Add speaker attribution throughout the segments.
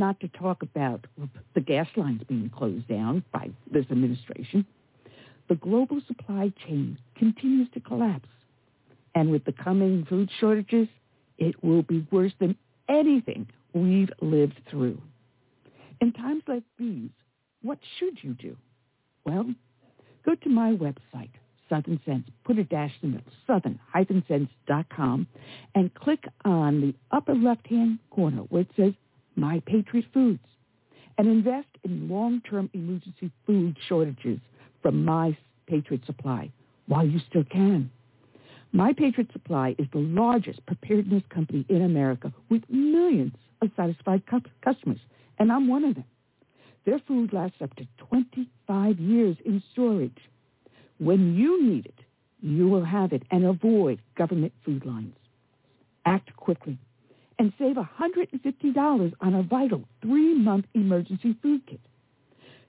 Speaker 1: Not to talk about the gas lines being closed down by this administration. The global supply chain continues to collapse. And with the coming food shortages, it will be worse than anything we've lived through. In times like these, what should you do? Well, go to my website, Southern Sense, put a dash in it, southern-sense.com, and click on the upper left-hand corner where it says my Patriot Foods and invest in long-term emergency food shortages from My Patriot Supply while you still can. My Patriot Supply is the largest preparedness company in America with millions of satisfied customers, and I'm one of them. Their food lasts up to 25 years in storage. When you need it, you will have it and avoid government food lines. Act quickly and save $150 on a vital three-month emergency food kit.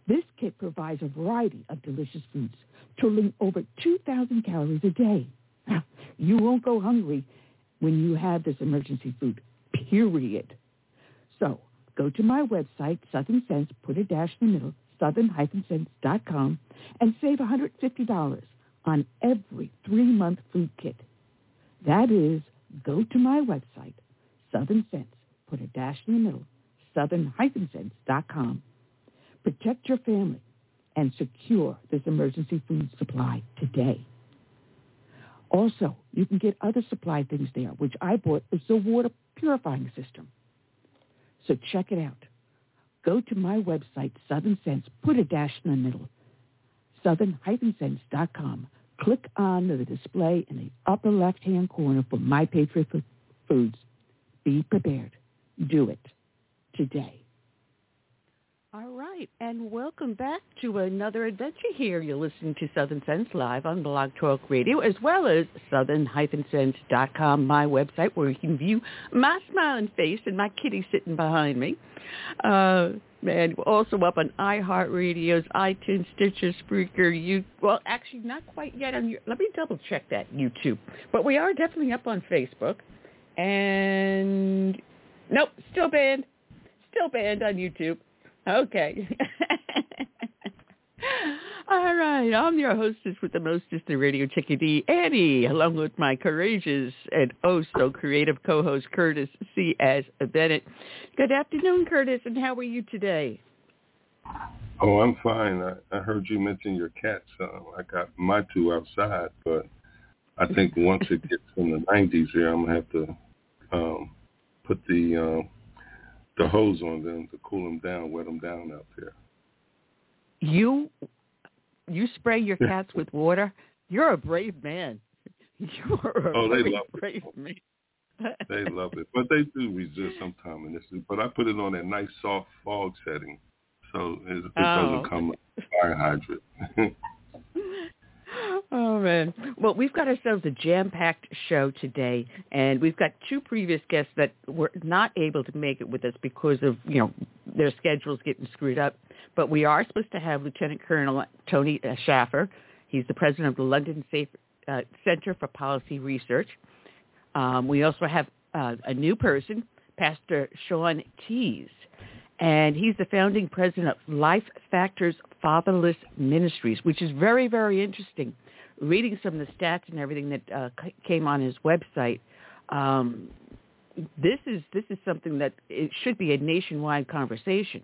Speaker 1: This kit provides a variety of delicious foods, totaling over 2,000 calories a day. You won't go hungry when you have this emergency food, period. So go to my website, Southern Sense, put a dash in the middle, southern-sense.com, and save $150 on every three-month food kit. That is, go to my website, Southern Sense. Put a dash in the middle. Southern-sense.com. Protect your family and secure this emergency food supply today. Also, you can get other supply things there, which I bought is the water purifying system. So check it out. Go to my website, Southern Sense, put a dash in the middle, southern-sense.com. Click on the display in the upper left-hand corner for My Patriot Foods be prepared. Do it today.
Speaker 2: All right, and welcome back to another adventure here. You're listening to Southern Sense live on Blog Talk Radio, as well as southern-sense.com, my website, where you can view my smiling face and my kitty sitting behind me. Uh, and also up on iHeartRadio's iTunes, Stitcher, Spreaker, you. Well, actually, not quite yet on your. Let me double check that YouTube, but we are definitely up on Facebook. And nope, still banned. Still banned on YouTube. Okay. All right, I'm your hostess with the mostest, the radio chickadee, Annie, along with my courageous and oh so creative co-host, Curtis C.S. Bennett. Good afternoon, Curtis, and how are you today?
Speaker 3: Oh, I'm fine. I, I heard you mention your cats. Uh, I got my two outside, but I think once it gets in the 90s here, I'm gonna have to um, put the uh, the hose on them to cool them down, wet them down out there.
Speaker 1: You you spray your cats with water. You're a brave man. You're a
Speaker 3: oh, they
Speaker 1: very
Speaker 3: love
Speaker 1: brave
Speaker 3: it.
Speaker 1: man.
Speaker 3: They love it, but they do resist sometimes. And this is, but I put it on that nice soft fog setting, so it, it
Speaker 1: Oh.
Speaker 3: doesn't come a fire hydrant.
Speaker 1: Oh man. Well, we've got ourselves a jam-packed show today, and we've got two previous guests that were not able to make it with us because of you know their schedules getting screwed up. But we are supposed to have Lieutenant Colonel Tony uh, Shaffer. He's the president of the London Safe uh, Center for Policy Research. Um, we also have uh, a new person, Pastor Sean Teis, and he's the founding president of Life Factors Fatherless Ministries, which is very, very interesting. Reading some of the stats and everything that uh, came on his website, um, this is this is something that it should be a nationwide conversation.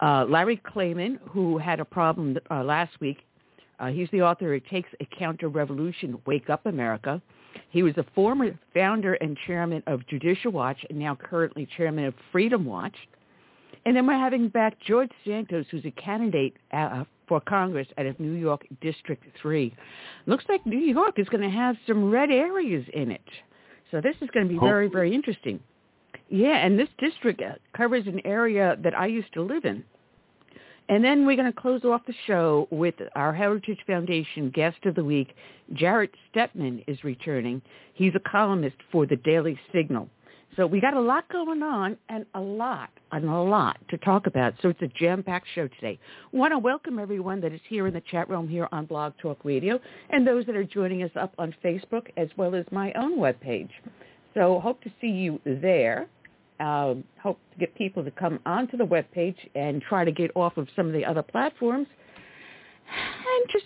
Speaker 1: Uh, Larry Klayman, who had a problem uh, last week, uh, he's the author of Takes a Counter Revolution, Wake Up America. He was a former founder and chairman of Judicial Watch and now currently chairman of Freedom Watch. And then we're having back George Santos, who's a candidate uh, for Congress out of New York District 3. Looks like New York is going to have some red areas in it. So this is going to be very, very interesting. Yeah, and this district uh, covers an area that I used to live in. And then we're going to close off the show with our Heritage Foundation guest of the week. Jarrett Stepman is returning. He's a columnist for the Daily Signal. So we got a lot going on and a lot and a lot to talk about. So it's a jam-packed show today. I want to welcome everyone that is here in the chat room here on Blog Talk Radio and those that are joining us up on Facebook as well as my own webpage. So hope to see you there. Um, hope to get people to come onto the webpage and try to get off of some of the other platforms and just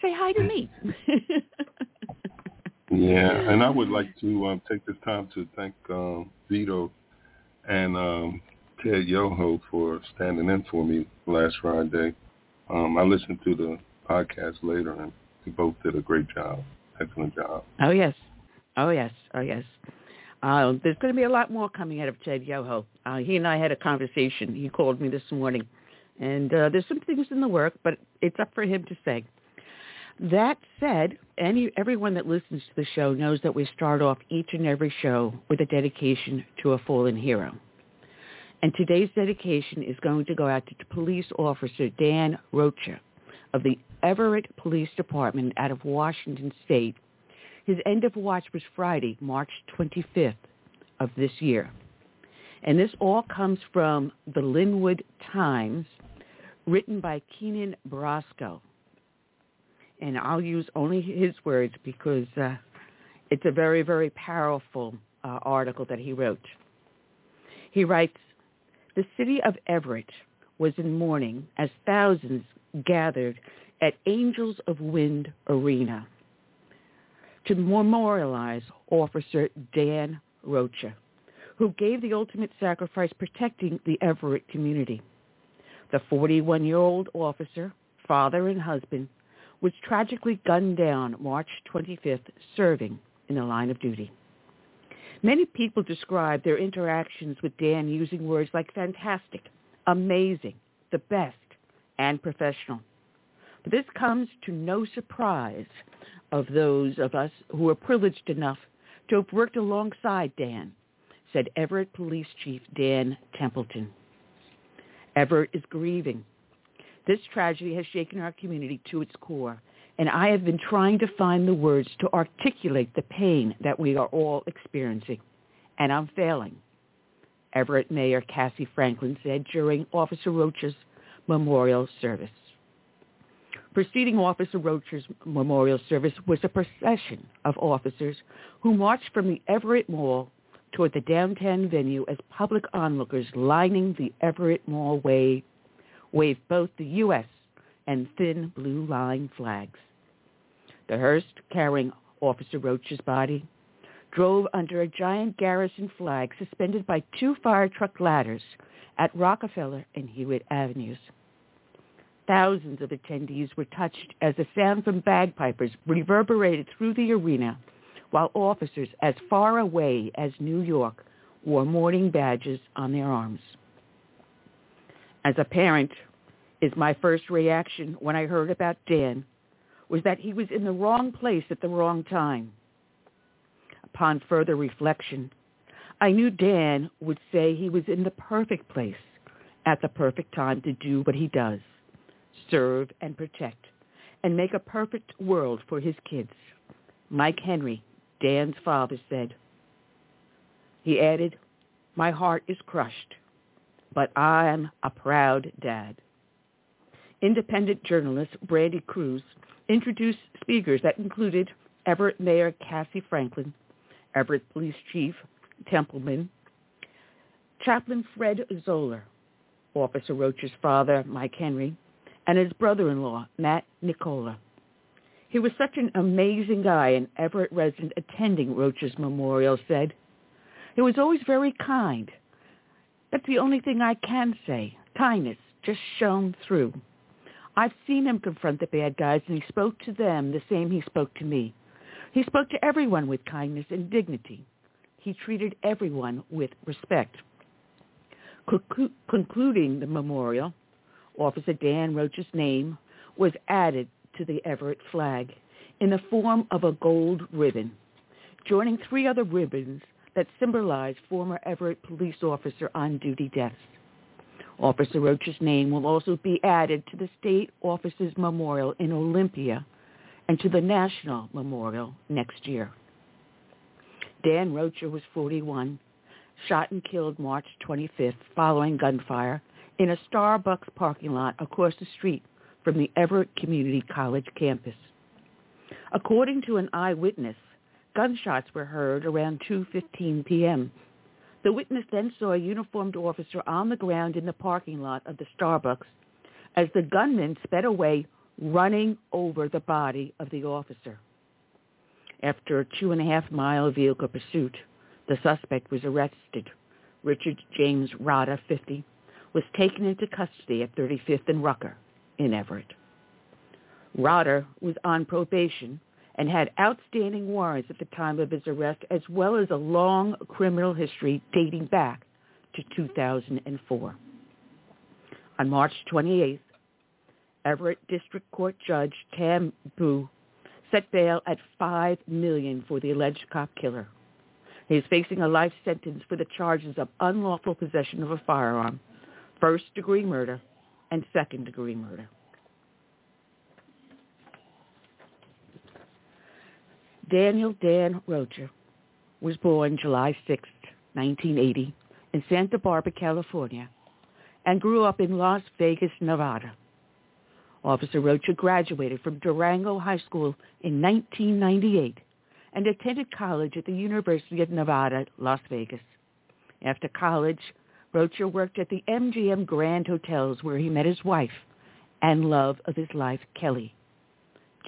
Speaker 1: say hi to me.
Speaker 3: Yeah, and I would like to um, take this time to thank um, Vito and um, Ted Yoho for standing in for me last Friday. Um, I listened to the podcast later, and they both did a great job, excellent job.
Speaker 1: Oh yes, oh yes, oh yes. Uh, there's going to be a lot more coming out of Ted Yoho. Uh, he and I had a conversation. He called me this morning, and uh, there's some things in the work, but it's up for him to say. That said, any everyone that listens to the show knows that we start off each and every show with a dedication to a fallen hero. And today's dedication is going to go out to Police Officer Dan Rocha of the Everett Police Department out of Washington State. His end of watch was Friday, March 25th of this year. And this all comes from the Lynnwood Times, written by Keenan Brosco and I'll use only his words because uh, it's a very, very powerful uh, article that he wrote. He writes, the city of Everett was in mourning as thousands gathered at Angels of Wind Arena to memorialize Officer Dan Rocha, who gave the ultimate sacrifice protecting the Everett community. The 41-year-old officer, father and husband, was tragically gunned down March 25th serving in the line of duty. Many people describe their interactions with Dan using words like fantastic, amazing, the best, and professional. But this comes to no surprise of those of us who are privileged enough to have worked alongside Dan, said Everett Police Chief Dan Templeman. Everett is grieving this tragedy has shaken our community to its core, and I have been trying to find the words to articulate the pain that we are all experiencing, and I'm failing. Everett Mayor Cassie Franklin said during Officer Rocha's memorial service. Preceding Officer Rocha's memorial service was a procession of officers who marched from the Everett Mall toward the downtown venue as public onlookers lining the Everett Mall way waved both the U.S. and thin blue line flags. The hearse, carrying Officer Rocha's body, drove under a giant garrison flag suspended by two fire truck ladders at Rockefeller and Hewitt Avenues. Thousands of attendees were touched as the sound from bagpipers reverberated through the arena, while officers as far away as New York wore mourning badges on their arms. As a parent, is my first reaction when I heard about Dan was that he was in the wrong place at the wrong time. Upon further reflection, I knew Dan would say he was in the perfect place at the perfect time to do what he does, serve and protect, and make a perfect world for his kids. Mike Henry, Dan's father, said. He added, my heart is crushed, but I am a proud dad. Independent journalist Brandy Cruz introduced speakers that included Everett Mayor Cassie Franklin, Everett Police Chief Templeman, Chaplain Fred Zoller, Officer Rocha's father, Mike Henry, and his brother-in-law, Matt Nicola. He was such an amazing guy, an Everett resident attending Rocha's memorial said. He was always very kind. That's the only thing I can say. Kindness just shone through. I've seen him confront the bad guys, and he spoke to them the same he spoke to me. He spoke to everyone with kindness and dignity. He treated everyone with respect. Conclu- concluding the memorial, Officer Dan Rocha's name was added to the Everett flag in the form of a gold ribbon, joining three other ribbons that symbolize former Everett police officer on-duty deaths. Officer Rocha's name will also be added to the State Officers Memorial in Olympia and to the National Memorial next year. Dan Rocha was 41, shot and killed March 25th following gunfire in a Starbucks parking lot across the street from the Everett Community College campus. According to an eyewitness, gunshots were heard around 2.15 p.m. The witness then saw a uniformed officer on the ground in the parking lot of the Starbucks as the gunman sped away, running over the body of the officer. After a two-and-a-half-mile vehicle pursuit, the suspect was arrested. Richard James Rotter, 50, was taken into custody at 35th and Rucker in Everett. Rotter was on probation and had outstanding warrants at the time of his arrest, as well as a long criminal history dating back to 2004. On March 28th, Everett District Court Judge Tam Bui set bail at 5 million for the alleged cop killer. He is facing a life sentence for the charges of unlawful possession of a firearm, first-degree murder, and second-degree murder. Daniel Dan Rocha was born July 6, 1980, in Santa Barbara, California, and grew up in Las Vegas, Nevada. Officer Rocha graduated from Durango High School in 1998 and attended college at the University of Nevada, Las Vegas. After college, Rocha worked at the MGM Grand Hotels where he met his wife and love of his life, Kelly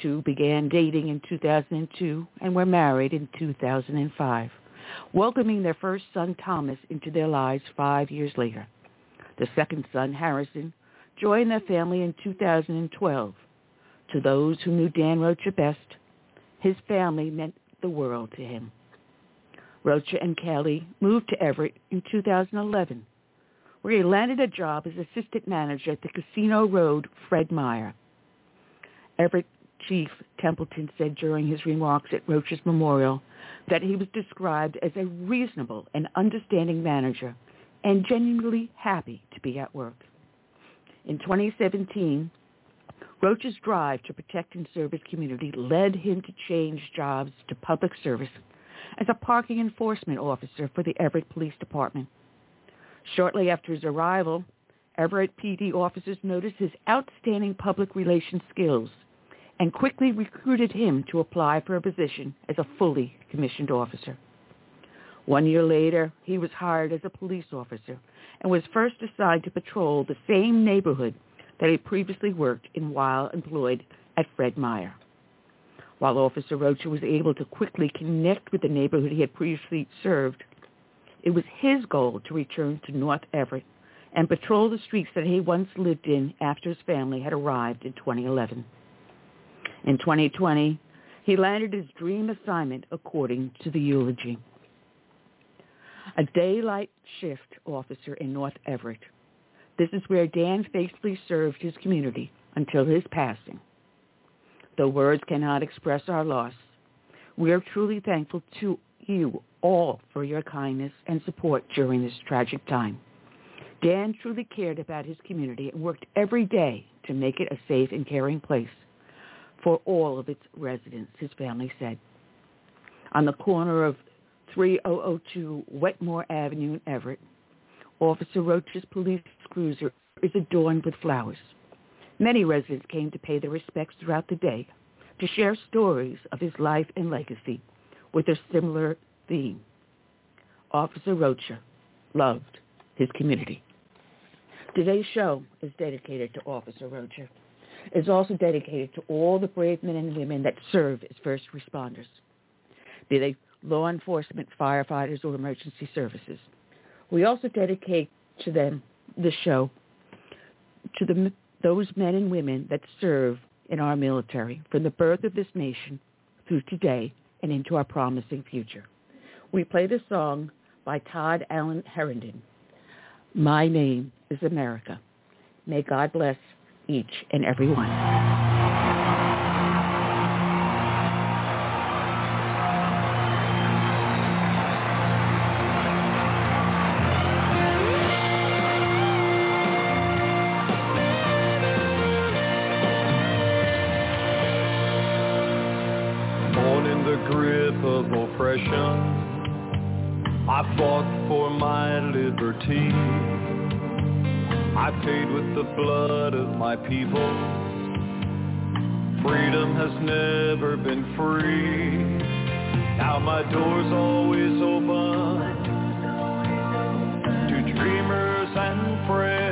Speaker 1: two began dating in 2002 and were married in 2005, welcoming their first son Thomas into their lives five years later. The second son, Harrison, joined their family in 2012. To those who knew Dan Rocha best, his family meant the world to him. Rocha and Kelly moved to Everett in 2011, where he landed a job as assistant manager at the Casino Road Fred Meyer. Everett Chief Templeman said during his remarks at Rocha's memorial that he was described as a reasonable and understanding manager and genuinely happy to be at work. In 2017, Rocha's drive to protect and serve his community led him to change jobs to public service as a parking enforcement officer for the Everett Police Department. Shortly after his arrival, Everett PD officers noticed his outstanding public relations skills and quickly recruited him to apply for a position as a fully commissioned officer. One year later, he was hired as a police officer and was first assigned to patrol the same neighborhood that he previously worked in while employed at Fred Meyer. While Officer Rocha was able to quickly connect with the neighborhood he had previously served, it was his goal to return to North Everett and patrol the streets that he once lived in after his family had arrived in 2011. In 2020, he landed his dream assignment according to the eulogy. A daylight shift officer in North Everett. This is where Dan faithfully served his community until his passing. Though words cannot express our loss, we are truly thankful to you all for your kindness and support during this tragic time. Dan truly cared about his community and worked every day to make it a safe and caring place for all of its residents, his family said. On the corner of 3002 Wetmore Avenue in Everett, Officer Rocha's police cruiser is adorned with flowers. Many residents came to pay their respects throughout the day to share stories of his life and legacy with a similar theme. Officer Rocha loved his community. Today's show is dedicated to Officer Rocha. It's also dedicated to all the brave men and women that serve as first responders, be they law enforcement, firefighters, or emergency services. We also dedicate to them the show to the, those men and women that serve in our military from the birth of this nation through today and into our promising future. We play the song by Todd Allen Herndon, My Name is America. May God bless each and every one.
Speaker 4: Born in the grip of oppression, I fought for my liberty. I paid with the blood of my people. Freedom has never been free. Now my door's always open to dreamers and friends.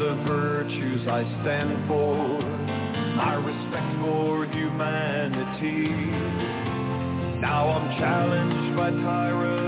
Speaker 4: The virtues I stand for. My respect for humanity. Now I'm challenged by tyrants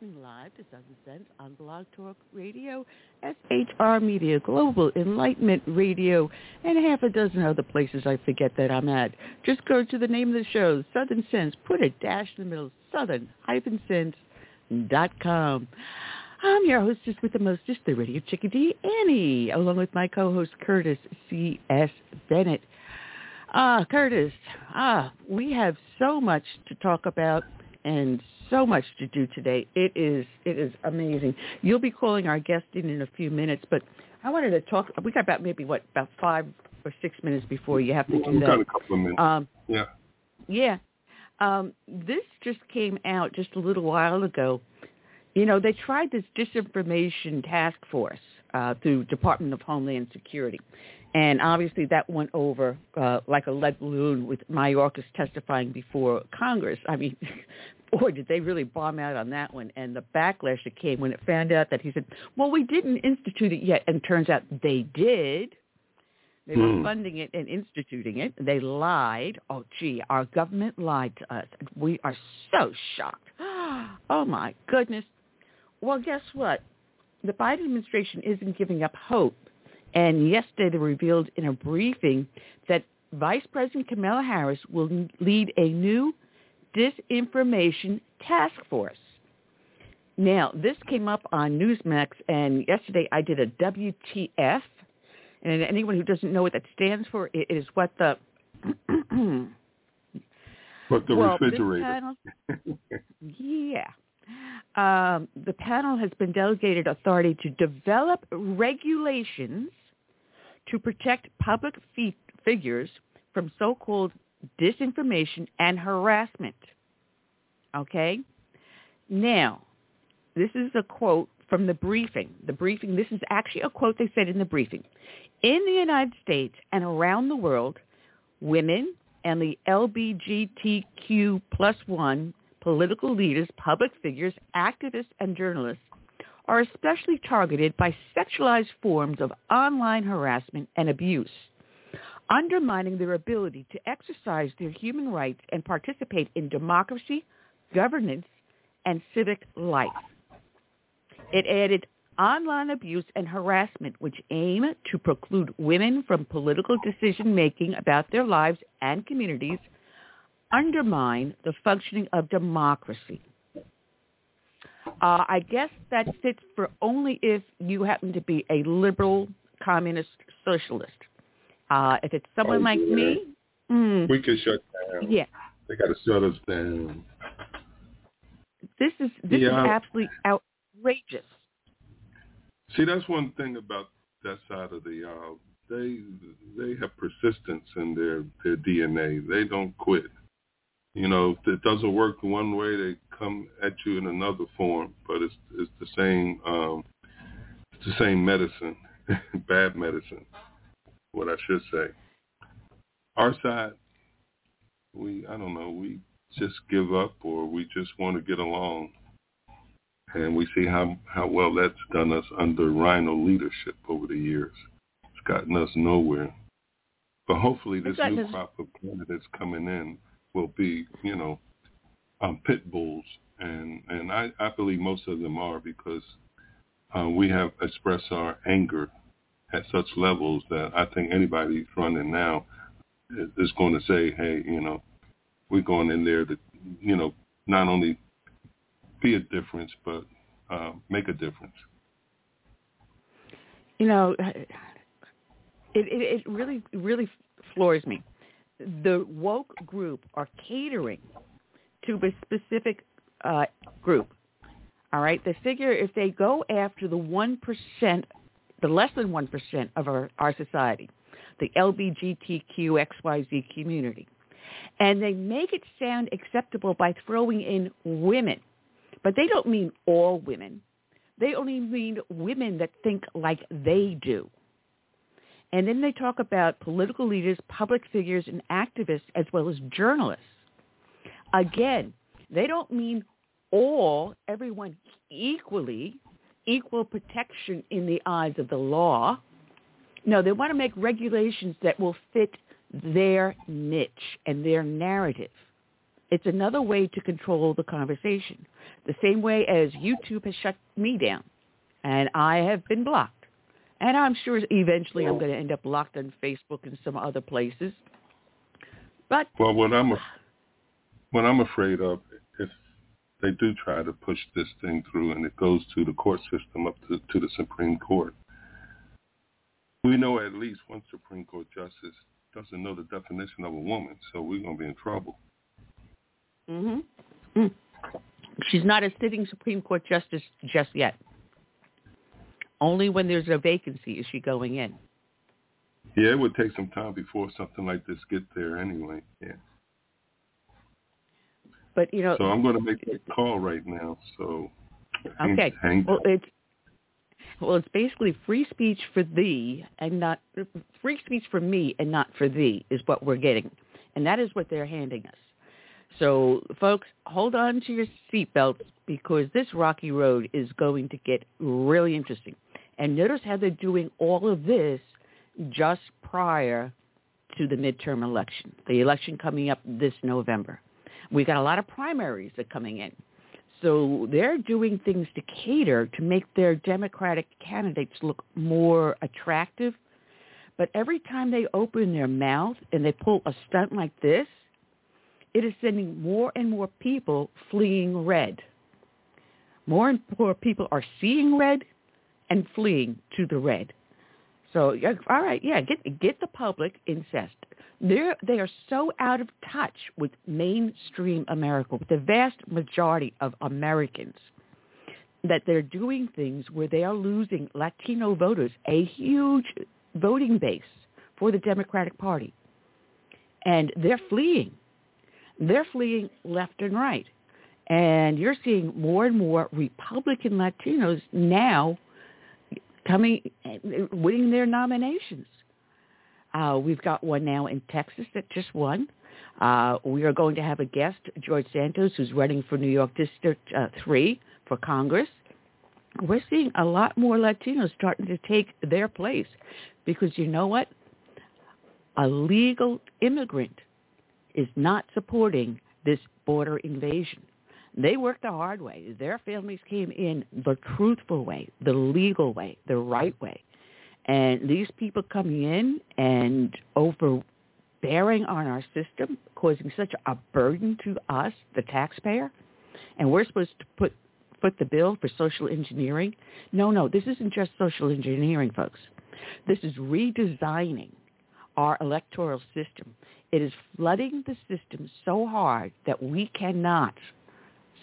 Speaker 1: Southern Sense on Blog Talk Radio, SHR Media, Global Enlightenment Radio, and half a dozen other places I forget that I'm at. Just go to the name of the show, Southern Sense, put a dash in the middle, southern-sense.com. I'm your hostess with the mostest, the radio chickadee, Annie, along with my co-host Curtis C.S. Bennett. Ah, Curtis, ah, we have so much to talk about and so much to do today. It is it is amazing. You'll be calling our guest in in a few minutes, but I wanted to talk. We got about maybe what about five or six minutes before you have to do
Speaker 3: We've
Speaker 1: that.
Speaker 3: got a couple of minutes.
Speaker 1: Um,
Speaker 3: yeah.
Speaker 1: yeah. Um, this just came out just a little while ago. You know, they tried this disinformation task force uh, through Department of Homeland Security. And obviously that went over uh, like a lead balloon with Mayorkas testifying before Congress. I mean, boy, did they really bomb out on that one. And the backlash that came when it found out that he said, well, we didn't institute it yet. And turns out they did. They were
Speaker 3: Hmm.
Speaker 1: funding it and instituting it. They lied. Oh, gee, our government lied to us. We are so shocked. Oh, my goodness. Well, guess what? The Biden administration isn't giving up hope. And yesterday they revealed in a briefing that Vice President Kamala Harris will lead a new disinformation task force. Now, this came up on Newsmax, and yesterday I did a WTF. And anyone who doesn't know what that stands for, it is what the
Speaker 3: But the
Speaker 1: well,
Speaker 3: refrigerator.
Speaker 1: panel, yeah. Um, the panel has been delegated authority to develop regulations to protect public fi- figures from so-called disinformation and harassment. Okay? Now, this is a quote from the briefing. The briefing, this is actually a quote they said in the briefing. In the United States and around the world, women and the LBGTQ plus one political leaders, public figures, activists, and journalists are especially targeted by sexualized forms of online harassment and abuse, undermining their ability to exercise their human rights and participate in democracy, governance, and civic life. It added online abuse and harassment which aim to preclude women from political decision-making about their lives and communities, undermine the functioning of democracy. Uh, I guess that fits for only if you happen to be a liberal, communist, socialist. Uh, if it's someone
Speaker 3: Oh,
Speaker 1: like
Speaker 3: yeah.
Speaker 1: me, mm,
Speaker 3: We can shut down.
Speaker 1: yeah,
Speaker 3: They got to shut us down.
Speaker 1: this is this
Speaker 3: Yeah.
Speaker 1: is absolutely outrageous.
Speaker 3: See, that's one thing about that side of the aisle. They they have persistence in their their DNA. They don't quit. You know, if it doesn't work one way, they come at you in another form. But it's it's the same um, it's the same medicine, bad medicine. What I should say. Our side, we I don't know, we just give up or we just want to get along and we see how how well that's done us under RINO leadership over the years. It's gotten us nowhere. But hopefully, this new
Speaker 1: us-
Speaker 3: crop of candidates coming in will be, you know, um, pit bulls, and and I I believe most of them are because uh, we have expressed our anger at such levels that I think anybody running now is, going to say, hey, you know, we're going in there to, you know, not only be a difference, but uh, make a difference.
Speaker 1: You know, it, it it really really floors me. The woke group are catering to a specific uh, group. All right, they figure if they go after the one percent, the less than one percent of our, our society, the LBGTQXYZ community, and they make it sound acceptable by throwing in women, but they don't mean all women. They only mean women that think like they do. And then they talk about political leaders, public figures, and activists, as well as journalists. Again, they don't mean all, everyone equally, equal protection in the eyes of the law. No, they want to make regulations that will fit their niche and their narrative. It's another way to control the conversation. The same way as YouTube has shut me down and I have been blocked. And I'm sure eventually I'm going to end up blocked on Facebook and some other places. But
Speaker 3: well, what I'm what I'm afraid of they do try to push this thing through and it goes to the court system up to, to the Supreme Court, we know at least one Supreme Court justice doesn't know the definition of a woman, so we're going to be in trouble.
Speaker 1: Mhm. Mm. She's not a sitting Supreme Court justice just yet. Only when there's a vacancy is she going in.
Speaker 3: Yeah, it would take some time before something like this get there anyway. Yeah.
Speaker 1: But you know.
Speaker 3: So I'm going to make a call right now. So.
Speaker 1: Okay.
Speaker 3: Hang
Speaker 1: well, it's well, it's basically free speech for thee and not free speech for me and not for thee is what we're getting, and that is what they're handing us. So, folks, hold on to your seatbelts because this rocky road is going to get really interesting. And notice how they're doing all of this just prior to the midterm election, the election coming up this November. We got a lot of primaries that are coming in. So they're doing things to cater to make their Democratic candidates look more attractive. But every time they open their mouth and they pull a stunt like this, it is sending more and more people fleeing red. More and more people are seeing red and fleeing to the red. So, all right, yeah, get get the public incest. They're they are so out of touch with mainstream America, with the vast majority of Americans, that they're doing things where they are losing Latino voters, a huge voting base for the Democratic Party, and they're fleeing. They're fleeing left and right. And you're seeing more and more Republican Latinos now coming, winning their nominations. Uh, we've got one now in Texas that just won. Uh, we are going to have a guest, George Santos, who's running for New York District uh, 3 for Congress. We're seeing a lot more Latinos starting to take their place because you know what? A legal immigrant is not supporting this border invasion. They worked the hard way. Their families came in the truthful way, the legal way, the right way. And these people coming in and overbearing on our system, causing such a burden to us, the taxpayer, and we're supposed to put foot the bill for social engineering. No, no, this isn't just social engineering, folks. This is redesigning our electoral system. It is flooding the system so hard that we cannot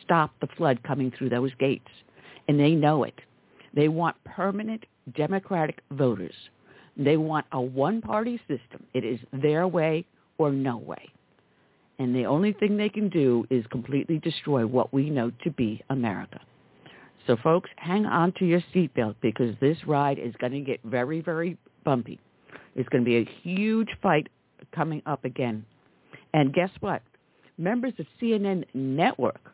Speaker 1: stop the flood coming through those gates. And they know it. They want permanent Democratic voters. They want a one-party system. It is their way or no way. And the only thing they can do is completely destroy what we know to be America. So folks, hang on to your seatbelt because this ride is going to get very, very bumpy. It's going to be a huge fight coming up again. And guess what? Members of CNN Network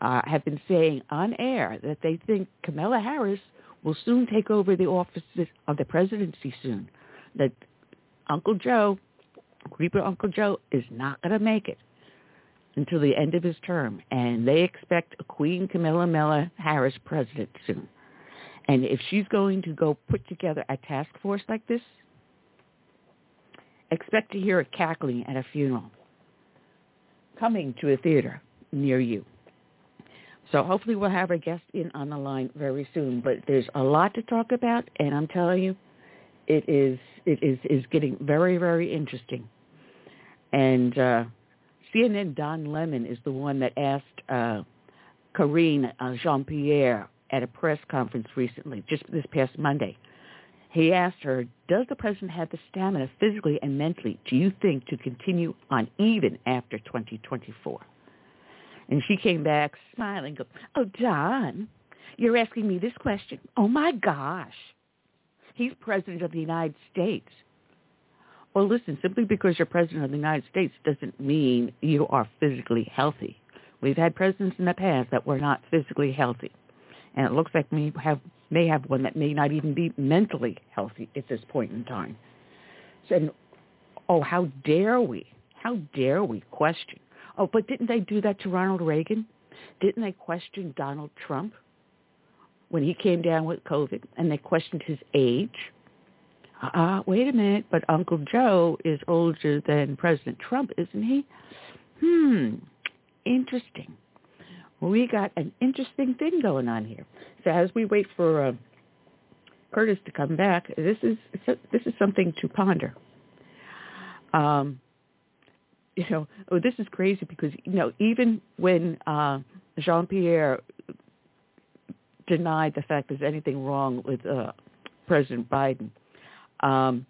Speaker 1: uh, have been saying on air that they think Kamala Harris will soon take over the office of the presidency soon. That Uncle Joe, Creeper Uncle Joe, is not going to make it until the end of his term, and they expect Queen Camilla Harris president soon. And if she's going to go put together a task force like this, expect to hear it cackling at a funeral coming to a theater near you. So hopefully we'll have a guest in on the line very soon. But there's a lot to talk about, and I'm telling you, it is it is is getting very very interesting. And uh, CNN Don Lemon is the one that asked uh, Karine uh, Jean Pierre at a press conference recently, just this past Monday. He asked her, "Does the president have the stamina, physically and mentally, do you think, to continue on even after 2024?" And she came back smiling, goes, oh, Don, you're asking me this question. Oh, my gosh. He's president of the United States. Well, listen, simply because you're president of the United States doesn't mean you are physically healthy. We've had presidents in the past that were not physically healthy. And it looks like we have may have one that may not even be mentally healthy at this point in time. So, and, oh, how dare we? How dare we question Oh, but didn't they do that to Ronald Reagan? Didn't they question Donald Trump when he came down with COVID and they questioned his age? Uh, wait a minute, but Uncle Joe is older than President Trump, isn't he? Hmm, interesting. We got an interesting thing going on here. So as we wait for uh, Curtis to come back, this is this is something to ponder. Um, you know, oh, this is crazy because you know even when uh, Jean Pierre denied the fact there's anything wrong with uh, President Biden, um,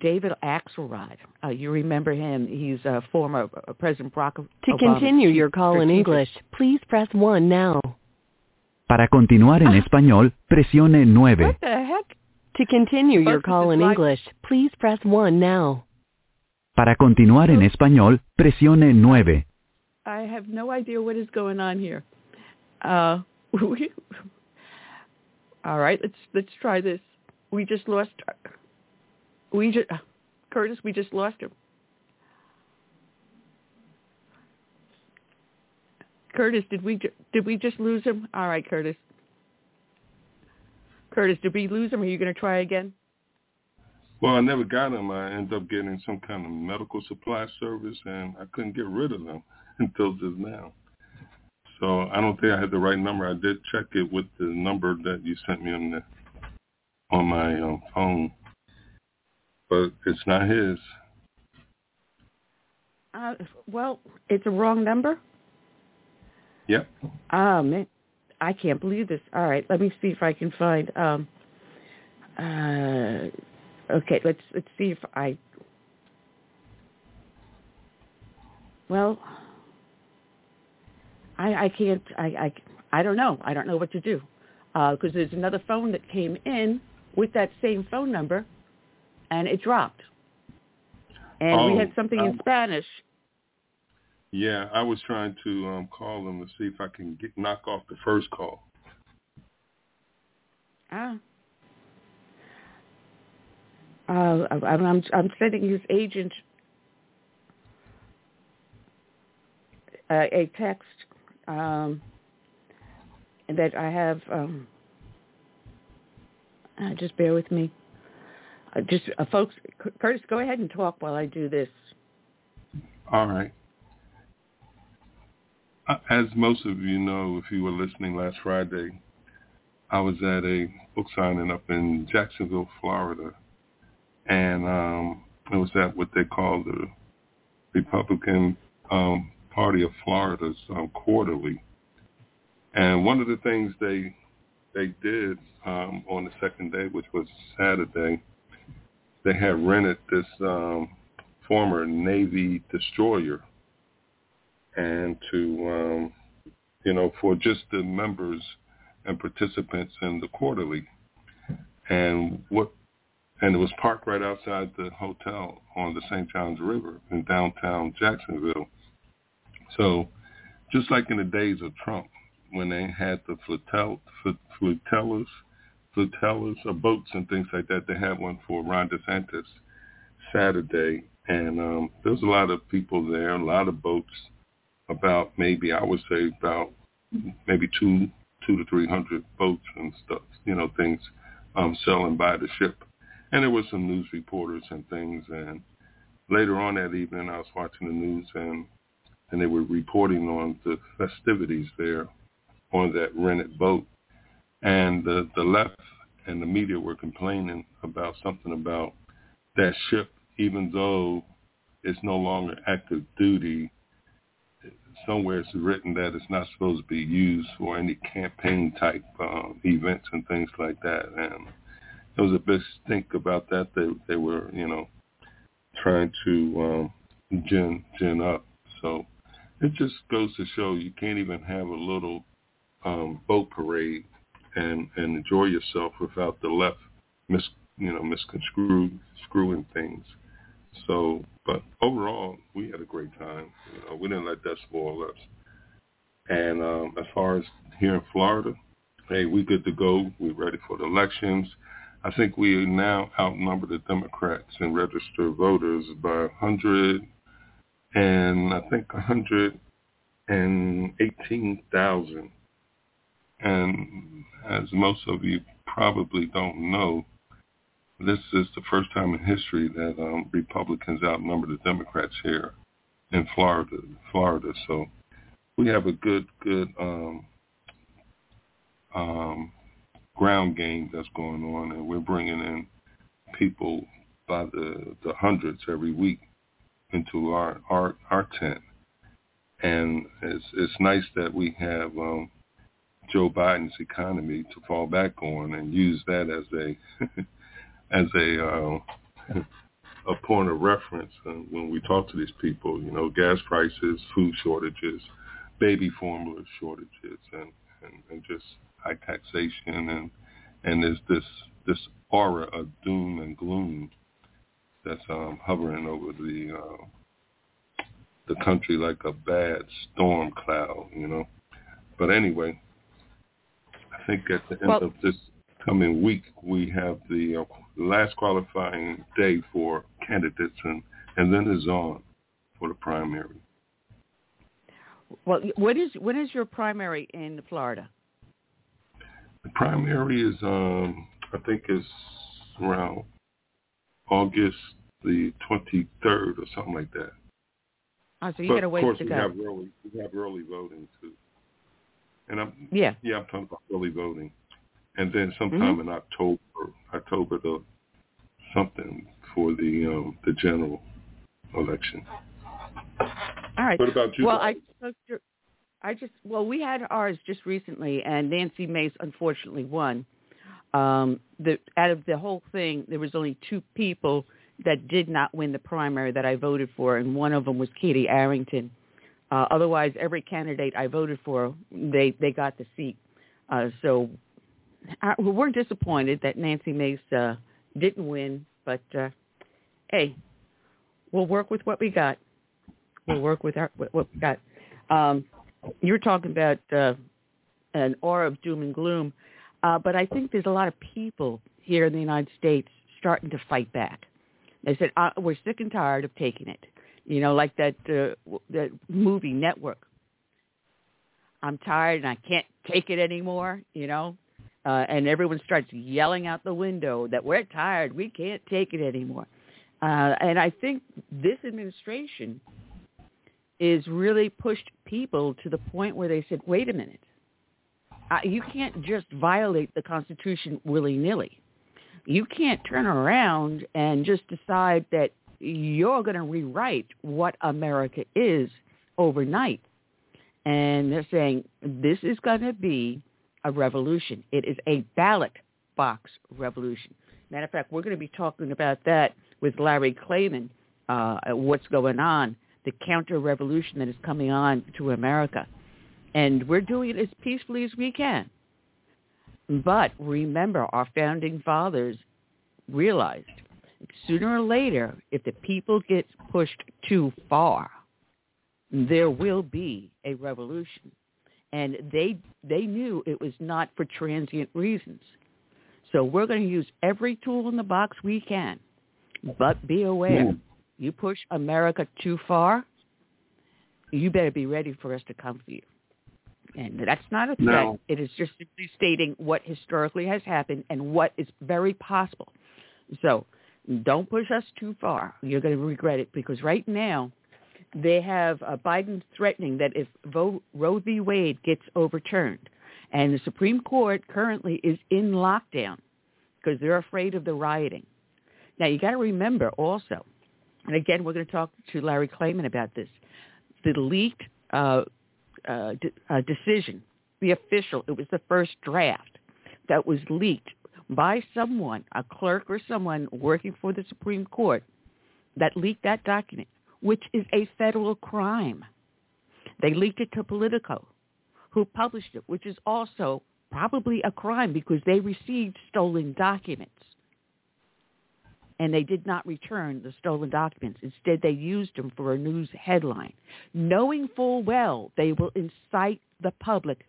Speaker 1: David Axelrod, uh, you remember him? He's a former uh, President Barack Obama.
Speaker 5: To continue your call in English, please press one now.
Speaker 6: Para continuar en español, presione nueve.
Speaker 1: What the heck?
Speaker 5: To continue your call in English, please press one now.
Speaker 6: Para continuar en español, presione nueve.
Speaker 1: I have no idea what is going on here. Uh, we, all right, let's let's try this. We just lost. We just Curtis. We just lost him. Curtis, did we did we just lose him? All right, Curtis. Curtis, did we lose him? Are you going to try again?
Speaker 3: Well, I never got him. I ended up getting some kind of medical supply service, and I couldn't get rid of them until just now. So I don't think I had the right number. I did check it with the number that you sent me on the on my um, phone, but it's not his.
Speaker 1: Uh, well, it's a wrong number.
Speaker 3: Yep.
Speaker 1: Oh man, I can't believe this. All right, let me see if I can find. Um, uh, okay, let's let's see if I. Well, I I can't. I I I don't know. I don't know what to do because uh, there's another phone that came in with that same phone number, and it dropped. And
Speaker 3: oh,
Speaker 1: we had something in
Speaker 3: um,
Speaker 1: Spanish
Speaker 3: Yeah, I was trying to um, call them to see if I can get knock off the first call.
Speaker 1: Ah. Uh, I'm, I'm sending his agent uh, a text um, that I have. Um, uh, just bear with me. Uh, just uh, folks, Curtis, go ahead and talk while I do this.
Speaker 3: All right. Uh, As most of you know, if you were listening last Friday, I was at a book signing up in Jacksonville, Florida, and um, it was at what they call the Republican um, Party of Florida's um, quarterly. And one of the things they they did um, on the second day, which was Saturday, they had rented this um, former Navy destroyer and to um, you know for just the members and participants in the quarterly and what and it was parked right outside the hotel on the St. Johns River in downtown Jacksonville. So just like in the days of Trump when they had the flotel, flotellas, flotellas or boats and things like that, they had one for Ron DeSantis Saturday and um, there was a lot of people there, a lot of boats about maybe I would say about maybe two two to three hundred boats and stuff, you know, things um, selling by the ship. And there were some news reporters and things. And later on that evening, I was watching the news and and they were reporting on the festivities there on that rented boat. And the the left and the media were complaining about something about that ship, even though it's no longer active duty somewhere it's written that it's not supposed to be used for any campaign type um, events and things like that. And there was a big stink about that. They they were you know trying to um, gin gin up. So it just goes to show you can't even have a little um, boat parade and and enjoy yourself without the left mis you know misconstruing screwing things. So, but overall, we had a great time. You know, we didn't let that spoil us. And um, as far as here in Florida, hey, we good to go. We're ready for the elections. I think we now outnumber the Democrats in registered voters by 100 and I think 118,000. And as most of you probably don't know, this is the first time in history that um, Republicans outnumber the Democrats here in Florida. Florida, so we have a good, good um, um, ground game that's going on, and we're bringing in people by the the hundreds every week into our our our tent, and it's it's nice that we have um, Joe Biden's economy to fall back on and use that as a as a uh, a point of reference uh, when we talk to these people. You know, gas prices, food shortages, baby formula shortages, and and, and just high taxation, and and there's this this aura of doom and gloom that's um, hovering over the uh, the country like a bad storm cloud, you know. But anyway, I think at the end
Speaker 1: well,
Speaker 3: of this coming week, we have the uh, last qualifying day for candidates, and and then it's on for the primary.
Speaker 1: Well, what is when is your primary in Florida?
Speaker 3: The primary is, um, I think, is around August the 23rd or something like that.
Speaker 1: Oh, so you
Speaker 3: but
Speaker 1: got to wait
Speaker 3: of course,
Speaker 1: to
Speaker 3: we
Speaker 1: go.
Speaker 3: have early, we have early voting too. And I'm
Speaker 1: yeah,
Speaker 3: yeah, I'm talking about early voting, and then sometime
Speaker 1: mm-hmm.
Speaker 3: in October, October the something for the um, the general election.
Speaker 1: All right.
Speaker 3: What about you?
Speaker 1: Well,
Speaker 3: guys?
Speaker 1: I spoke to, I just well, we had ours just recently, and Nancy Mace unfortunately won. Um, the out of the whole thing, there was only two people that did not win the primary that I voted for, and one of them was Katie Arrington. Uh, otherwise, every candidate I voted for, they they got the seat. Uh, so I, we're disappointed that Nancy Mace uh, didn't win, but uh, hey, we'll work with what we got. We'll work with our what we got. Um, you're talking about uh, an aura of doom and gloom, uh, but I think there's a lot of people here in the United States starting to fight back. They said uh, we're sick and tired of taking it. You know, like that uh, that movie Network. I'm tired and I can't take it anymore. You know, uh, and everyone starts yelling out the window that we're tired, we can't take it anymore. Uh, and I think this administration is really pushed people to the point where they said, wait a minute, uh, you can't just violate the Constitution willy-nilly. You can't turn around and just decide that you're going to rewrite what America is overnight. And they're saying this is going to be a revolution. It is a ballot box revolution. Matter of fact, we're going to be talking about that with Larry Klayman, uh, what's going on, the counter-revolution that is coming on to America. And we're doing it as peacefully as we can. But remember, our founding fathers realized sooner or later, if the people get pushed too far, there will be a revolution. And they they knew it was not for transient reasons. So we're going to use every tool in the box we can. But be aware, hmm. You push America too far, you better be ready for us to come for you. And that's not a threat.
Speaker 3: No.
Speaker 1: It is just simply stating what historically has happened and what is very possible. So don't push us too far. You're going to regret it because right now they have uh, Biden threatening that if Vo- Roe v. Wade gets overturned, and the Supreme Court currently is in lockdown because they're afraid of the rioting. Now you got to remember also, and again we're going to talk to Larry Klayman about this, the leaked uh, uh, uh, decision, the official, it was the first draft that was leaked by someone, a clerk or someone working for the Supreme Court, that leaked that document, which is a federal crime. They leaked it to Politico, who published it, which is also probably a crime because they received stolen documents. And they did not return the stolen documents. Instead, they used them for a news headline, knowing full well they will incite the public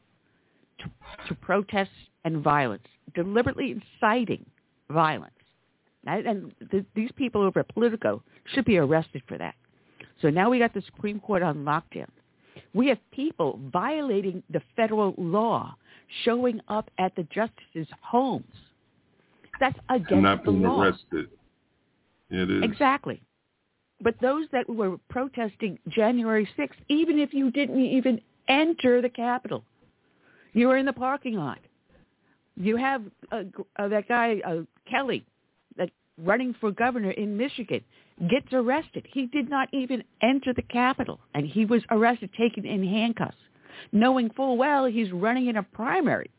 Speaker 1: to, to protests and violence, deliberately inciting violence. And, and th- these people over at Politico should be arrested for that. So now we got the Supreme Court on lockdown. We have people violating the federal law showing up at the justices' homes. That's against
Speaker 3: not
Speaker 1: the
Speaker 3: being
Speaker 1: law.
Speaker 3: arrested. It is.
Speaker 1: Exactly. But those that were protesting January 6th, even if you didn't even enter the Capitol, you were in the parking lot. You have uh, uh, that guy uh, Kelly, that running for governor in Michigan, gets arrested. He did not even enter the Capitol, and he was arrested, taken in handcuffs, knowing full well he's running in a primary.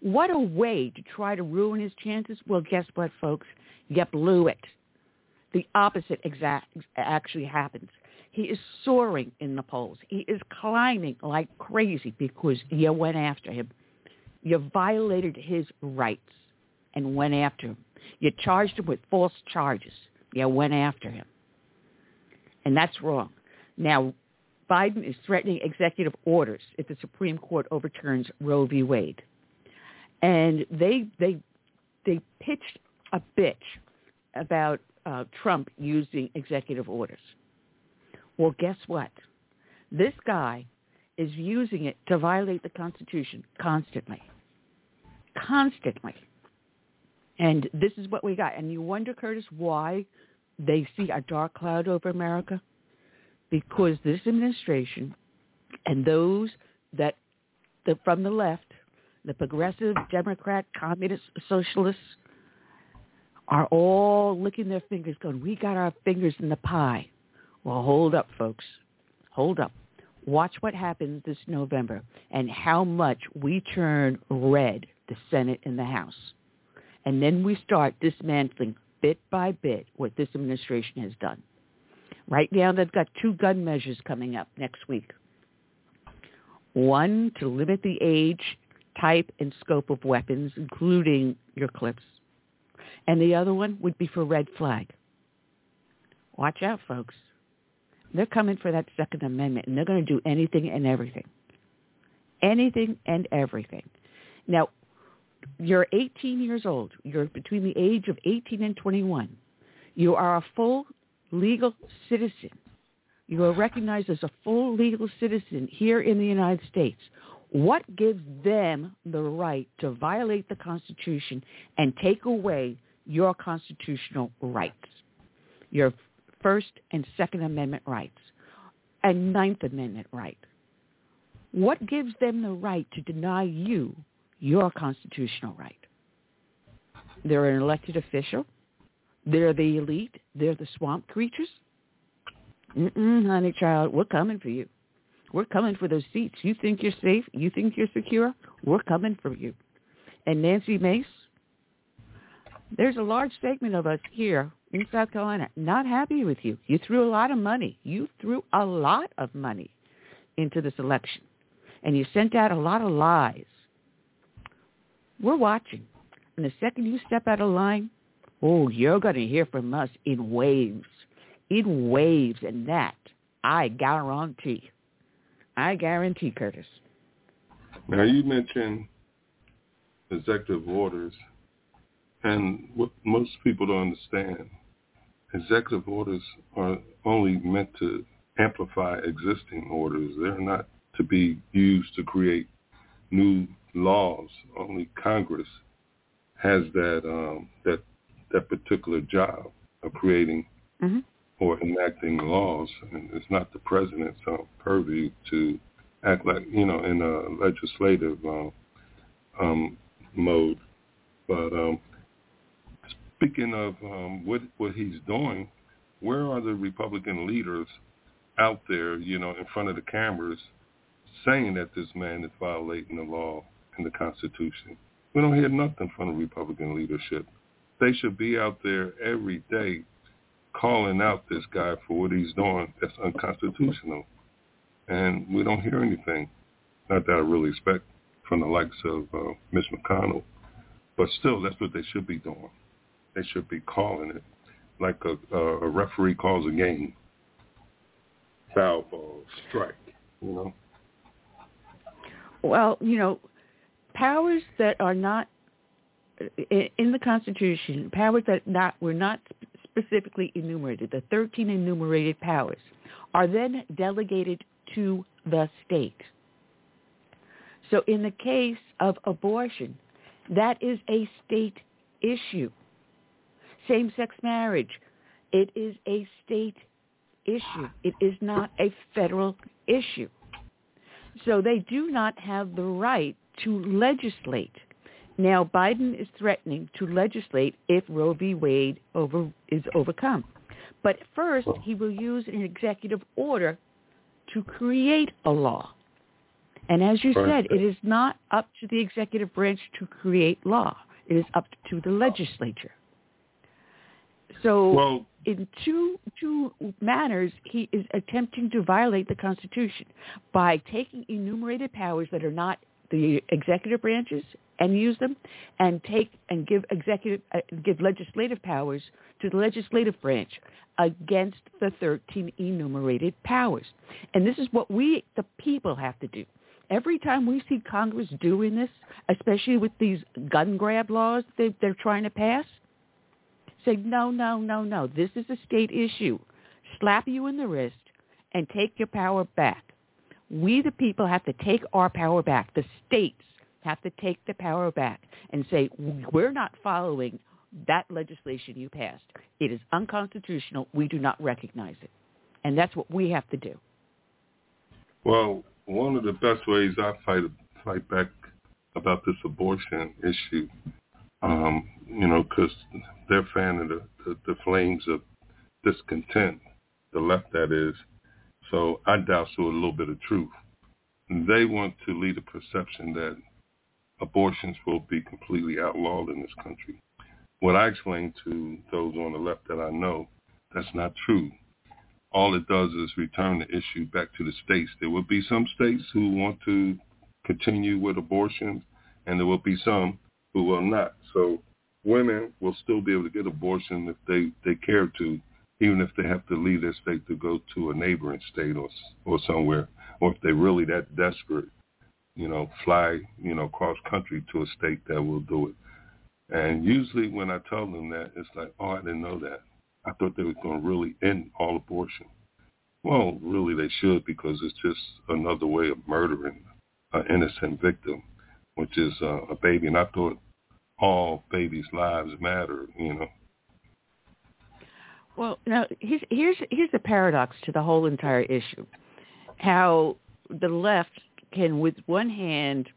Speaker 1: What a way to try to ruin his chances. Well, guess what, folks? You blew it. The opposite exact actually happens. He is soaring in the polls. He is climbing like crazy because you went after him. You violated his rights and went after him. You charged him with false charges. You went after him. And that's wrong. Now, Biden is threatening executive orders if the Supreme Court overturns Roe v. Wade. And they they they pitched a bitch about uh, Trump using executive orders. Well, guess what? This guy is using it to violate the Constitution constantly. Constantly. And this is what we got. And you wonder, Curtis, why they see a dark cloud over America? Because this administration and those that the, from the left, the progressive, Democrat, communist, socialists, are all licking their fingers going, we got our fingers in the pie. Well, hold up, folks. Hold up. Watch what happens this November and how much we turn red, the Senate and the House. And then we start dismantling bit by bit what this administration has done. Right now, they've got two gun measures coming up next week. One, to limit the age, type, and scope of weapons, including your clips. And the other one would be for red flag. Watch out, folks. They're coming for that Second Amendment, and they're going to do anything and everything. Anything and everything. Now, you're 18 years old. You're between the age of 18 and 21. You are a full legal citizen. You are recognized as a full legal citizen here in the United States. What gives them the right to violate the Constitution and take away your constitutional rights, your First and Second Amendment rights, and Ninth Amendment right? What gives them the right to deny you your constitutional right? They're an elected official. They're the elite. They're the swamp creatures. Mm-mm, honey child, we're coming for you. We're coming for those seats. You think you're safe? You think you're secure? We're coming for you. And Nancy Mace, there's a large segment of us here in South Carolina not happy with you. You threw a lot of money. You threw a lot of money into this election. And you sent out a lot of lies. We're watching. And the second you step out of line, oh, you're going to hear from us in waves. In waves. And that, I guarantee. I guarantee, Curtis.
Speaker 3: Now, you mentioned executive orders. And what most people don't understand, executive orders are only meant to amplify existing orders. They're not to be used to create new laws. Only Congress has that um, that that particular job of creating
Speaker 1: mm-hmm.
Speaker 3: Or enacting laws, and it's not the president's uh, purview to act like you know in a legislative uh, um, mode. But um, speaking of um, what what he's doing, where are the Republican leaders out there, you know, in front of the cameras, saying that this man is violating the law and the Constitution? We don't hear nothing from the Republican leadership. They should be out there every day calling out this guy for what he's doing that's unconstitutional. And we don't hear anything. Not that I really expect from the likes of uh, Mitch McConnell. But still, that's what they should be doing. They should be calling it like a, a referee calls a game. Foul ball, strike, you know?
Speaker 1: Well, you know, powers that are not in the Constitution, powers that not were not specifically enumerated, the 13 enumerated powers, are then delegated to the state. So in the case of abortion, that is a state issue. Same-sex marriage, it is a state issue. It is not a federal issue. So they do not have the right to legislate. Now, Biden is threatening to legislate if Roe v. Wade over, is overcome. But first, he will use an executive order to create a law. And as you said, it is not up to the executive branch to create law. It is up to the legislature. So
Speaker 3: Well,
Speaker 1: in two two manners, he is attempting to violate the Constitution by taking enumerated powers that are not the executive branches and use them, and take and give executive uh, give legislative powers to the legislative branch against the 13 enumerated powers. And this is what we, the people, have to do. Every time we see Congress doing this, especially with these gun grab laws that they're trying to pass, say, no, no, no, no, this is a state issue. Slap you in the wrist and take your power back. We, the people, have to take our power back. The states have to take the power back and say, we're not following that legislation you passed. It is unconstitutional. We do not recognize it. And that's what we have to do.
Speaker 3: Well, one of the best ways I fight fight back about this abortion issue, um, you know, because they're fanning the, the, the flames of discontent, the left that is. So I douse to a little bit of truth. They want to lead a perception that abortions will be completely outlawed in this country. What I explain to those on the left that I know, that's not true all it does is return the issue back to the states. There will be some states who want to continue with abortions, and there will be some who will not. So women will still be able to get abortion if they, they care to, even if they have to leave their state to go to a neighboring state or or somewhere, or if they're really that desperate, you know, fly, you know, cross country to a state that will do it. And usually when I tell them that, it's like, oh, I didn't know that. I thought they were going to really end all abortion. Well, really they should because it's just another way of murdering an innocent victim, which is uh, a baby. And I thought all babies' lives matter, you know.
Speaker 1: Well, now here's here's here's the paradox to the whole entire issue: how the left can, with one hand,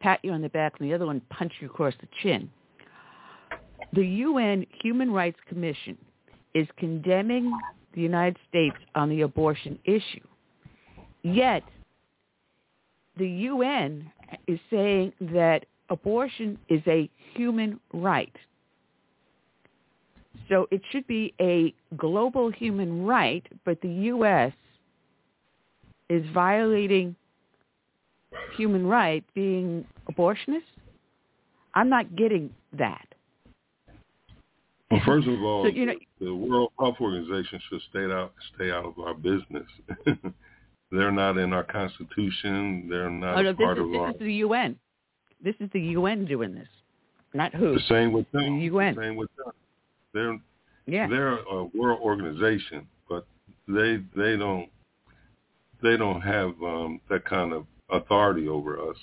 Speaker 1: pat you on the back and the other one punch you across the chin. The UN Human Rights Commission is condemning the United States on the abortion issue. Yet, the UN is saying that abortion is a human right. So it should be a global human right, but the U.S. is violating human right being abortionist? I'm not getting that.
Speaker 3: Well, first of all,
Speaker 1: So, you know-
Speaker 3: the World Health Organization should stay out stay out of our business. They're not in our constitution. They're not
Speaker 1: oh, no, this,
Speaker 3: part
Speaker 1: is,
Speaker 3: of
Speaker 1: this
Speaker 3: our.
Speaker 1: is the UN. This is the UN doing this, not who.
Speaker 3: The same with them.
Speaker 1: The UN.
Speaker 3: The same with them. They're
Speaker 1: Yeah.
Speaker 3: they're a world organization, but they they don't they don't have um, that kind of authority over us.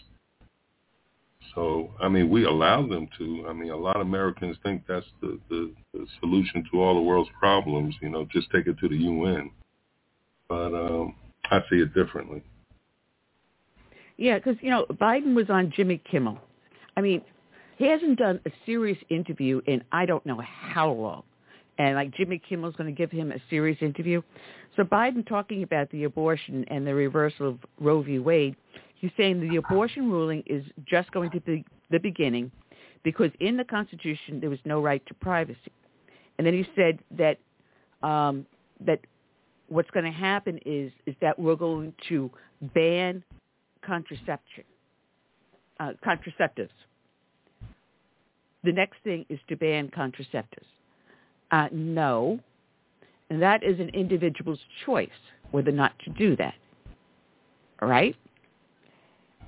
Speaker 3: So I mean, we allow them to. I mean, a lot of Americans think that's the, the, the solution to all the world's problems. You know, just take it to the UN. But um, I see it differently.
Speaker 1: Yeah, because you know Biden was on Jimmy Kimmel. I mean, he hasn't done a serious interview in I don't know how long, and like Jimmy Kimmel's going to give him a serious interview. So Biden talking about the abortion and the reversal of Roe v. Wade, he's saying the abortion ruling is just going to be the beginning, because in the Constitution there was no right to privacy, and then he said that um, that what's going to happen is is that we're going to ban contraception, uh, contraceptives. The next thing is to ban contraceptives. Uh, no, and that is an individual's choice whether or not to do that. All right?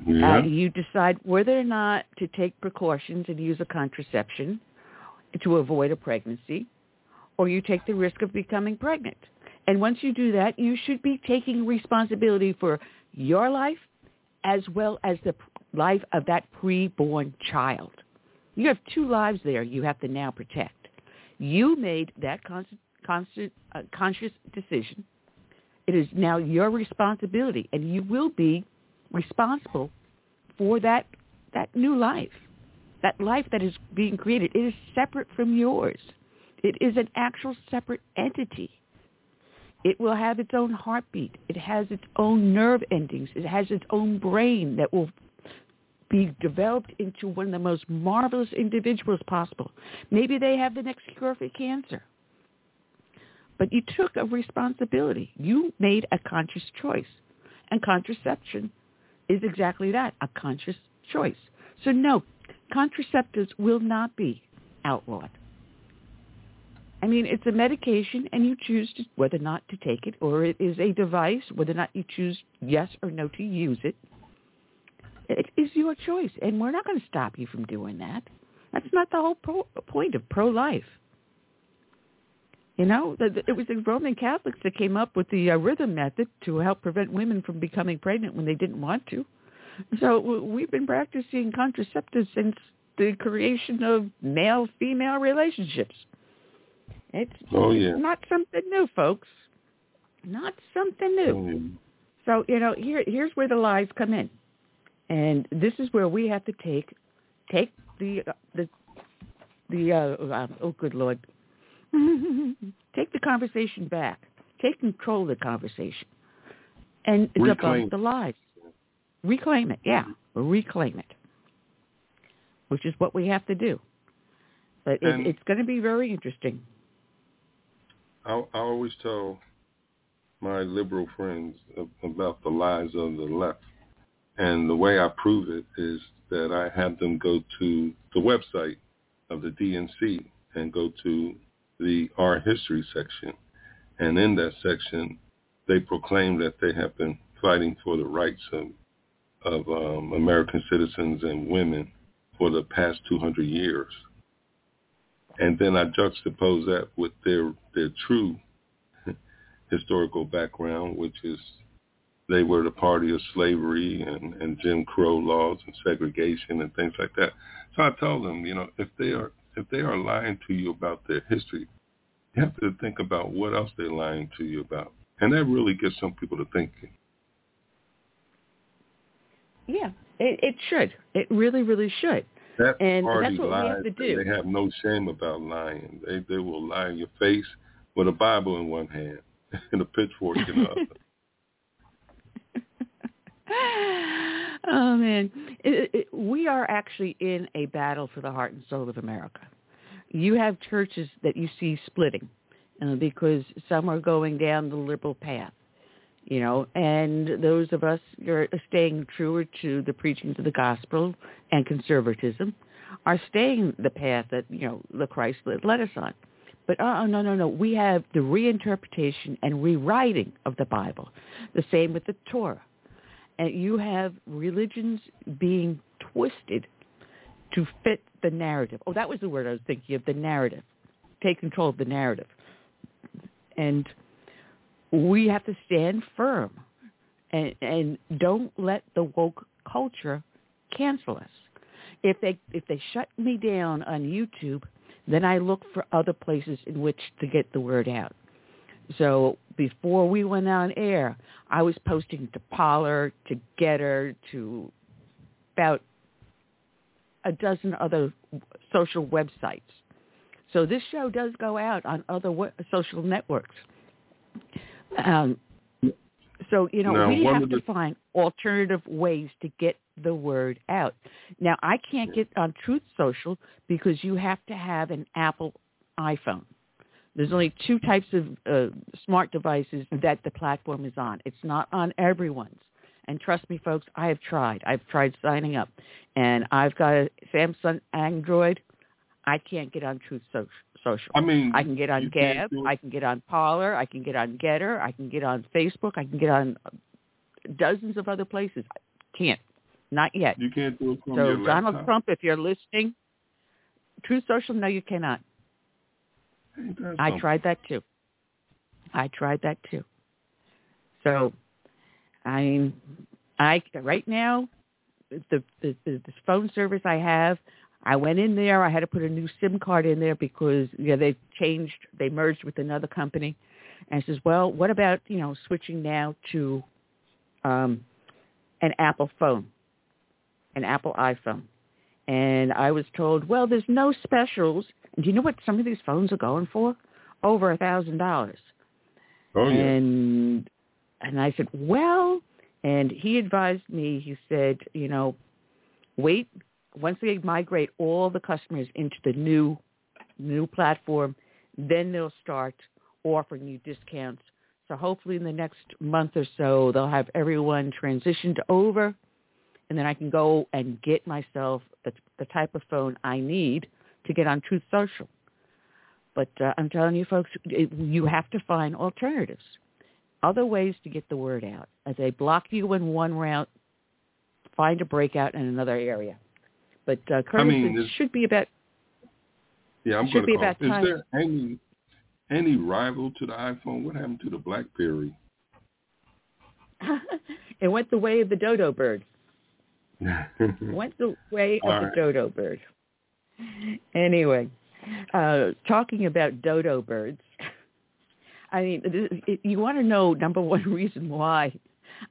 Speaker 3: Yeah.
Speaker 1: Uh, you decide whether or not to take precautions and use a contraception to avoid a pregnancy, or you take the risk of becoming pregnant. And once you do that, you should be taking responsibility for your life as well as the life of that preborn child. You have two lives there you have to now protect. You made that constant, constant, uh, conscious decision. It is now your responsibility, and you will be responsible for that that new life, that life that is being created. It is separate from yours. It is an actual separate entity. It will have its own heartbeat. It has its own nerve endings. It has its own brain that will be developed into one of the most marvelous individuals possible. Maybe they have the next cure for cancer. But you took a responsibility. You made a conscious choice. And contraception is exactly that, a conscious choice. So no, contraceptives will not be outlawed. I mean, it's a medication, and you choose to, whether or not to take it, or it is a device, whether or not you choose yes or no to use it. It is your choice, and we're not going to stop you from doing that. That's not the whole pro- point of pro-life. You know, it was the Roman Catholics that came up with the uh, rhythm method to help prevent women from becoming pregnant when they didn't want to. So we've been practicing contraceptives since the creation of male-female relationships. It's,
Speaker 3: oh, yeah.
Speaker 1: not something new, folks. Not something new.
Speaker 3: Oh, yeah.
Speaker 1: So, you know, here here's where the lies come in. And this is where we have to take take the uh, the the uh, uh, oh good lord. Take the conversation back. Take control of the conversation. And
Speaker 3: reclaim
Speaker 1: debunk the lies. Reclaim it yeah. Reclaim it. Which is what we have to do. But it, it's going to be very interesting.
Speaker 3: I, I always tell my liberal friends about the lies of the left and the way I prove it is that I have them go to the website of the DNC and go to the Our history section. And in that section, they proclaim that they have been fighting for the rights of, of um, American citizens and women for the past 200 years. And then I juxtapose that with their, their true historical background, which is they were the party of slavery and, and Jim Crow laws and segregation and things like that. So I tell them, you know, if they are if they are lying to you about their history, you have to think about what else they're lying to you about. And that really gets some people to thinking.
Speaker 1: Yeah, it, it should. It really, really should.
Speaker 3: That
Speaker 1: and
Speaker 3: party
Speaker 1: that's what
Speaker 3: lies.
Speaker 1: we have to do.
Speaker 3: They have no shame about lying. They they will lie in your face with a Bible in one hand and a pitchfork in the other.
Speaker 1: oh man, it, it, we are actually in a battle for the heart and soul of America. You have churches that you see splitting uh, because some are going down the liberal path, you know, and those of us who are staying truer to the preachings of the gospel and conservatism are staying the path that you know the Christ led us on. But oh no no no, we have the reinterpretation and rewriting of the Bible. The same with the Torah and you have religions being twisted to fit the narrative. Oh, that was the word I was thinking of, the narrative. Take control of the narrative. And we have to stand firm and, and don't let the woke culture cancel us. If they if they shut me down on YouTube, then I look for other places in which to get the word out. So before we went on air, I was posting to Parler, to Gettr, to about a dozen other social websites. So this show does go out on other we- social networks. Um, so you know
Speaker 3: Now,
Speaker 1: we have to
Speaker 3: the-
Speaker 1: find alternative ways to get the word out. Now I can't get on Truth Social because you have to have an Apple iPhone. There's only two types of uh, smart devices that the platform is on. It's not on everyone's. And trust me, folks, I have tried. I've tried signing up, and I've got a Samsung Android. I can't get on Truth so- Social.
Speaker 3: I mean,
Speaker 1: I can get on Gab. I can get on Parler. I can get on Gettr. I can get on Facebook. I can get on dozens of other places. I can't. Not yet.
Speaker 3: You can't do it from
Speaker 1: So Donald
Speaker 3: laptop.
Speaker 1: Trump, if you're listening, Truth Social, no, you cannot. I tried that too. I tried that too. So, I mean, I right now, the, the the the phone service I have, I went in there. I had to put a new SIM card in there because yeah they changed, they merged with another company, and I says, well, what about you know switching now to um, an Apple phone, an Apple iPhone, and I was told, well, there's no specials. And do you know what some of these phones are going for? Over a thousand dollars.
Speaker 3: Oh yeah.
Speaker 1: And and I said, well, and he advised me. He said, you know, wait once they migrate all the customers into the new new platform, then they'll start offering you discounts. So hopefully in the next month or so, they'll have everyone transitioned over, and then I can go and get myself the, the type of phone I need to get on Truth Social. But uh, I'm telling you, folks, it, you have to find alternatives, other ways to get the word out. As they block you in one route, find a breakout in another area. But uh, Curtis,
Speaker 3: I mean,
Speaker 1: it should be about
Speaker 3: yeah, I'm gonna
Speaker 1: about
Speaker 3: call.
Speaker 1: time.
Speaker 3: Is there any any rival to the iPhone? What happened to the BlackBerry?
Speaker 1: it went the way of the dodo bird. went the way of
Speaker 3: All
Speaker 1: the dodo bird. Anyway, uh, talking about dodo birds, I mean, it, it, you want to know number one reason why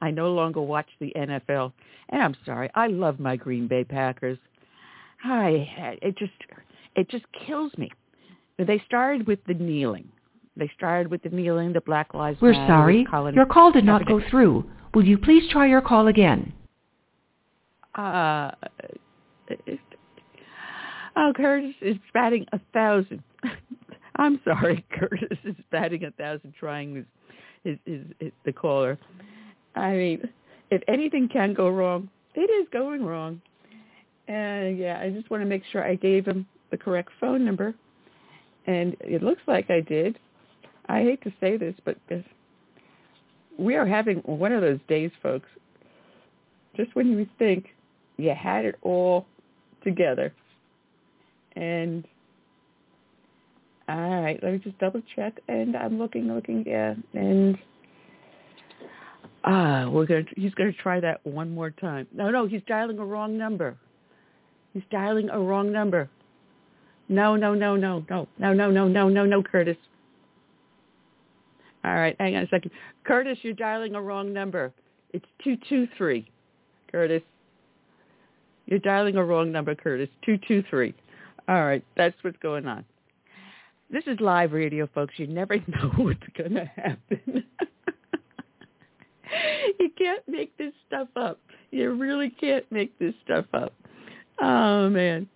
Speaker 1: I no longer watch the NFL, and I'm sorry, I love my Green Bay Packers. I it just it just kills me. They started with the kneeling. They started with the kneeling, the Black Lives
Speaker 5: We're
Speaker 1: Matter,
Speaker 5: sorry.
Speaker 1: Colin
Speaker 5: Your call did not go through. Will you please try your call again?
Speaker 1: Uh, oh, Curtis is batting a thousand. I'm sorry, Curtis is batting a thousand, trying his, his, his, his the caller. I mean, if anything can go wrong, it is going wrong. And yeah, I just want to make sure I gave him the correct phone number, and it looks like I did. I hate to say this, but we are having one of those days, folks. Just when you think you had it all together. And all right, let me just double check. And I'm looking, looking, yeah. And ah, we're gonna. He's gonna try that one more time. No, no, he's dialing a wrong number. He's dialing a wrong number. No, no, no, no, no, no, no, no, no, no, no, Curtis. All right, hang on a second. Curtis, you're dialing a wrong number. It's two two three. Curtis. You're dialing a wrong number, Curtis. 223. All right, that's what's going on. This is live radio, folks. You never know what's going to happen. you can't make this stuff up. You really can't make this stuff up. Oh, man.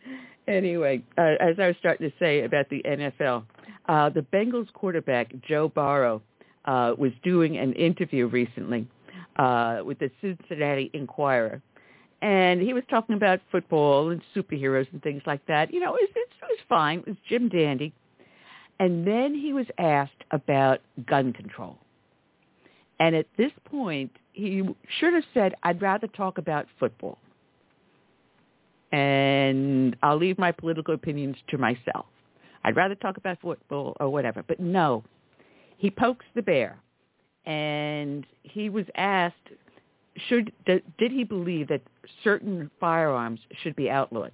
Speaker 1: Anyway, uh, as I was starting to say about the NFL, uh, the Bengals quarterback, Joe Burrow, uh, was doing an interview recently uh, with the Cincinnati Enquirer. And he was talking about football and superheroes and things like that. You know, it was, it was fine. It was Jim Dandy. And then he was asked about gun control. And at this point, he should have said, I'd rather talk about football. And I'll leave my political opinions to myself. I'd rather talk about football or whatever. But no, he pokes the bear. And he was asked, should did he believe that certain firearms should be outlawed?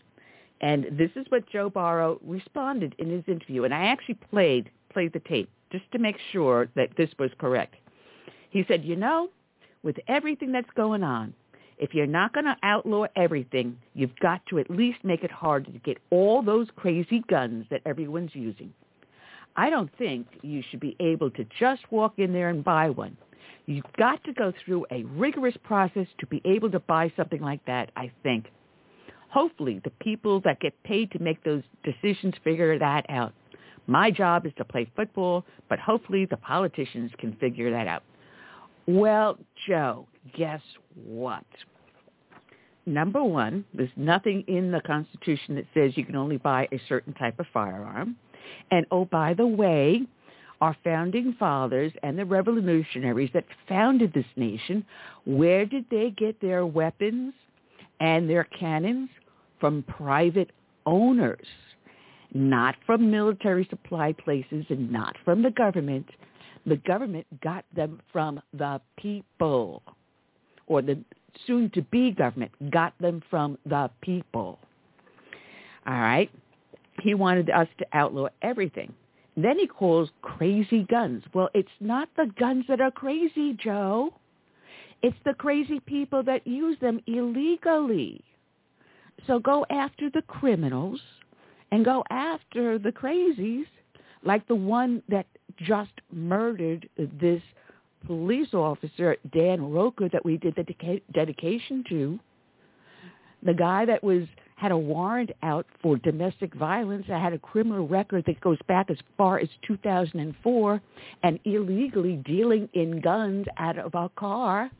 Speaker 1: And this is what Joe Burrow responded in his interview. And I actually played played the tape just to make sure that this was correct. He said, you know, with everything that's going on, if you're not going to outlaw everything, you've got to at least make it hard to get all those crazy guns that everyone's using. I don't think you should be able to just walk in there and buy one. You've got to go through a rigorous process to be able to buy something like that, I think. Hopefully the people that get paid to make those decisions figure that out. My job is to play football, but hopefully the politicians can figure that out. Well, Joe, guess what? Number one, there's nothing in the Constitution that says you can only buy a certain type of firearm. And oh, by the way, our founding fathers and the revolutionaries that founded this nation, where did they get their weapons and their cannons? From private owners. not from military supply places and not from the government. The government got them from the people, or the soon-to-be government got them from the people. All right? He wanted us to outlaw everything. Then he calls crazy guns. Well, it's not the guns that are crazy, Joe. It's the crazy people that use them illegally. So go after the criminals and go after the crazies like the one that just murdered this police officer, Dan Rocha, that we did the dedica- dedication to. The guy that was had a warrant out for domestic violence, that had a criminal record that goes back as far as 2004, and illegally dealing in guns out of a car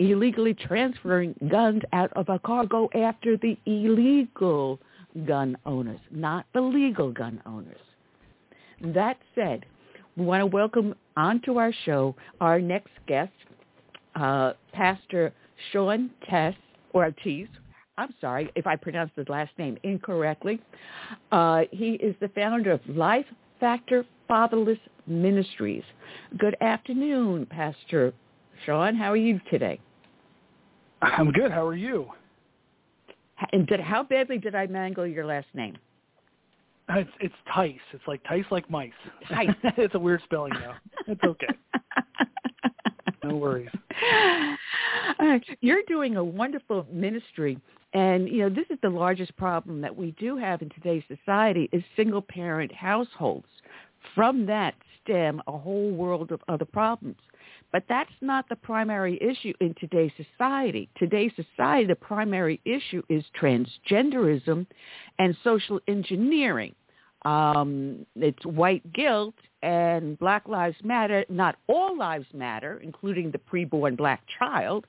Speaker 1: illegally transferring guns out of a car go after the illegal gun owners, not the legal gun owners. That said, we want to welcome onto our show our next guest, uh, Pastor Sean Tess Ortiz. I'm sorry if I pronounced his last name incorrectly. Uh, he is the founder of Life Factor Fatherless Ministries. Good afternoon, Pastor Sean. How are you today?
Speaker 7: I'm good. How are you?
Speaker 1: And did, how badly did I mangle your last name?
Speaker 7: It's it's Tice. It's like Tice like mice.
Speaker 1: Tice.
Speaker 7: it's a weird spelling though. It's okay. no worries.
Speaker 1: You're doing a wonderful ministry, and you know this is the largest problem that we do have in today's society is single parent households. From that stem a whole world of other problems. But that's not the primary issue in today's society. Today's society, the primary issue is transgenderism and social engineering. Um, it's white guilt and Black Lives Matter. Not all lives matter, including the preborn black child.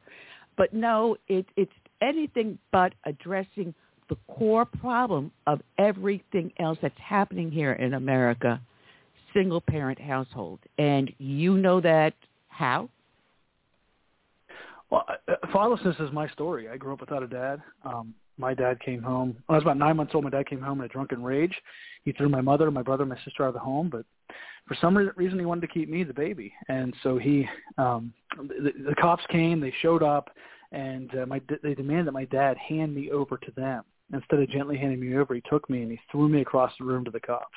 Speaker 1: But no, it, it's anything but addressing the core problem of everything else that's happening here in America, single parent household. And you know that how?
Speaker 7: Well, uh, fatherlessness is my story. I grew up without a dad. Um, my dad came home. When I was about nine months old, my dad came home in a drunken rage. He threw my mother, my brother, and my sister out of the home, but for some reason he wanted to keep me, the baby. And so he, um, the, the cops came, they showed up, and uh, my they demanded that my dad hand me over to them. Instead of gently handing me over, he took me and he threw me across the room to the cops.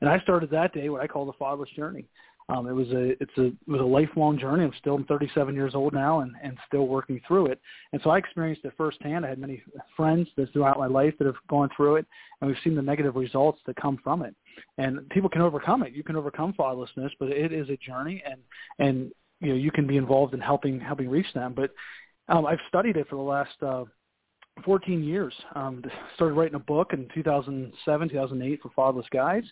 Speaker 7: And I started that day what I call the fatherless journey. Um, it was a it's a it was a lifelong journey. I'm still 37 years old now and and still working through it. And so I experienced it firsthand. I had many friends that throughout my life that have gone through it, and we've seen the negative results that come from it. And people can overcome it. You can overcome fatherlessness, but it is a journey, and and you know you can be involved in helping helping reach them. But um, I've studied it for the last. Uh, 14 years. Um, started writing a book in 2007, 2008 for fatherless guys,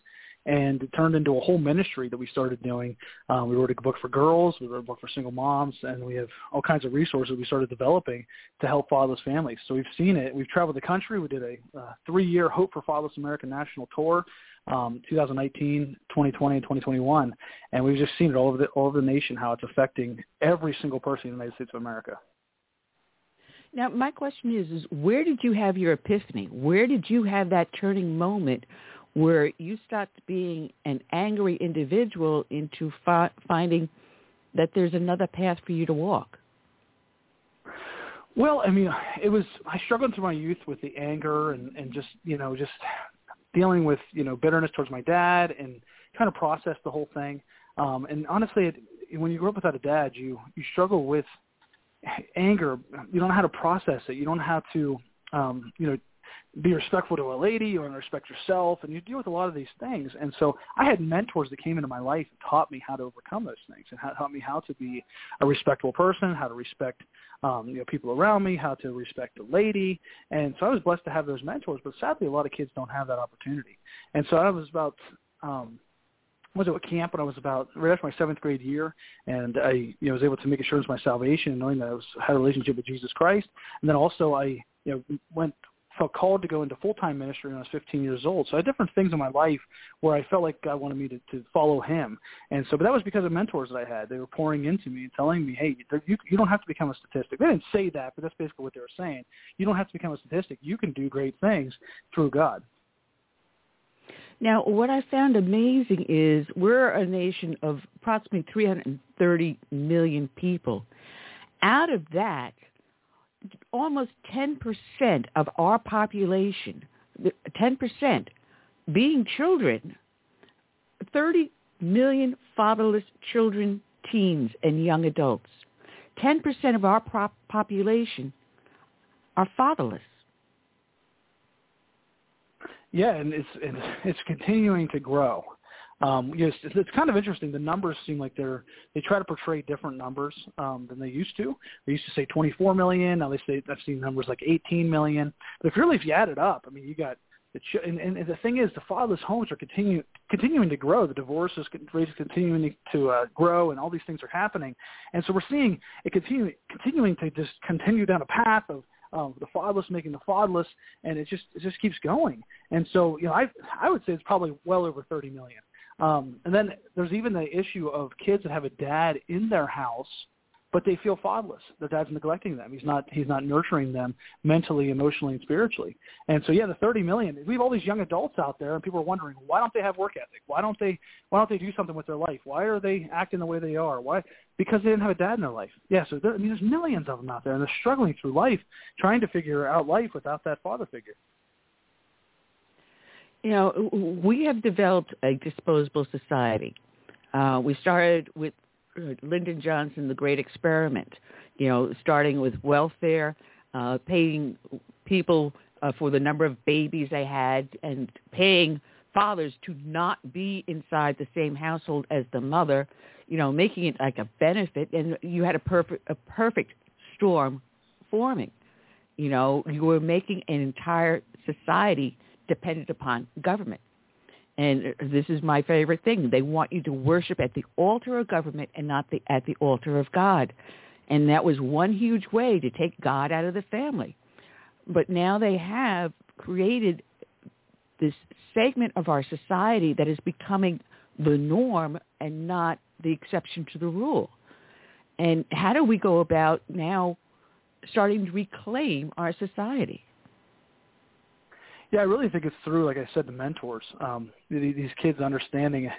Speaker 7: and it turned into a whole ministry that we started doing. Um, we wrote a book for girls, we wrote a book for single moms, and we have all kinds of resources we started developing to help fatherless families. So we've seen it. We've traveled the country. We did a uh, three-year Hope for Fatherless America national tour, um, 2019, 2020, and 2021, and we've just seen it all over the all over the nation how it's affecting every single person in the United States of America.
Speaker 1: Now, my question is, is where did you have your epiphany? Where did you have that turning moment where you stopped being an angry individual into fi- finding that there's another path for you to walk?
Speaker 7: Well, I mean, it was I struggled through my youth with the anger and and just you know just dealing with you know bitterness towards my dad and trying to process the whole thing. Um, and honestly, it, when you grow up without a dad, you you struggle with anger. You don't know how to process it. You don't know how to um, you know be respectful to a lady or respect yourself and you deal with a lot of these things and so i had mentors that came into my life and taught me how to overcome those things and how, taught me how to be a respectful person how to respect um you know people around me how to respect a lady and so i was blessed to have those mentors but sadly a lot of kids don't have that opportunity and so i was about um was at a camp when I was about right after my seventh grade year, and I you know was able to make assurance of my salvation, knowing that I was had a relationship with Jesus Christ, and then also I you know went felt called to go into full-time ministry when I was 15 years old. So I had different things in my life where I felt like God wanted me to, to follow him. And so, but that was because of mentors that I had. They were pouring into me and telling me, hey, you, you don't have to become a statistic. They didn't say that, but that's basically what they were saying. You don't have to become a statistic. You can do great things through God.
Speaker 1: Now, what I found amazing is we're a nation of approximately 330 million people. Out of that, almost 10% of our population, 10% being children, 30 million fatherless children, teens, and young adults. 10% of our population are fatherless.
Speaker 7: Yeah, and it's it's, it's continuing to grow. Um, yes, it's, it's kind of interesting. The numbers seem like they're they try to portray different numbers um, than they used to. They used to say 24 million. Now they say I've seen numbers like 18 million. But if really if you add it up, I mean, you got the ch- and, and the thing is, the fatherless homes are continue, continuing to grow. The divorces rates continuing to uh, grow, and all these things are happening. And so we're seeing it continue, continuing to just continue down a path of um, the fatherless making the fatherless, and it just it just keeps going. And so you know, I I would say it's probably well over 30 million. Um, and then there's even the issue of kids that have a dad in their house, but they feel fatherless. Their dad's neglecting them. He's not he's not nurturing them mentally, emotionally, and spiritually. And so yeah, the 30 million. We have all these young adults out there, and people are wondering why don't they have work ethic? Why don't they why don't they do something with their life? Why are they acting the way they are? Why? Because they didn't have a dad in their life. Yeah, so there, I mean, there's millions of them out there, and they're struggling through life, trying to figure out life without that father figure
Speaker 1: you know, we have developed a disposable society. Uh, we started with Lyndon Johnson, the Great Experiment. You know, starting with welfare, uh, paying people uh, for the number of babies they had, and paying fathers to not be inside the same household as the mother. You know, making it like a benefit, and you had a perfect a perfect storm forming. You know, you were making an entire society dependent upon government. And this is my favorite thing. They want you to worship at the altar of government and not the, at the altar of God. And that was one huge way to take God out of the family. But now they have created this segment of our society that is becoming the norm and not the exception to the rule. And how do we go about now starting to reclaim our society?
Speaker 7: Yeah, I really think it's through, like I said, the mentors. Um, these kids understanding.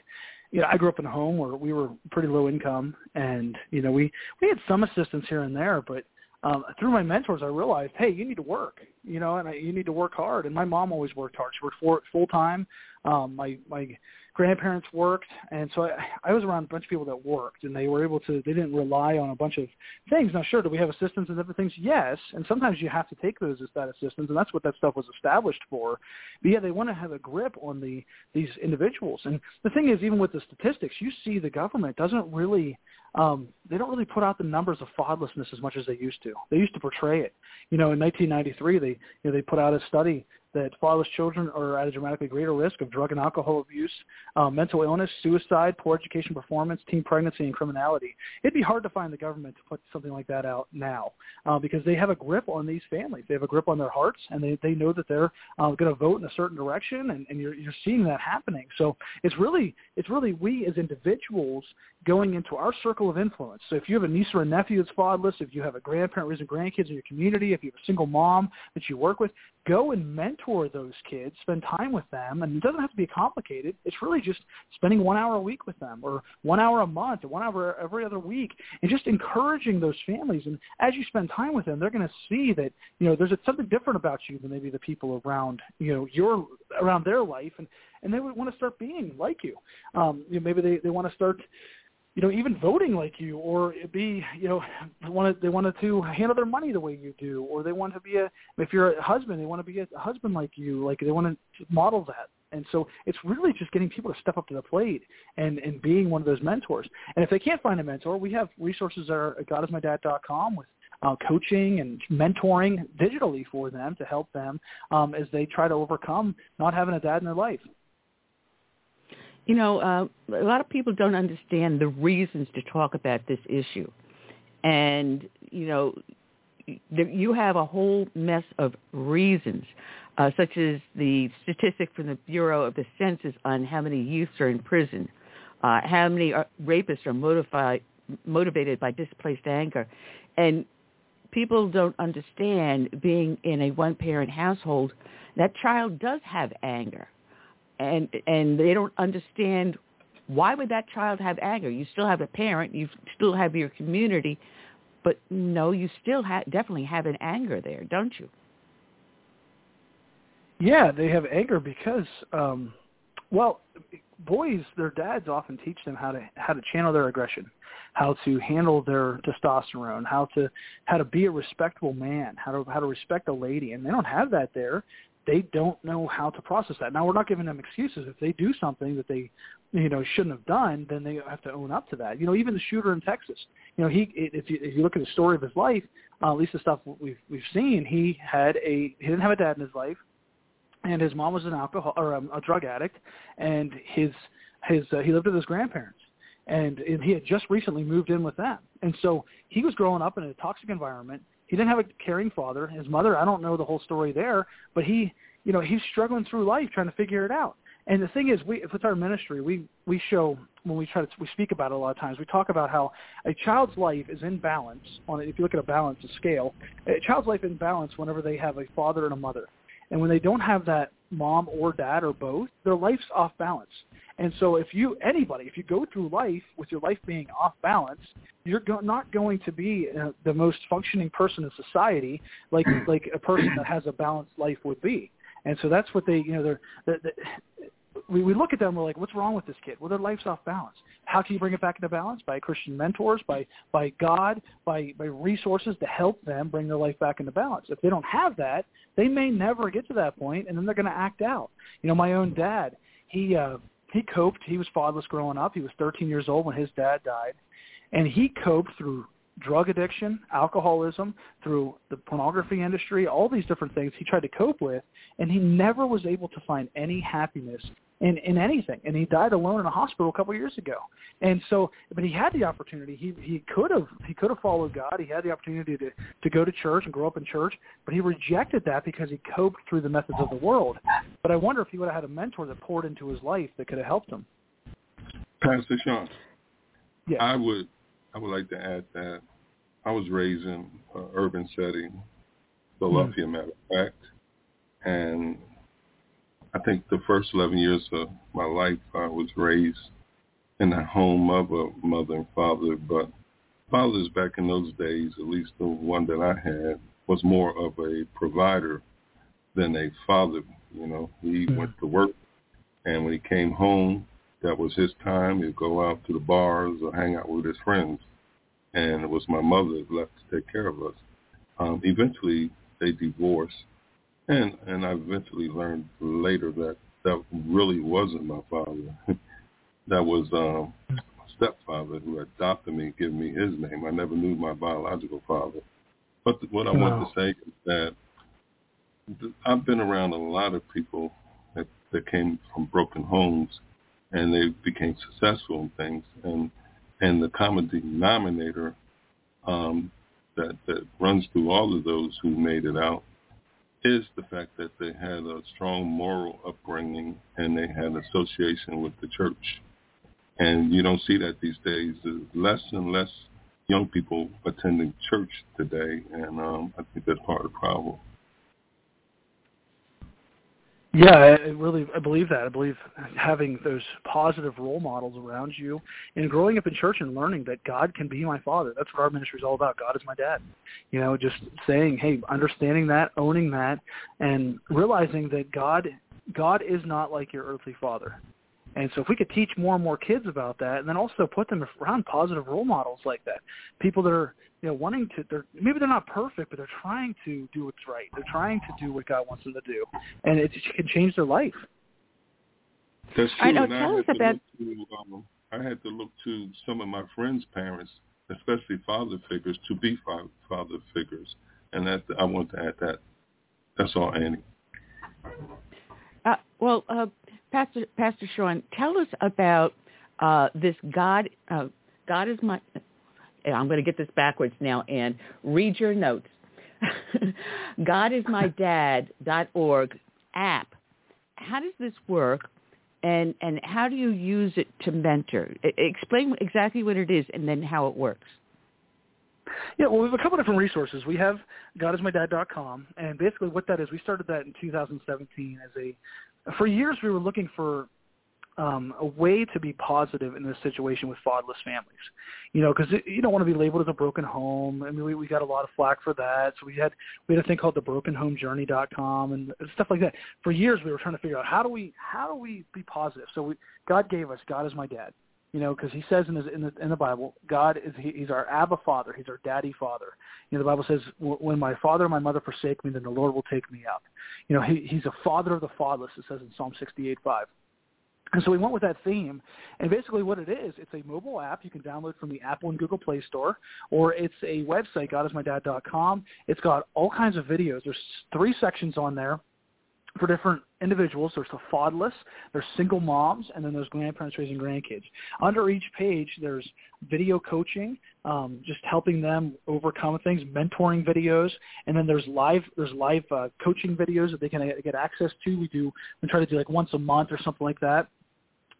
Speaker 7: You know, I grew up in a home where we were pretty low income, and you know, we we had some assistance here and there, but um, through my mentors, I realized, hey, you need to work, you know, and I, you need to work hard. And my mom always worked hard; she worked full time. Um, my my grandparents worked, and so I, I was around a bunch of people that worked, and they were able to. They didn't rely on a bunch of things. Now, sure, do we have assistance and other things? Yes, and sometimes you have to take those as that assistance, and that's what that stuff was established for. But yeah, they want to have a grip on the these individuals. And the thing is, even with the statistics, you see the government doesn't really um, they don't really put out the numbers of fatherlessness as much as they used to. They used to portray it. You know, in 1993, they you know they put out a study that fatherless children are at a dramatically greater risk of drug and alcohol abuse, uh, mental illness, suicide, poor education performance, teen pregnancy, and criminality. It'd be hard to find the government to put something like that out now uh, because they have a grip on these families. They have a grip on their hearts, and they, they know that they're uh, going to vote in a certain direction, and, and you're, you're seeing that happening. So it's really it's really we as individuals going into our circle of influence. So if you have a niece or a nephew that's fatherless, if you have a grandparent raising grandkids in your community, if you have a single mom that you work with, go and mentor those kids, spend time with them, and it doesn't have to be complicated. It's really just spending one hour a week with them, or one hour a month, or one hour every other week, and just encouraging those families. And as you spend time with them, they're going to see that you know there's something different about you than maybe the people around you know your around their life, and and they would want to start being like you. Um, you know, maybe they they want to start you know, even voting like you, or be, you know, wanted they wanted to handle their money the way you do, or they want to be a, if you're a husband, they want to be a husband like you, like they want to model that. And so it's really just getting people to step up to the plate and, and being one of those mentors. And if they can't find a mentor, we have resources that are at godismydad.com with uh, coaching and mentoring digitally for them to help them um, as they try to overcome not having a dad in their life
Speaker 1: you know, uh, a lot of people don't understand the reasons to talk about this issue. And, you know, you have a whole mess of reasons, uh, such as the statistic from the Bureau of the Census on how many youths are in prison, uh, how many are, rapists are motivated motivated by displaced anger. And people don't understand being in a one-parent household, that child does have anger and and they don't understand why would that child have anger? You still have a parent, you still have your community, but no, you still ha- definitely have an anger there, don't you?
Speaker 7: Yeah, they have anger because, um, well, boys, their dads often teach them how to how to channel their aggression, how to handle their testosterone, how to how to be a respectable man, how to how to respect a lady, and they don't have that there. They don't know how to process that. Now, we're not giving them excuses. If they do something that they, you know, shouldn't have done, then they have to own up to that. You know, even the shooter in Texas. You know, he if you if you look at the story of his life, uh, at least the stuff we've we've seen, he had a he didn't have a dad in his life and his mom was an alcohol or um, a drug addict, and his his uh, he lived with his grandparents, and, and he had just recently moved in with them, and so he was growing up in a toxic environment. He didn't have a caring father. His mother, I don't know the whole story there, but he, you know, he's struggling through life trying to figure it out. And the thing is, we with our ministry, we we show when we try to we speak about it a lot of times. We talk about how a child's life is in balance. On if you look at a balance, a scale, a child's life in balance whenever they have a father and a mother. And when they don't have that mom or dad or both, their life's off balance. And so if you anybody, if you go through life with your life being off balance, you're go- not going to be uh, the most functioning person in society like like a person that has a balanced life would be. And so that's what they, you know, they're, they're, they're we, we look at them, we're like, what's wrong with this kid? Well, their life's off balance. How can you bring it back into balance? By Christian mentors, by by God, by by resources to help them bring their life back into balance. If they don't have that, they may never get to that point, and then they're going to act out. You know, my own dad, he uh, he coped. He was fatherless growing up. He was 13 years old when his dad died, and he coped through drug addiction, alcoholism, through the pornography industry, all these different things he tried to cope with, and he never was able to find any happiness in in anything. And he died alone in a hospital a couple of years ago. And so, but he had the opportunity. He he could have he could have followed God. He had the opportunity to to go to church and grow up in church, but he rejected that because he coped through the methods of the world. But I wonder if he would have had a mentor that poured into his life that could have helped him.
Speaker 3: Pastor Sean,
Speaker 7: yeah.
Speaker 3: I would I would like to add that I was raised in an urban setting, Philadelphia, mm-hmm. matter of fact, and I think the first 11 years of my life I was raised in a home of a mother and father, but fathers back in those days, at least the one that I had, was more of a provider than a father. You know, he mm-hmm. went to work, and when he came home, that was his time. He'd go out to the bars or hang out with his friends, and it was my mother left to take care of us. Um, eventually, they divorced, and and I eventually learned later that that really wasn't my father. that was um, my stepfather who adopted me, gave me his name. I never knew my biological father. But what I want to say is that I've been around a lot of people that, that came from broken homes, and they became successful in things. And and the common denominator um, that that runs through all of those who made it out is the fact that they had a strong moral upbringing and they had association with the church. And you don't see that these days. There's less and less young people attending church today, and um, I think that's part of the problem.
Speaker 7: Yeah, I really I believe that. I believe having those positive role models around you and growing up in church and learning that God can be my father. That's what our ministry is all about. God is my dad. You know, just saying, hey, understanding that, owning that and realizing that God God is not like your earthly father. And so if we could teach more and more kids about that and then also put them around positive role models like that, people that are you know, wanting to, they're maybe they're not perfect, but they're trying to do what's right. They're trying to do what God wants them to do, and it can change their life.
Speaker 3: That's true.
Speaker 1: I know.
Speaker 3: And
Speaker 1: tell
Speaker 3: I
Speaker 1: us about.
Speaker 3: To, um, I had to look to some of my friends' parents, especially father figures, to be father figures, and that I want to add that. That's all, Annie.
Speaker 1: Uh, well, uh, Pastor Pastor Sean, tell us about uh, this God. Uh, God is my I'm going to get this backwards now, and read your notes. GodIsMyDad.org app. How does this work, and and how do you use it to mentor? Explain exactly what it is, and then how it works.
Speaker 7: Yeah, well, we have a couple different resources. We have godismydad.com, and basically what that is, we started that in 2017 as a for years we were looking for um, a way to be positive in this situation with fatherless families. You know, because you don't want to be labeled as a broken home. I mean, we, we got a lot of flack for that. So we had we had a thing called the BrokenHomeJourney.com and stuff like that. For years, we were trying to figure out how do we how do we be positive. So we, God gave us God is my dad. You know, because He says in, his, in the in the Bible, God is he, He's our Abba Father. He's our Daddy Father. You know, the Bible says, "When my father and my mother forsake me, then the Lord will take me up." You know, he, He's a Father of the fatherless. It says in Psalm 68:5. And so we went with that theme. And basically what it is, it's a mobile app you can download from the Apple and Google Play Store, or it's a website, godismydad.com. It's got all kinds of videos. There's three sections on there for different individuals. There's the fatherless, there's single moms, and then there's grandparents raising grandkids. Under each page, there's video coaching, um, just helping them overcome things, mentoring videos, and then there's live there's live uh, coaching videos that they can get access to. We do we try to do like once a month or something like that.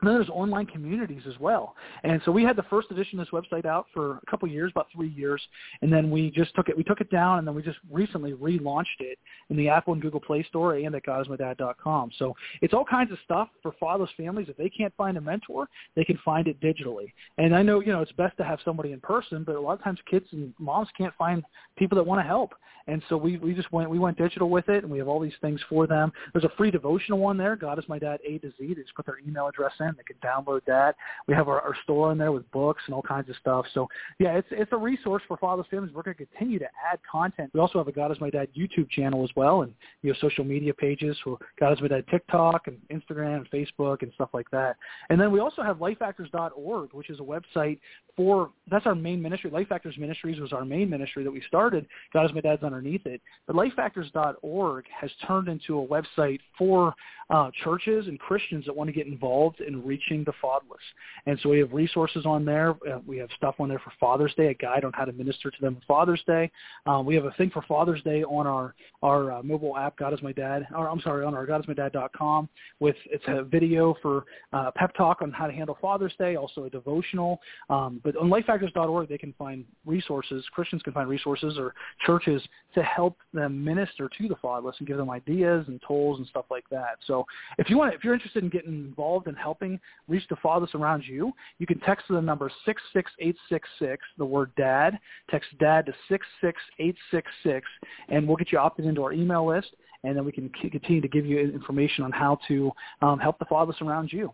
Speaker 7: And then there's online communities as well. And so we had the first edition of this website out for a couple years, about three years, and then we just took it. We took it down, and then we just recently relaunched it in the Apple and Google Play Store and at godismydad.com. So it's all kinds of stuff for fatherless families. If they can't find a mentor, they can find it digitally. And I know you know it's best to have somebody in person, but a lot of times kids and moms can't find people that want to help. And so we we just went we went digital with it, and we have all these things for them. There's a free devotional one there. God is my dad A to Z. They just put their email address in. They can download that. We have our, our store in there with books and all kinds of stuff. So yeah, it's it's a resource for fathers families. We're going to continue to add content. We also have a God is my dad YouTube channel as well, and you know social media pages for God is my dad TikTok and Instagram and Facebook and stuff like that. And then we also have lifefactors.org, which is a website for that's our main ministry. Life Factors Ministries was our main ministry that we started. God is my dad's underneath it. But lifefactors.org has turned into a website for uh, churches and Christians that want to get involved in reaching the fatherless. And so we have resources on there. Uh, we have stuff on there for Father's Day, a guide on how to minister to them on Father's Day. Um, we have a thing for Father's Day on our our uh, mobile app, God is my dad. Or I'm sorry, on our godismydad.com with it's a video for uh, pep talk on how to handle Father's Day, also a devotional. Um, but on lifefactors.org, they can find resources. Christians can find resources or churches to help them minister to the fatherless and give them ideas and tools and stuff like that. So if you want, if you're interested in getting involved in helping reach the fatherless around you, you can text to the number six six eight six six, the word dad. Text dad to six six eight six six, and we'll get you opted into our email list, and then we can continue to give you information on how to um, help the fatherless around you.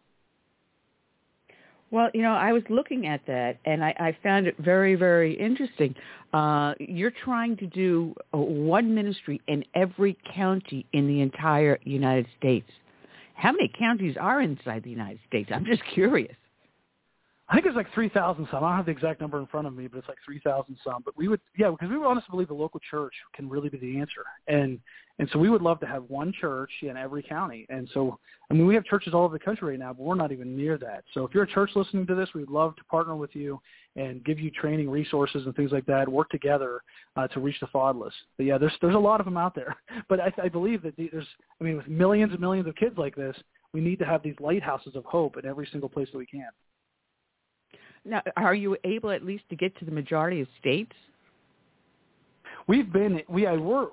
Speaker 1: Well, you know, I was looking at that and I, I found it very, very interesting. Uh, you're trying to do one ministry in every county in the entire United States. How many counties are inside the United States? I'm just curious.
Speaker 7: I think it's like 3,000 some. I don't have the exact number in front of me, but it's like 3,000 some. But we would, yeah, because we would honestly believe the local church can really be the answer. And and so we would love to have one church in every county. And so, I mean, we have churches all over the country right now, but we're not even near that. So if you're a church listening to this, we'd love to partner with you and give you training resources and things like that, work together uh, to reach the fatherless. But yeah, there's, there's a lot of them out there. But I, I believe that there's, I mean, with millions and millions of kids like this, we need to have these lighthouses of hope in every single place that we can.
Speaker 1: Now, are you able at least to get to the majority of states?
Speaker 7: We've been we I were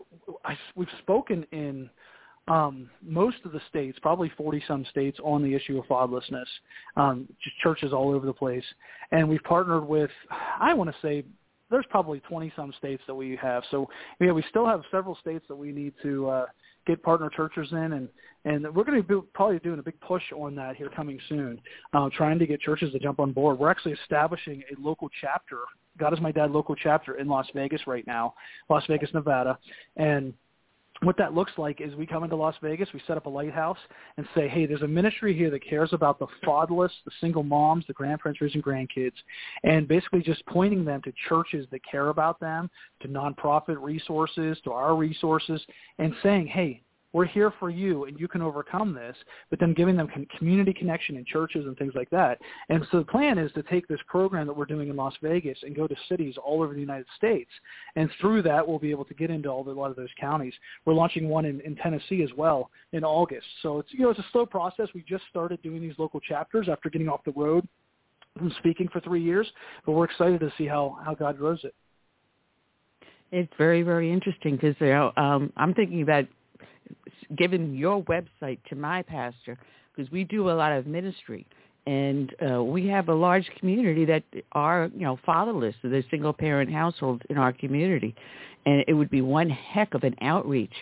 Speaker 7: I, we've spoken in um, most of the states, probably 40 some states, on the issue of fatherlessness, um, just churches all over the place, and we've partnered with I want to say there's probably 20 some states that we have. So yeah, we still have several states that we need to uh, get partner churches in, and and we're going to be probably doing a big push on that here coming soon, uh, trying to get churches to jump on board. We're actually establishing a local chapter, God is my dad local chapter in Las Vegas right now, Las Vegas, Nevada, and what that looks like is we come into Las Vegas, we set up a lighthouse and say, hey, there's a ministry here that cares about the fatherless, the single moms, the grandparents raising grandkids, and basically just pointing them to churches that care about them, to nonprofit resources, to our resources, and saying, hey, we're here for you and you can overcome this, but then giving them community connection in churches and things like that. And so the plan is to take this program that we're doing in Las Vegas and go to cities all over the United States. And through that, we'll be able to get into all the, a lot of those counties. We're launching one in, in Tennessee as well in August. So it's, you know, it's a slow process. We just started doing these local chapters after getting off the road from speaking for three years, but we're excited to see how, how God grows it.
Speaker 1: It's very, very interesting because you know, um, I'm thinking about given your website to my pastor because we do a lot of ministry and uh, we have a large community that are you know fatherless. So there's single parent households in our community, and it would be one heck of an outreach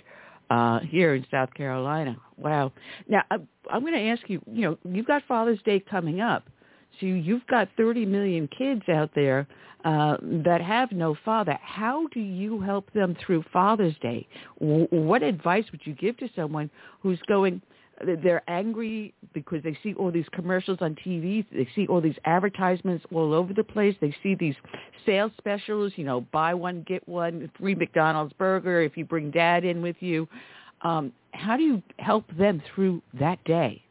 Speaker 1: uh, here in South Carolina. Wow. Now I, I'm going to ask you. You know, you've got Father's Day coming up, so you've got 30 million kids out there uh, that have no father. How do you help them through Father's Day? W- what advice would you give to someone who's going? they're angry because they see all these commercials on TV. They see all these advertisements all over the place. They see these sales specials, you know, buy one, get one, free McDonald's burger if you bring dad in with you. Um, how do you help them through that day?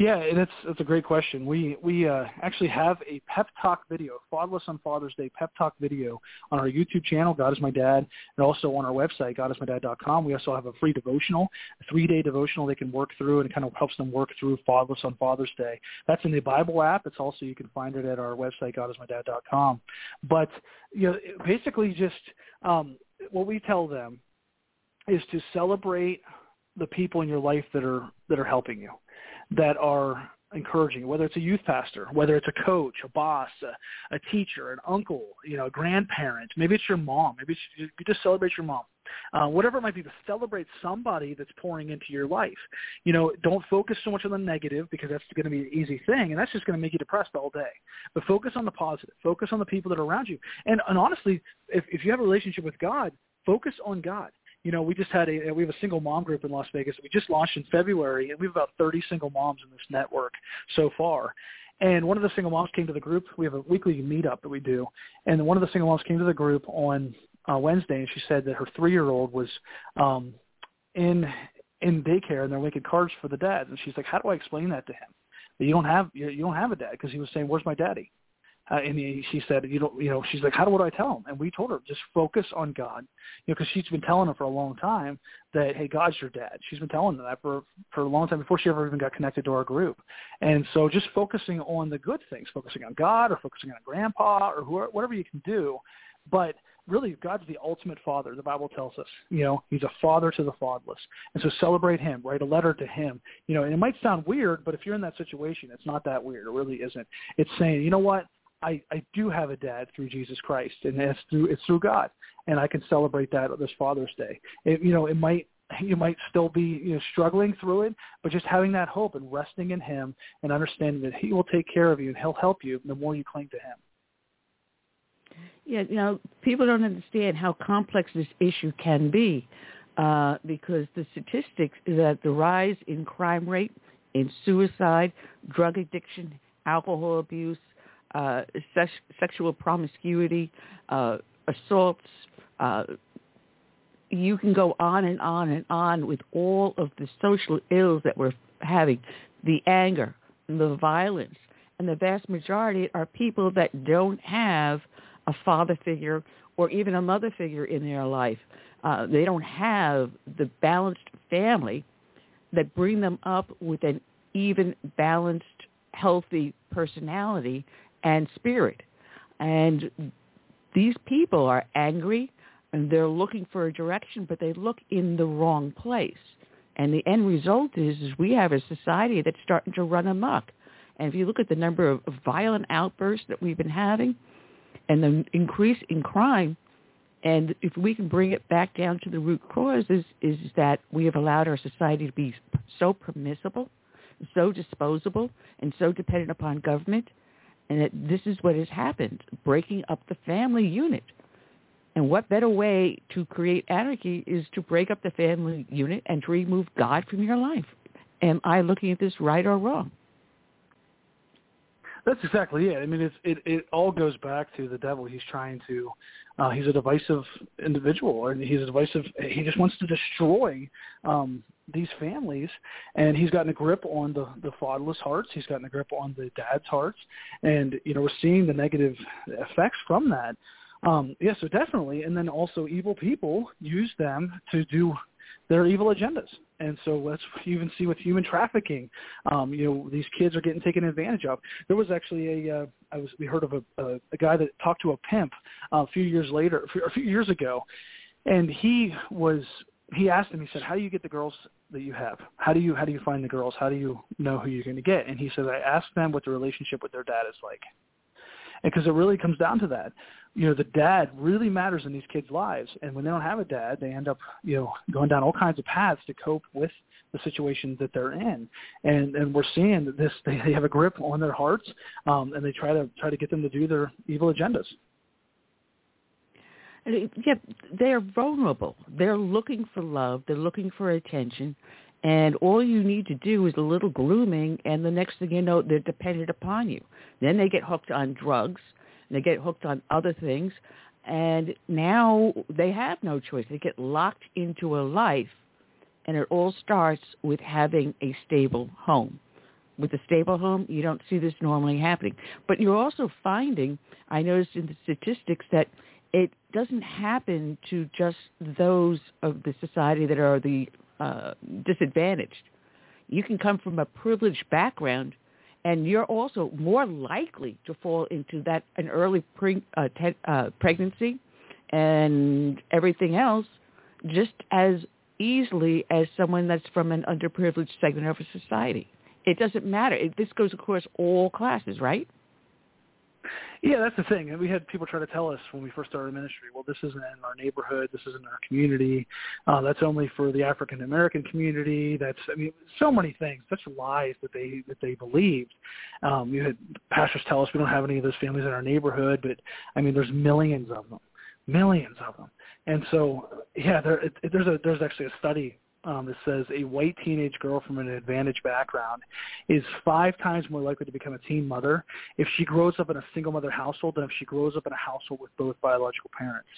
Speaker 7: Yeah, that's that's a great question. We we uh, actually have a pep talk video, Fatherless on Father's Day pep talk video on our YouTube channel, God is my dad, and also on our website, godismydad.com. We also have a free devotional, a three-day devotional they can work through, and it kind of helps them work through Fatherless on Father's Day. That's in the Bible app. It's also you can find it at our website, godismydad.com. But you know, basically, just um, what we tell them is to celebrate the people in your life that are that are helping you that are encouraging, whether it's a youth pastor, whether it's a coach, a boss, a, a teacher, an uncle, you know, a grandparent, maybe it's your mom, maybe it's, you just celebrate your mom. Uh, whatever it might be, to celebrate somebody that's pouring into your life. You know, don't focus so much on the negative because that's going to be an easy thing, and that's just going to make you depressed all day. But focus on the positive. Focus on the people that are around you. And, and honestly, if, if you have a relationship with God, focus on God you know, we just had a we have a single mom group in Las Vegas. We just launched in February, and we have about 30 single moms in this network so far. And one of the single moms came to the group. We have a weekly meetup that we do, and one of the single moms came to the group on uh, Wednesday, and she said that her three-year-old was um, in in daycare, and they're making cards for the dads. And she's like, "How do I explain that to him? That you don't have you don't have a dad?" Because he was saying, "Where's my daddy?" Uh, and he, she said, you know, you know, she's like, how do what do I tell him? And we told her, just focus on God, you know, because she's been telling him for a long time that, hey, God's your dad. She's been telling them that for for a long time before she ever even got connected to our group. And so, just focusing on the good things, focusing on God, or focusing on Grandpa, or whoever, whatever you can do, but really God's the ultimate father. The Bible tells us, you know, he's a father to the fatherless. And so celebrate him, write a letter to him. You know, and it might sound weird, but if you're in that situation, it's not that weird. It really isn't. It's saying, you know what? I, I do have a dad through Jesus Christ, and it's through it's through God, and I can celebrate that this Father's Day. It, you know, it might you might still be you know struggling through it, but just having that hope and resting in Him and understanding that He will take care of you and He'll help you the more you cling to Him.
Speaker 1: Yeah, you know, people don't understand how complex this issue can be uh, because the statistics that the rise in crime rate, in suicide, drug addiction, alcohol abuse, uh, sex, sexual promiscuity, uh, assaults. Uh, you can go on and on and on with all of the social ills that we're having, the anger, the violence, and the vast majority are people that don't have a father figure or even a mother figure in their life. Uh, they don't have the balanced family that bring them up with an even balanced, healthy personality and spirit. And these people are angry and they're looking for a direction, but they look in the wrong place. And the end result is, is we have a society that's starting to run amok. And if you look at the number of violent outbursts that we've been having and the increase in crime, and if we can bring it back down to the root causes, is that we have allowed our society to be so permissible, so disposable, and so dependent upon government and that this is what has happened, breaking up the family unit. And what better way to create anarchy is to break up the family unit and to remove God from your life? Am I looking at this right or wrong?
Speaker 7: That's exactly it. I mean, it's, it it all goes back to the devil. He's trying to, uh, he's a divisive individual, and he's a divisive. He just wants to destroy um, these families, and he's gotten a grip on the the fatherless hearts. He's gotten a grip on the dad's hearts, and you know we're seeing the negative effects from that. Um, yeah, so definitely, and then also evil people use them to do their evil agendas. And so let's even see with human trafficking. Um, you know, these kids are getting taken advantage of. There was actually a, uh, I was, we heard of a, a, a guy that talked to a pimp uh, a few years later, a few years ago, and he was he asked him. He said, "How do you get the girls that you have? How do you how do you find the girls? How do you know who you're going to get?" And he said, "I ask them what the relationship with their dad is like." because it really comes down to that. You know, the dad really matters in these kids' lives, and when they don't have a dad, they end up, you know, going down all kinds of paths to cope with the situations that they're in. And and we're seeing that this they, they have a grip on their hearts, um, and they try to try to get them to do their evil agendas.
Speaker 1: Yeah, they're vulnerable. They're looking for love. They're looking for attention. And all you need to do is a little grooming, and the next thing you know, they're dependent upon you. Then they get hooked on drugs, and they get hooked on other things, and now they have no choice. They get locked into a life, and it all starts with having a stable home. With a stable home, you don't see this normally happening. But you're also finding, I noticed in the statistics, that it doesn't happen to just those of the society that are the uh, disadvantaged. You can come from a privileged background, and you're also more likely to fall into that an early pre, uh, te- uh, pregnancy and everything else just as easily as someone that's from an underprivileged segment of a society. It doesn't matter. It, this goes across all classes, right?
Speaker 7: Yeah, that's the thing. And we had people try to tell us when we first started ministry, well, this isn't in our neighborhood, this isn't our community, uh, that's only for the African American community. That's, I mean, so many things, such lies that they that they believed. Um, you had pastors tell us we don't have any of those families in our neighborhood, but I mean, there's millions of them, millions of them. And so, yeah, there, it, there's a there's actually a study um, that says a white teenage girl from an advantaged background is five times more likely to become a teen mother if she grows up in a single mother household than if she grows up in a household with both biological parents,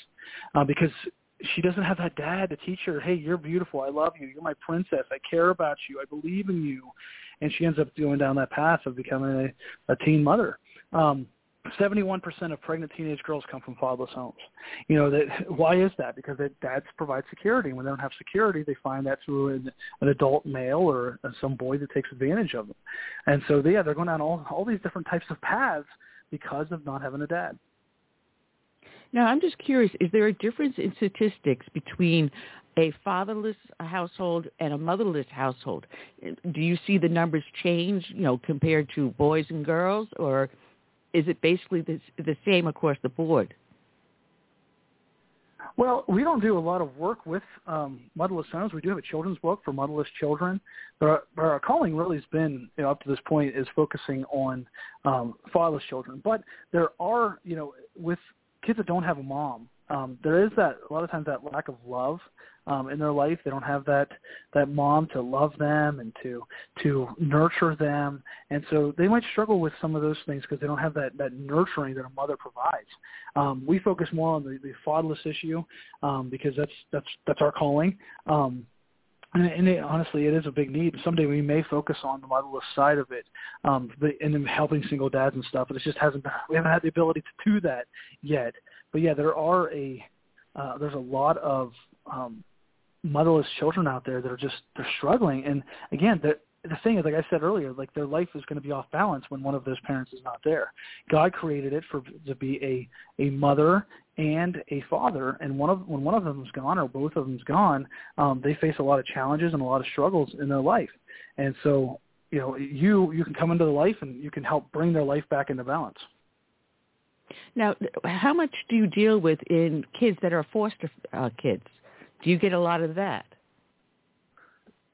Speaker 7: uh, because she doesn't have that dad to teach her, hey, you're beautiful, I love you, you're my princess, I care about you, I believe in you, and she ends up going down that path of becoming a, a teen mother. Um, 71% of pregnant teenage girls come from fatherless homes. You know that why is that? Because their dads provide security. When they don't have security, they find that through an, an adult male or uh, some boy that takes advantage of them. And so yeah, they're going down all all these different types of paths because of not having a dad.
Speaker 1: Now, I'm just curious, is there a difference in statistics between a fatherless household and a motherless household? Do you see the numbers change, you know, compared to boys and girls or is it basically the, the same across the board?
Speaker 7: Well, we don't do a lot of work with um, motherless homes. We do have a children's book for motherless children, but our, but our calling really has been, you know, up to this point, is focusing on um, fatherless children. But there are, you know, with kids that don't have a mom, um, there is that a lot of times that lack of love um, in their life. They don't have that that mom to love them and to to nurture them, and so they might struggle with some of those things because they don't have that that nurturing that a mother provides. Um, we focus more on the, the fatherless issue um, because that's that's that's our calling. Um, and, and it, honestly, it is a big need. Someday we may focus on the motherless side of it, um, and then helping single dads and stuff. But it just hasn't. We haven't had the ability to do that yet. But yeah, there are a uh, there's a lot of um, motherless children out there that are just they're struggling. And again, the the thing is, like I said earlier, like their life is going to be off balance when one of those parents is not there. God created it for to be a a mother and a father, and one of when one of them is gone or both of them's gone, um, they face a lot of challenges and a lot of struggles in their life. And so, you know, you you can come into the life and you can help bring their life back into balance.
Speaker 1: Now, how much do you deal with in kids that are foster uh, kids? Do you get a lot of that?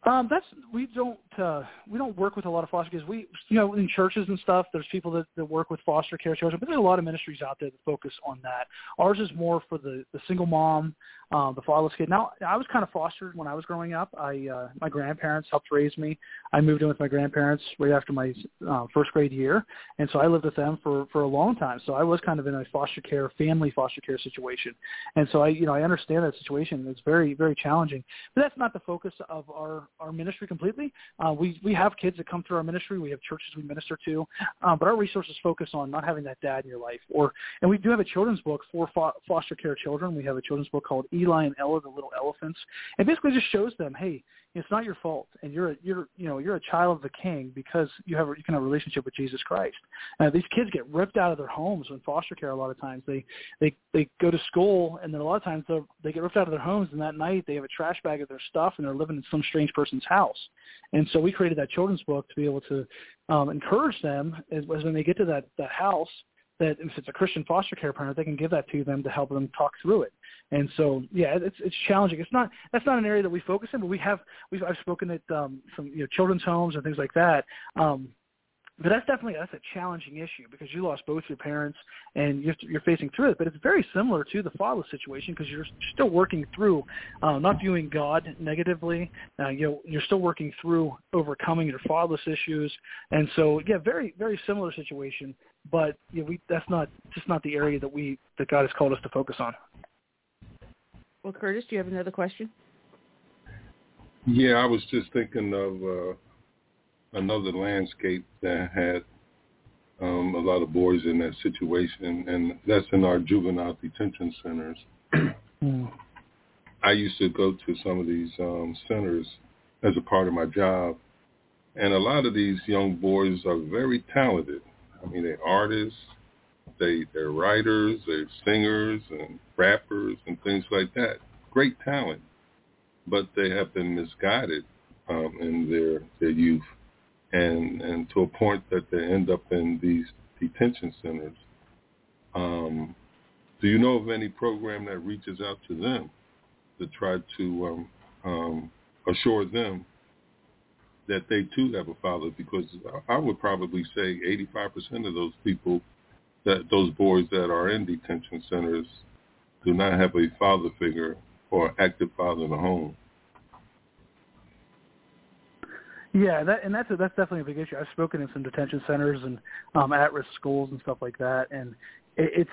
Speaker 7: Um, that's we don't uh, we don't work with a lot of foster kids. We you know in churches and stuff, there's people that, that work with foster care children, but there's a lot of ministries out there that focus on that. Ours is more for the the single mom, uh, the fatherless kid. Now I was kind of fostered when I was growing up. I uh, my grandparents helped raise me. I moved in with my grandparents right after my uh, first grade year, and so I lived with them for for a long time. So I was kind of in a foster care family foster care situation, and so I you know I understand that situation. It's very very challenging, but that's not the focus of our our ministry completely. Uh, we we have kids that come through our ministry. We have churches we minister to, um, but our resources focus on not having that dad in your life. Or and we do have a children's book for fo- foster care children. We have a children's book called Eli and Ella, the Little Elephants. It basically just shows them, hey, it's not your fault, and you're a, you're you know you're a child of the King because you have you can have a relationship with Jesus Christ. Uh, these kids get ripped out of their homes in foster care. A lot of times they they they go to school, and then a lot of times they they get ripped out of their homes, and that night they have a trash bag of their stuff, and they're living in some strange person's house. And so we created that children's book to be able to um, encourage them as, as when they get to that that house that if it's a Christian foster care parent, they can give that to them to help them talk through it. And so, yeah, it's it's challenging. It's not that's not an area that we focus in, but we have we've I've spoken at um, some you know children's homes and things like that. Um, but that's definitely that's a challenging issue because you lost both your parents and you're, you're facing through it. But it's very similar to the fatherless situation because you're still working through uh, not viewing God negatively. Uh, you know, you're still working through overcoming your fatherless issues, and so yeah, very very similar situation. But you know, we that's not just not the area that we that God has called us to focus on.
Speaker 1: Well, Curtis, do you have another question?
Speaker 3: Yeah, I was just thinking of. Uh another landscape that had um, a lot of boys in that situation, and that's in our juvenile detention centers.
Speaker 7: mm.
Speaker 3: I used to go to some of these um, centers as a part of my job, and a lot of these young boys are very talented. I mean, they're artists, they they're writers, they're singers and rappers and things like that. Great talent, but they have been misguided um, in their their youth and and to a point that they end up in these detention centers. Um, do you know of any program that reaches out to them to try to um, um, assure them that they too have a father? Because I would probably say 85% of those people, that those boys that are in detention centers, do not have a father figure or active father in the home.
Speaker 7: Yeah, that and that's a, that's definitely a big issue. I've spoken in some detention centers and um, at-risk schools and stuff like that, and it, it's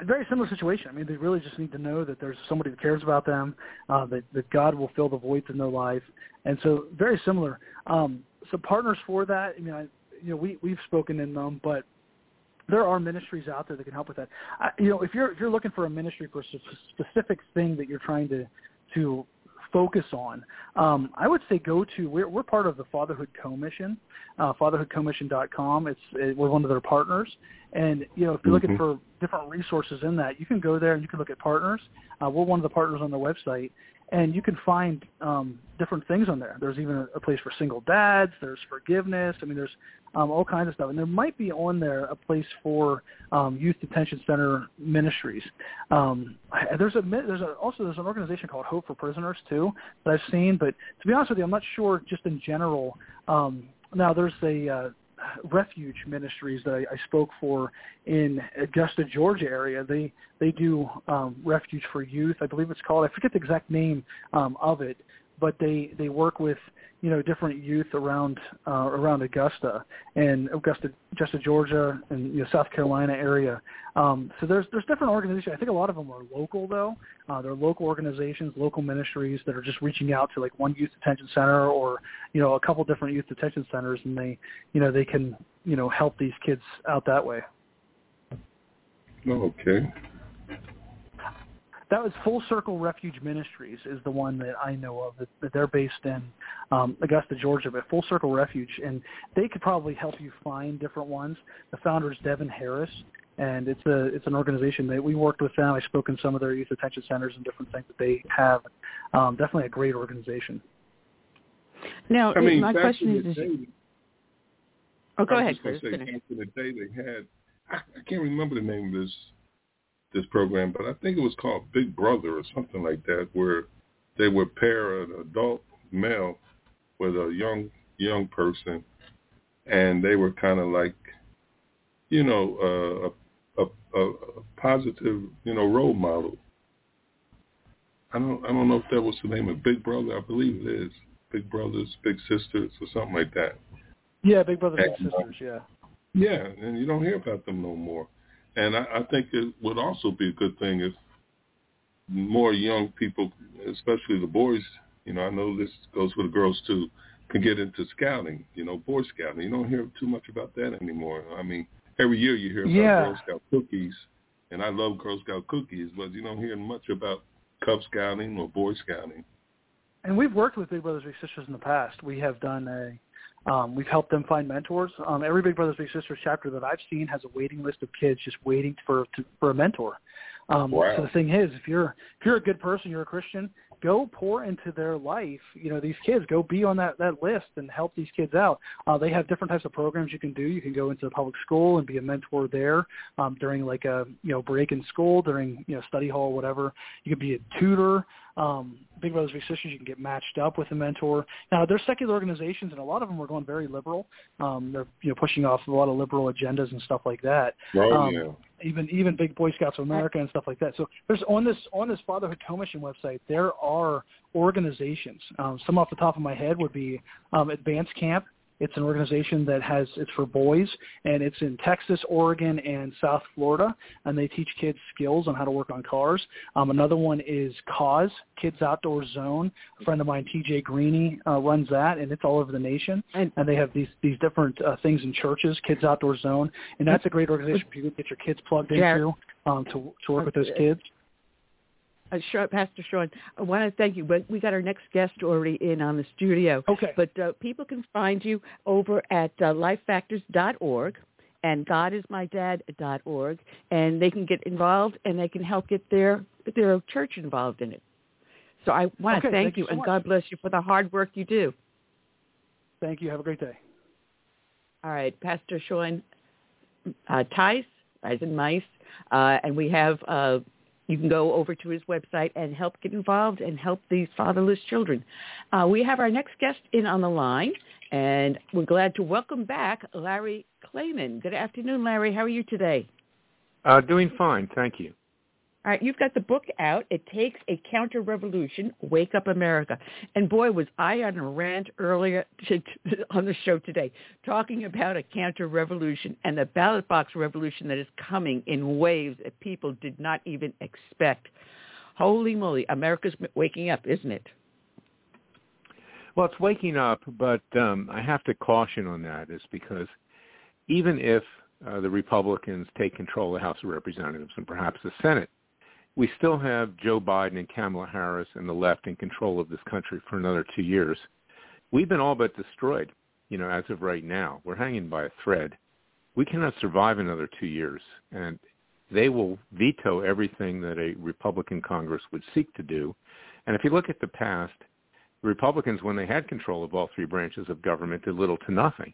Speaker 7: a very similar situation. I mean, they really just need to know that there's somebody that cares about them, uh, that that God will fill the voids in their life, and so very similar. Um, so partners for that. I mean, I, you know, we we've spoken in them, but there are ministries out there that can help with that. I, you know, if you're if you're looking for a ministry for a specific thing that you're trying to to focus on. Um, I would say go to we're, we're part of the Fatherhood Commission, uh, fatherhoodcommission.com. It's it, we're one of their partners, and you know if you're mm-hmm. looking for different resources in that, you can go there and you can look at partners. Uh, we're one of the partners on their website, and you can find um, different things on there. There's even a, a place for single dads. There's forgiveness. I mean, there's um, all kinds of stuff, and there might be on there a place for um, youth detention center ministries. Um, there's a there's a, also there's an organization called Hope for Prisoners too that I've seen, but to be honest with you, I'm not sure just in general. Um, now there's a uh, refuge ministries that I, I spoke for in Augusta, Georgia area. They they do um, refuge for youth, I believe it's called. I forget the exact name um, of it, but they they work with you know different youth around uh, around Augusta and Augusta, Augusta, Georgia, and you know South Carolina area. Um, so there's there's different organizations. I think a lot of them are local though. Uh, they're local organizations, local ministries that are just reaching out to like one youth detention center or you know a couple different youth detention centers, and they you know they can you know help these kids out that way.
Speaker 3: Okay
Speaker 7: that was Full Circle Refuge Ministries is the one that I know of that, that they're based in um, Augusta, Georgia. But Full Circle Refuge, and they could probably help you find different ones. The founder is Devin Harris, and it's a it's an organization that we worked with them. I spoke in some of their youth detention centers and different things that they have. Um, definitely a great organization.
Speaker 1: Now,
Speaker 3: I mean,
Speaker 1: my question is.
Speaker 3: Day,
Speaker 1: oh, go ahead,
Speaker 3: Chris.
Speaker 1: Say,
Speaker 3: back in the day, they had I, I can't remember the name of this this program, but I think it was called Big Brother or something like that, where they would pair an adult male with a young young person, and they were kind of like, you know, uh, a, a, a positive, you know, role model. I don't I don't know if that was the name of Big Brother. I believe it is Big Brothers, Big Sisters, or something like that.
Speaker 7: Yeah, Big Brothers, Big Sisters. Yeah.
Speaker 3: Yeah, and you don't hear about them no more. And I, I think it would also be a good thing if more young people, especially the boys, you know, I know this goes for the girls too, can get into scouting, you know, Boy Scouting. You don't hear too much about that anymore. I mean, every year you hear about
Speaker 7: yeah.
Speaker 3: Girl Scout cookies, and I love Girl Scout cookies, but you don't hear much about Cub Scouting or Boy Scouting.
Speaker 7: and we've worked with Big Brothers Big Sisters in the past. We have done a um, we've helped them find mentors. Um, every Big Brothers Big Sisters chapter that I've seen has a waiting list of kids just waiting for to, for a mentor. Um,
Speaker 3: wow.
Speaker 7: So the thing is, if you're if you're a good person, you're a Christian, go pour into their life. You know, these kids, go be on that that list and help these kids out. Uh, they have different types of programs you can do. You can go into the public school and be a mentor there um, during like a you know break in school, during you know study hall, whatever. You could be a tutor. Um, Big Brothers Big Sisters, you can get matched up with a mentor. Now, they're secular organizations, and a lot of them are going very liberal. Um, they're you know pushing off a lot of liberal agendas and stuff like that.
Speaker 3: Oh
Speaker 7: um,
Speaker 3: yeah.
Speaker 7: even even big Boy Scouts of America and stuff like that. So there's on this on this Fatherhood Commission website there are organizations. Um, some off the top of my head would be um, Advanced Camp. It's an organization that has it's for boys and it's in Texas, Oregon, and South Florida, and they teach kids skills on how to work on cars. Um, another one is Cause Kids Outdoor Zone. A friend of mine, TJ Greeny, uh, runs that, and it's all over the nation.
Speaker 1: And,
Speaker 7: and they have these these different uh, things in churches, Kids Outdoor Zone, and that's a great organization for you to get your kids plugged
Speaker 1: Jared.
Speaker 7: into um, to to work with those kids.
Speaker 1: Uh, Pastor Sean, I want to thank you, but we got our next guest already in on the studio.
Speaker 7: Okay.
Speaker 1: But uh, people can find you over at uh, lifefactors.org and godismydad.org, and they can get involved and they can help get their their church involved in it. So I want to
Speaker 7: Okay,
Speaker 1: thank,
Speaker 7: thank you so
Speaker 1: and
Speaker 7: much.
Speaker 1: God bless you for the hard work you do.
Speaker 7: Thank you. Have a great day.
Speaker 1: All right, Pastor Sean uh, Teis, as in mice, uh, and we have. Uh, you can go over to his website and help get involved and help these fatherless children. Uh, we have our next guest in on the line, and we're glad to welcome back Larry Klayman. Good afternoon, Larry. How are you today?
Speaker 8: Uh, doing fine, thank you.
Speaker 1: All right, you've got the book out. It takes a counter-revolution, Wake Up America. And boy, was I on a rant earlier to, on the show today, talking about a counter-revolution and the ballot box revolution that is coming in waves that people did not even expect. Holy moly, America's waking up, isn't it?
Speaker 8: Well, it's waking up, but um, I have to caution on that is because even if uh, the Republicans take control of the House of Representatives and perhaps the Senate, we still have Joe Biden and Kamala Harris and the left in control of this country for another two years. We've been all but destroyed, you know, as of right now. We're hanging by a thread. We cannot survive another two years, and they will veto everything that a Republican Congress would seek to do. And if you look at the past, Republicans, when they had control of all three branches of government, did little to nothing.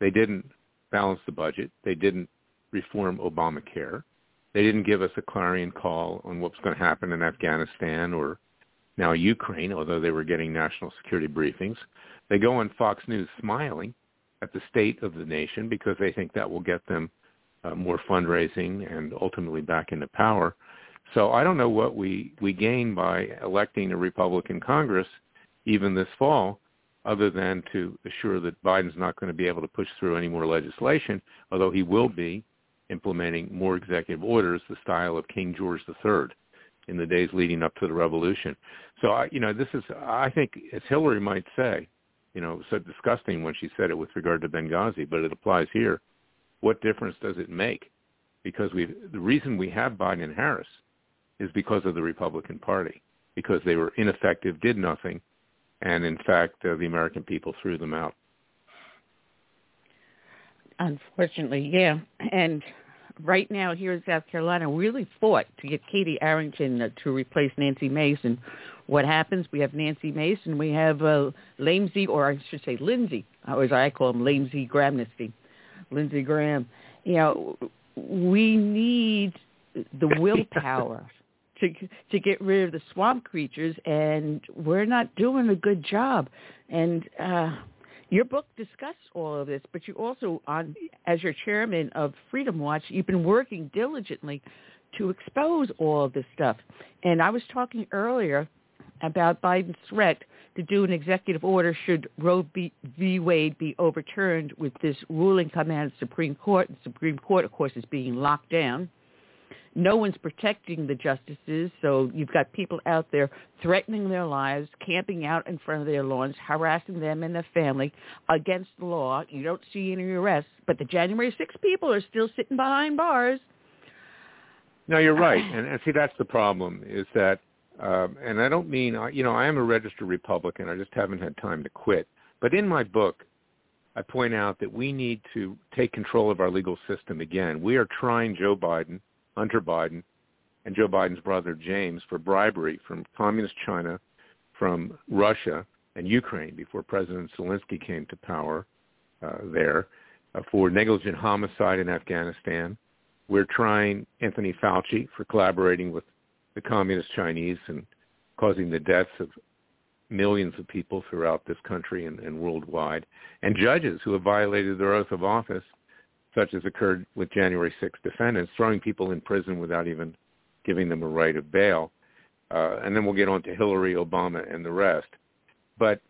Speaker 8: They didn't balance the budget. They didn't reform Obamacare. They didn't give us a clarion call on what's going to happen in Afghanistan or now Ukraine, although they were getting national security briefings. They go on Fox News smiling at the state of the nation because they think that will get them uh, more fundraising and ultimately back into power. So I don't know what we, we gain by electing a Republican Congress even this fall other than to assure that Biden's not going to be able to push through any more legislation, although he will be implementing more executive orders, the style of King George III in the days leading up to the revolution. So, I, you know, this is, I think, as Hillary might say, you know, so disgusting when she said it with regard to Benghazi, but it applies here. What difference does it make? Because we, the reason we have Biden and Harris is because of the Republican Party, because they were ineffective, did nothing, and in fact, uh, the American people threw them out.
Speaker 1: Unfortunately, yeah. And right now here in South Carolina, we really fought to get Katie Arrington uh, to replace Nancy Mason. What happens? We have Nancy Mason. We have uh, Lamesy, or I should say Lindsey, or as I call him, Lamesy Gramnesty, Lindsey Graham. You know, we need the willpower to to get rid of the swamp creatures, and we're not doing a good job. And uh, your book discusses all of this, but you also, on as your chairman of Freedom Watch, you've been working diligently to expose all of this stuff. And I was talking earlier about Biden's threat to do an executive order should Roe v. Wade be overturned with this ruling coming out of the Supreme Court. The Supreme Court, of course, is being locked down. No one's protecting the justices, so you've got people out there threatening their lives, camping out in front of their lawns, harassing them and their family against the law. You don't see any arrests, but the January 6 people are still sitting behind bars.
Speaker 8: No, you're right, and, and see that's the problem is that Um, and I don't mean, you know, I am a registered Republican. I just haven't had time to quit. But in my book, I point out that we need to take control of our legal system again. We are trying Joe Biden, Hunter Biden, and Joe Biden's brother James for bribery from communist China, from Russia and Ukraine before President Zelensky came to power uh, there, uh, for negligent homicide in Afghanistan. We're trying Anthony Fauci for collaborating with the communist Chinese and causing the deaths of millions of people throughout this country and, and worldwide, and judges who have violated their oath of office, such as occurred with January 6 defendants, throwing people in prison without even giving them a right of bail. Uh, and then we'll get on to Hillary, Obama, and the rest. But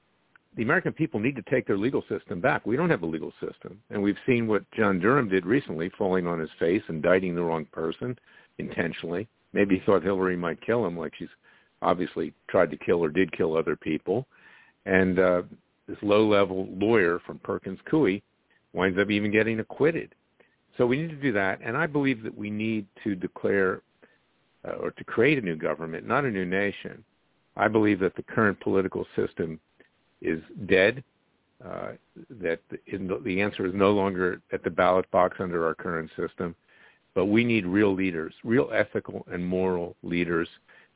Speaker 8: the American people need to take their legal system back. We don't have a legal system. And we've seen what John Durham did recently, falling on his face, indicting the wrong person intentionally. Maybe he thought Hillary might kill him, like she's obviously tried to kill or did kill other people. And uh, this low-level lawyer from Perkins Coie winds up even getting acquitted. So we need to do that. And I believe that we need to declare uh, or to create a new government, not a new nation. I believe that the current political system is dead, uh, that the, the answer is no longer at the ballot box under our current system, but we need real leaders, real ethical and moral leaders,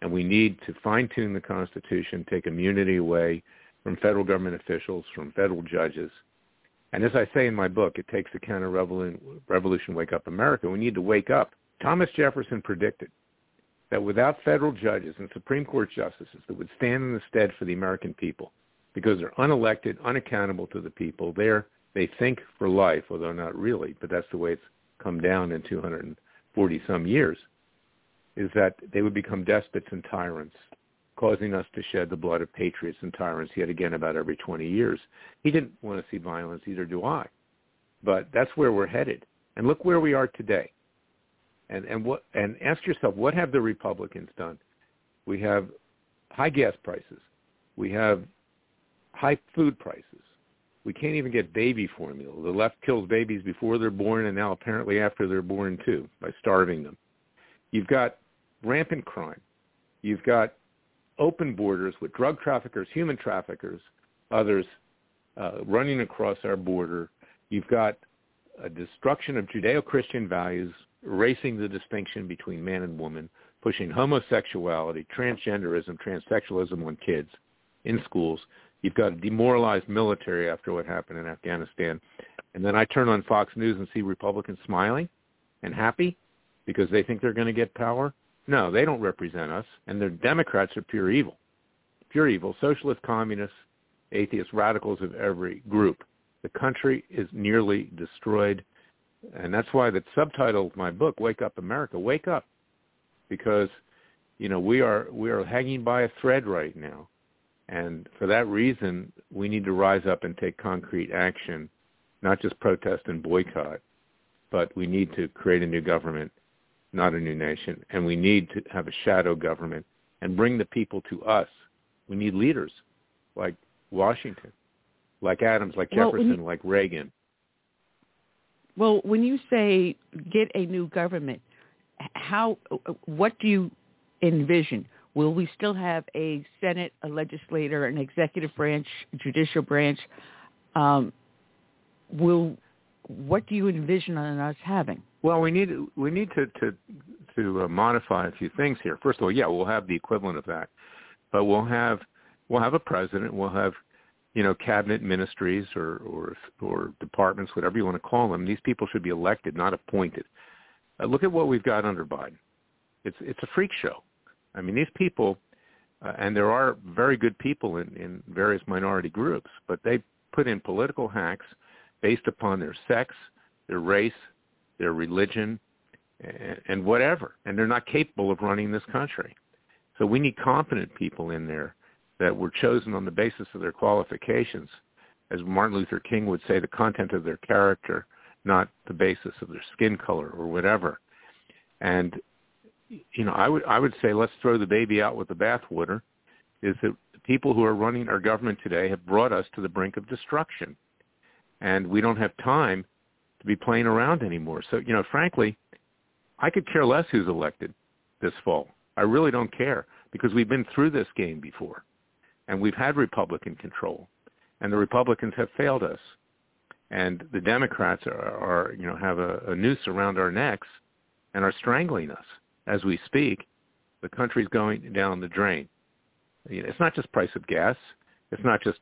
Speaker 8: and we need to fine-tune the Constitution, take immunity away from federal government officials, from federal judges. And as I say in my book, it takes the counter-revolution Wake Up America. We need to wake up. Thomas Jefferson predicted that without federal judges and Supreme Court justices that would stand in the stead for the American people, because they're unelected, unaccountable to the people. They're, they think for life, although not really, but that's the way it's come down in 240 some years, is that they would become despots and tyrants, causing us to shed the blood of patriots and tyrants yet again about every 20 years. He didn't want to see violence, either do I. But that's where we're headed. And look where we are today. And, and, what, and ask yourself, what have the Republicans done? We have high gas prices. We have high food prices. We can't even get baby formula. The left kills babies before they're born and now apparently after they're born too by starving them. You've got rampant crime. You've got open borders with drug traffickers, human traffickers, others uh, running across our border. You've got a destruction of Judeo-Christian values, erasing the distinction between man and woman, pushing homosexuality, transgenderism, transsexualism on kids in schools. You've got a demoralized military after what happened in Afghanistan. And then I turn on Fox News and see Republicans smiling and happy because they think they're going to get power. No, they don't represent us. And the Democrats are pure evil. Pure evil. Socialist, communists, atheists, radicals of every group. The country is nearly destroyed. And that's why the subtitle of my book, Wake Up America, Wake Up. Because, you know, we are we are hanging by a thread right now. And for that reason, we need to rise up and take concrete action, not just protest and boycott, but we need to create a new government, not a new nation. And we need to have a shadow government and bring the people to us. We need leaders like Washington, like Adams, like Jefferson, well, you, like Reagan.
Speaker 1: Well, when you say get a new government, how what do you envision? Will we still have a Senate, a legislator, an executive branch, judicial branch? Um, will what do you envision us having?
Speaker 8: Well, we need we need to to to uh, modify a few things here. First of all, yeah, we'll have the equivalent of that, but we'll have we'll have a president. We'll have you know cabinet ministries or or or departments, whatever you want to call them. These people should be elected, not appointed. Uh, look at what we've got under Biden. It's it's a freak show. I mean, these people, uh, and there are very good people in, in various minority groups, but they put in political hacks based upon their sex, their race, their religion, and, and whatever, and they're not capable of running this country. So we need competent people in there that were chosen on the basis of their qualifications. As Martin Luther King would say, the content of their character, not the basis of their skin color or whatever. And you know, I would I would say let's throw the baby out with the bathwater. Is that the people who are running our government today have brought us to the brink of destruction, and we don't have time to be playing around anymore. So you know, frankly, I could care less who's elected this fall. I really don't care. because we've been through this game before, and we've had Republican control, and the Republicans have failed us, and the Democrats are, are you know have a, a noose around our necks and are strangling us as we speak. The country's going down the drain. You know, It's not just price of gas. It's not just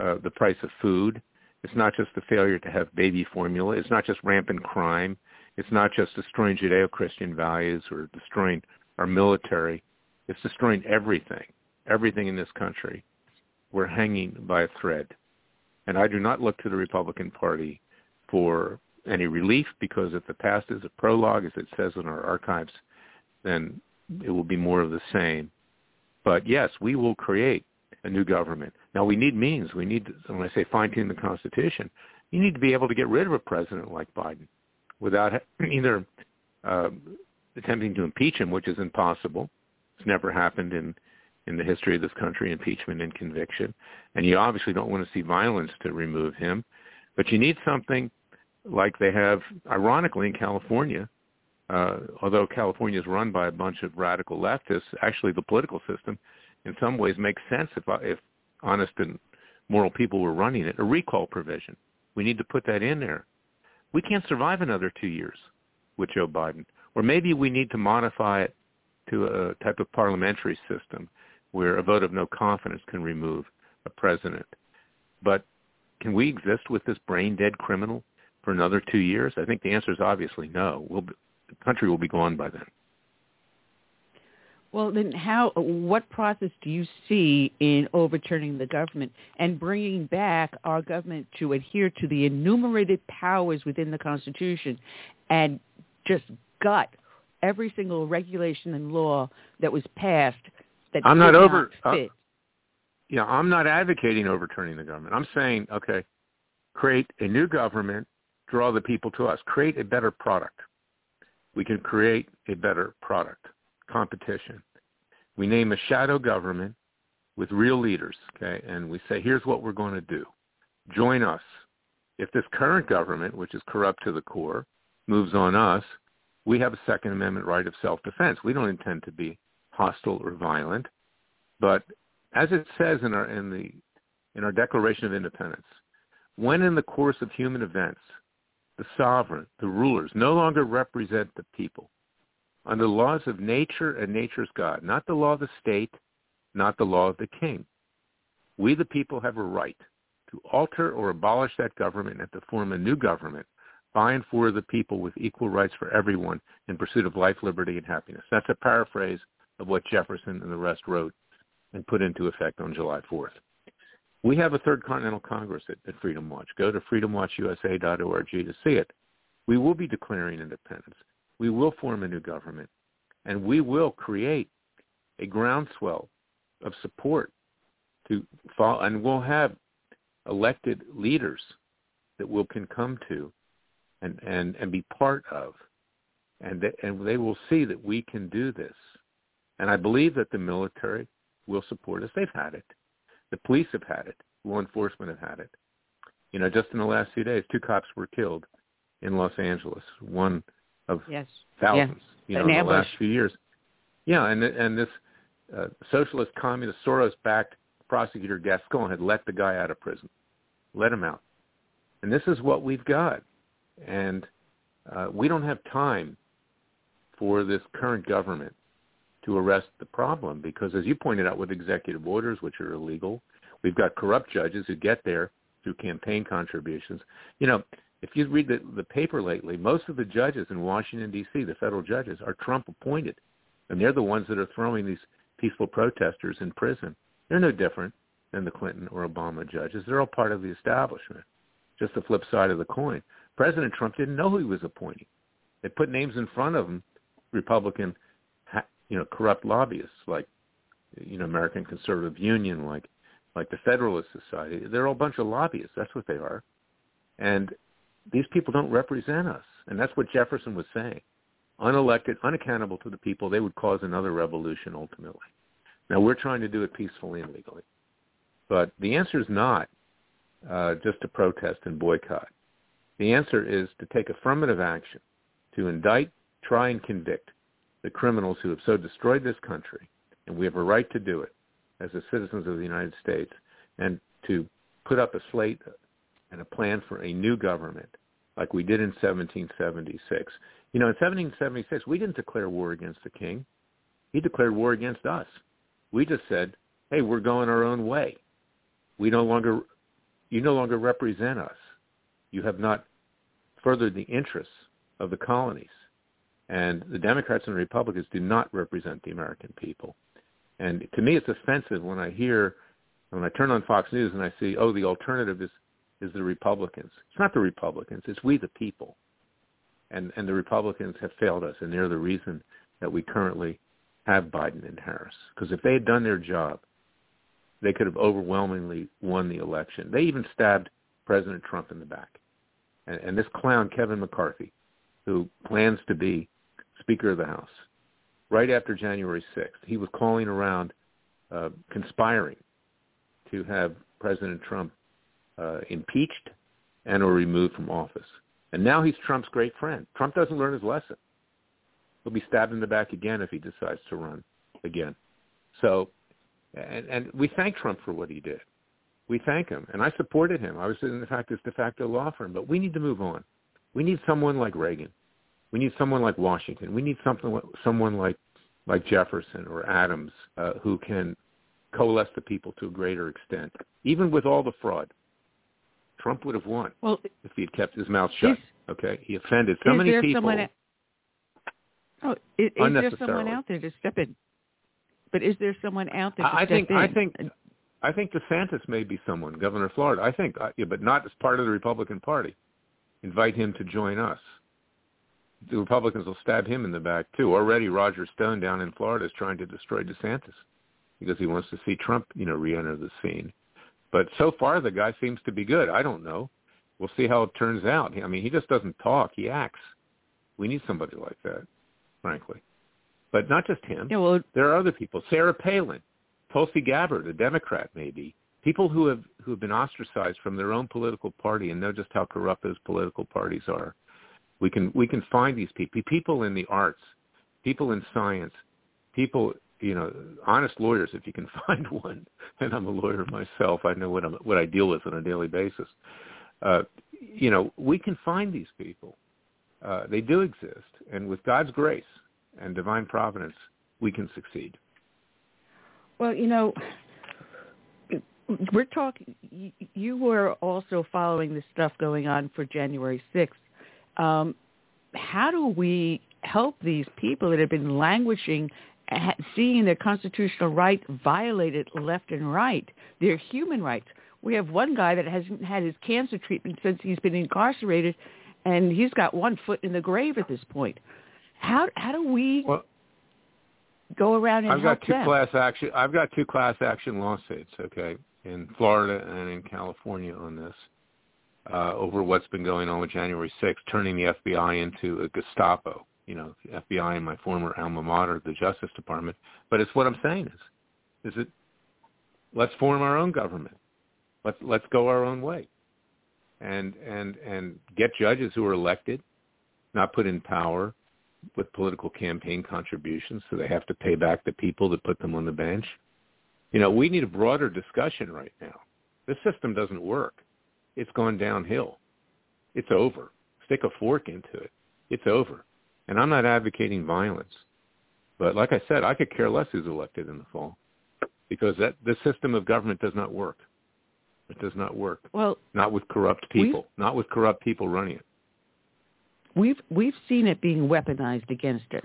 Speaker 8: uh, the price of food. It's not just the failure to have baby formula. It's not just rampant crime. It's not just destroying Judeo-Christian values or destroying our military. It's destroying everything, everything in this country. We're hanging by a thread. And I do not look to the Republican Party for any relief because if the past is a prologue, as it says in our archives, then it will be more of the same. But yes, we will create a new government. Now we need means. We need, when I say fine-tune the Constitution, you need to be able to get rid of a president like Biden without either uh, attempting to impeach him, which is impossible. It's never happened in in the history of this country, impeachment and conviction. And you obviously don't want to see violence to remove him, but you need something like they have, ironically, in California. Uh, although California is run by a bunch of radical leftists, actually the political system, in some ways, makes sense if uh, if honest and moral people were running it. A recall provision. We need to put that in there we can't survive another two years with Joe Biden. Or maybe we need to modify it to a type of parliamentary system where a vote of no confidence can remove a president. But can we exist with this brain-dead criminal for another two years? I think the answer is obviously no. We'll be, the country will be gone by then.
Speaker 1: Well, then how, what process do you see in overturning the government and bringing back our government to adhere to the enumerated powers within the Constitution and just gut every single regulation and law that was passed that
Speaker 8: I'm not over,
Speaker 1: not fit?
Speaker 8: Uh, yeah, I'm not advocating overturning the government. I'm saying, okay, create a new government, draw the people to us, create a better product. We can create a better product competition. We name a shadow government with real leaders, okay, and we say, here's what we're going to do. Join us. If this current government, which is corrupt to the core, moves on us, we have a Second Amendment right of self-defense. We don't intend to be hostile or violent, but as it says in our in the in our Declaration of Independence, when in the course of human events the sovereign, the rulers, no longer represent the people, under the laws of nature and nature's God, not the law of the state, not the law of the king. We the people have a right to alter or abolish that government and to form a new government by and for the people with equal rights for everyone in pursuit of life, liberty, and happiness. That's a paraphrase of what Jefferson and the rest wrote and put into effect on July 4th. We have a Third Continental Congress at, at Freedom Watch. Go to freedomwatchusa.org to see it. We will be declaring independence we will form a new government, and we will create a groundswell of support to follow, and we'll have elected leaders that we can come to and, and, and be part of. And they, and they will see that we can do this. And I believe that the military will support us. They've had it. The police have had it. Law enforcement have had it. You know, just in the last few days, two cops were killed in Los Angeles. One of
Speaker 1: yes.
Speaker 8: thousands,
Speaker 1: yeah.
Speaker 8: you know, in the last few years. Yeah, and and this uh, socialist, communist, Soros-backed prosecutor Gascon had let the guy out of prison, let him out, and this is what we've got, and uh, we don't have time for this current government to arrest the problem because, as you pointed out, with executive orders, which are illegal, we've got corrupt judges who get there through campaign contributions. You know, if you read the, the paper lately, most of the judges in Washington, D.C., the federal judges, are Trump appointed. And they're the ones that are throwing these peaceful protesters in prison. They're no different than the Clinton or Obama judges. They're all part of the establishment. Just the flip side of the coin. President Trump didn't know who he was appointing. They put names in front of him, Republican, you know, corrupt lobbyists like, you know, American Conservative Union, like, like the Federalist Society. They're all a bunch of lobbyists. That's what they are. And these people don't represent us. And that's what Jefferson was saying. Unelected, unaccountable to the people, they would cause another revolution ultimately. Now we're trying to do it peacefully and legally. But the answer is not uh, just to protest and boycott. The answer is to take affirmative action, to indict, try and convict the criminals who have so destroyed this country and we have a right to do it as the citizens of the United States, and to put up a slate and a plan for a new government like we did in 1776. You know, in 1776, we didn't declare war against the king. He declared war against us. We just said, hey, we're going our own way. We no longer, you no longer represent us. You have not furthered the interests of the colonies. And the Democrats and the Republicans do not represent the American people. And to me, it's offensive when I hear, when I turn on Fox News and I see, oh, the alternative is is the Republicans. It's not the Republicans. It's we the people. And and the Republicans have failed us, and they're the reason that we currently have Biden and Harris. Because if they had done their job, they could have overwhelmingly won the election. They even stabbed President Trump in the back. And, and this clown, Kevin McCarthy, who plans to be Speaker of the House, right after January 6th, he was calling around uh, conspiring to have President Trump uh, impeached and or removed from office. And now he's Trump's great friend. Trump doesn't learn his lesson. He'll be stabbed in the back again if he decides to run again. So, and, and we thank Trump for what he did. We thank him, and I supported him. I was in the fact his de facto law firm, but we need to move on. We need someone like Reagan. We need someone like Washington. We need something, someone like like Jefferson or Adams, uh, who can coalesce the people to a greater extent, even with all the fraud. Trump would have won
Speaker 1: well,
Speaker 8: if he had kept his mouth shut. Okay, he offended so many people.
Speaker 1: Someone, oh, is, is there someone out there to step in? But is there someone out there to
Speaker 8: I
Speaker 1: step
Speaker 8: think,
Speaker 1: in?
Speaker 8: I think I think DeSantis may be someone, Governor of Florida. I think, uh, yeah, but not as part of the Republican Party. Invite him to join us. The Republicans will stab him in the back too. Already, Roger Stone down in Florida is trying to destroy DeSantis because he wants to see Trump, you know, re-enter the scene. But so far, the guy seems to be good. I don't know. We'll see how it turns out. I mean, he just doesn't talk; he acts. We need somebody like that, frankly. But not just him.
Speaker 1: Yeah, well,
Speaker 8: there are other people. Sarah Palin, Tulsi Gabbard, a Democrat, maybe. People who have who have been ostracized from their own political party and know just how corrupt those political parties are. We can we can find these people, people in the arts, people in science, people you know, honest lawyers, if you can find one, and I'm a lawyer myself, I know what I'm, what I deal with on a daily basis. Uh, you know, we can find these people. Uh, they do exist, and with God's grace and divine providence, we can succeed.
Speaker 1: Well, you know, we're talking. You were also following the stuff going on for January 6th. Um, how do we help these people that have been languishing seeing their constitutional right violated left and right, their human rights. We have one guy that hasn't had his cancer treatment since he's been incarcerated, and he's got one foot in the grave at this point. How how do we
Speaker 8: well,
Speaker 1: go around and
Speaker 8: I've got two
Speaker 1: them?
Speaker 8: class action. I've got two class action lawsuits. Okay, in Florida and in California on this. Uh, over what's been going on with January 6th, turning the FBI into a Gestapo you know, FBI and my former alma mater, the Justice Department. But it's what I'm saying is, is it, let's form our own government. Let's let's go our own way, and and and get judges who are elected, not put in power with political campaign contributions, so they have to pay back the people that put them on the bench. You know, we need a broader discussion right now. This system doesn't work. It's gone downhill. It's over. Stick a fork into it. It's over. And I'm not advocating violence. But like I said, I could care less who's elected in the fall because that the system of government does not work. It does not work.
Speaker 1: Well,
Speaker 8: not with corrupt people, not with corrupt people running it.
Speaker 1: We've we've seen it being weaponized against us.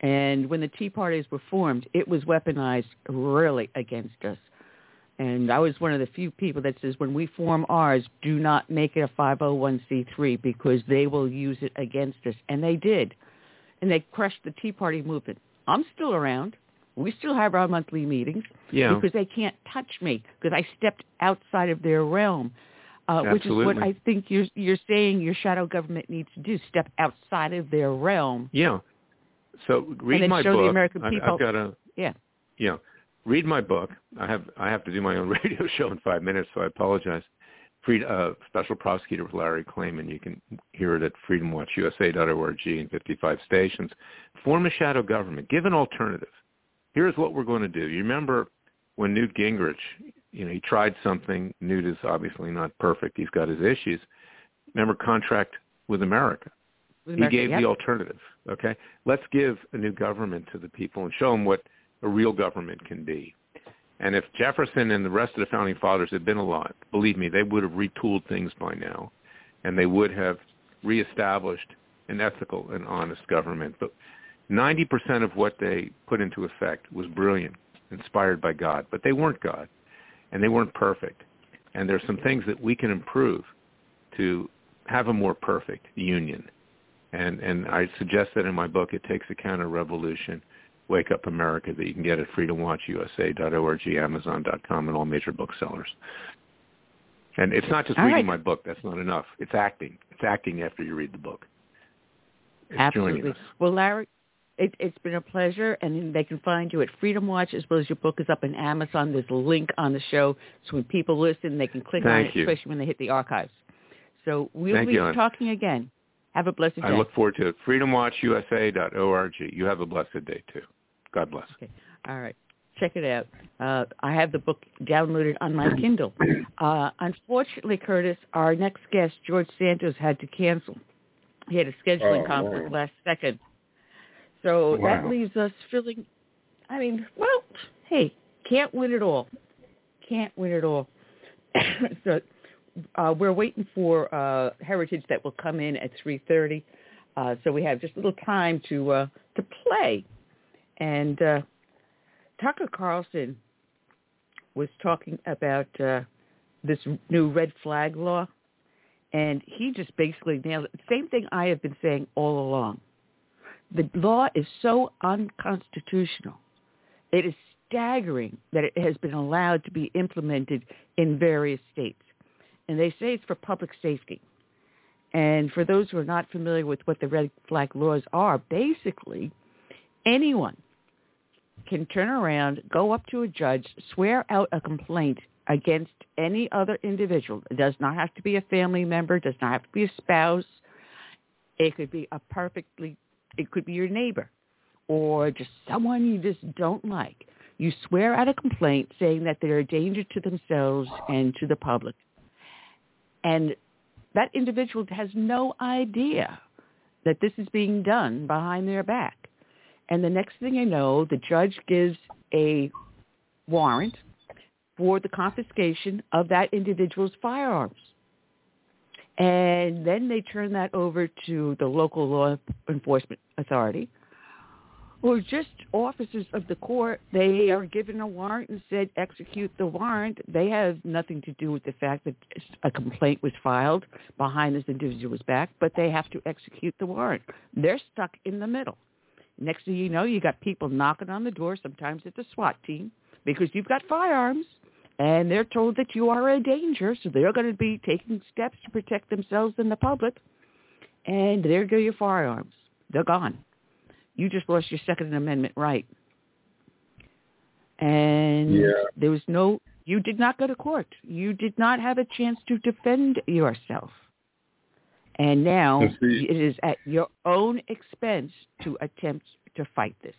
Speaker 1: And when the Tea Parties were formed, it was weaponized really against us. And I was one of the few people that says when we form ours, do not make it a 501c3 because they will use it against us. And they did and they crushed the Tea Party movement. I'm still around. We still have our monthly meetings
Speaker 8: yeah.
Speaker 1: because they can't touch me because I stepped outside of their realm, uh, which is what I think you're you're saying your shadow government needs to do: step outside of their realm.
Speaker 8: Yeah. So read
Speaker 1: and
Speaker 8: my
Speaker 1: show
Speaker 8: book.
Speaker 1: The American people.
Speaker 8: I've got a
Speaker 1: yeah.
Speaker 8: Yeah. Read my book. I have I have to do my own radio show in five minutes, so I apologize free, uh, Special Prosecutor Larry Klayman. You can hear it at freedomwatchusa.org in 55 stations. Form a shadow government. Give an alternative. here's what we're going to do. You remember when Newt Gingrich, you know, he tried something. Newt is obviously not perfect. He's got his issues. Remember contract with America.
Speaker 1: With America,
Speaker 8: he gave
Speaker 1: yep.
Speaker 8: the alternative. Okay, let's give a new government to the people and show them what a real government can be. And if Jefferson and the rest of the founding fathers had been alive, believe me, they would have retooled things by now, and they would have reestablished an ethical and honest government. But 90% of what they put into effect was brilliant, inspired by God, but they weren't God, and they weren't perfect. And there's some things that we can improve to have a more perfect union. And and I suggest that in my book, it takes a counter-revolution, Wake Up America, that you can get at freedomwatchusa.org, Amazon.com, and all major booksellers. And it's not just
Speaker 1: All
Speaker 8: reading
Speaker 1: right.
Speaker 8: my book. That's not enough. It's acting. It's acting after you read the book. It's
Speaker 1: Absolutely. Well, Larry, it, it's been a pleasure, and they can find you at Freedom Watch as well as your book is up on Amazon. There's a link on the show, so when people listen, they can click on
Speaker 8: Thank
Speaker 1: it,
Speaker 8: you.
Speaker 1: especially when they hit the archives. So we'll
Speaker 8: Thank
Speaker 1: be
Speaker 8: you,
Speaker 1: talking again. Have a blessed day.
Speaker 8: I look forward to it. FreedomWatchUSA.org. You have a blessed day, too. God bless.
Speaker 1: Okay. All right. Check it out. Uh, I have the book downloaded on my Kindle. Uh, unfortunately, Curtis, our next guest, George Santos, had to cancel. He had a scheduling
Speaker 3: Oh,
Speaker 1: conflict
Speaker 3: man.
Speaker 1: last second. So that leaves us feeling, I mean, well, hey, can't win it all. Can't win it all. so uh, we're waiting for uh, Heritage that will come in at 3.30. Uh, so we have just a little time to uh, to play. And uh, Tucker Carlson was talking about uh, this new red flag law, and he just basically nailed it. Same thing I have been saying all along. The law is so unconstitutional. It is staggering that it has been allowed to be implemented in various states. And they say it's for public safety. And for those who are not familiar with what the red flag laws are, basically anyone can turn around, go up to a judge, swear out a complaint against any other individual. It does not have to be a family member, does not have to be a spouse. It could be a perfectly, it could be your neighbor or just someone you just don't like. You swear out a complaint saying that they're a danger to themselves and to the public. And that individual has no idea that this is being done behind their back. And the next thing I know, the judge gives a warrant for the confiscation of that individual's firearms. And then they turn that over to the local law enforcement authority or just officers of the court. They are given a warrant and said execute the warrant. They have nothing to do with the fact that a complaint was filed behind this individual's back, but they have to execute the warrant. They're stuck in the middle. Next thing you know, you got people knocking on the door. Sometimes it's a SWAT team because you've got firearms, and they're told that you are a danger, so they're going to be taking steps to protect themselves and the public. And there go your firearms. They're gone. You just lost your Second Amendment right. And
Speaker 3: Yeah.
Speaker 1: there was no, you did not go to court. You did not have a chance to defend yourself. And now
Speaker 3: And see-
Speaker 1: it is at your own expense to attempt to fight this.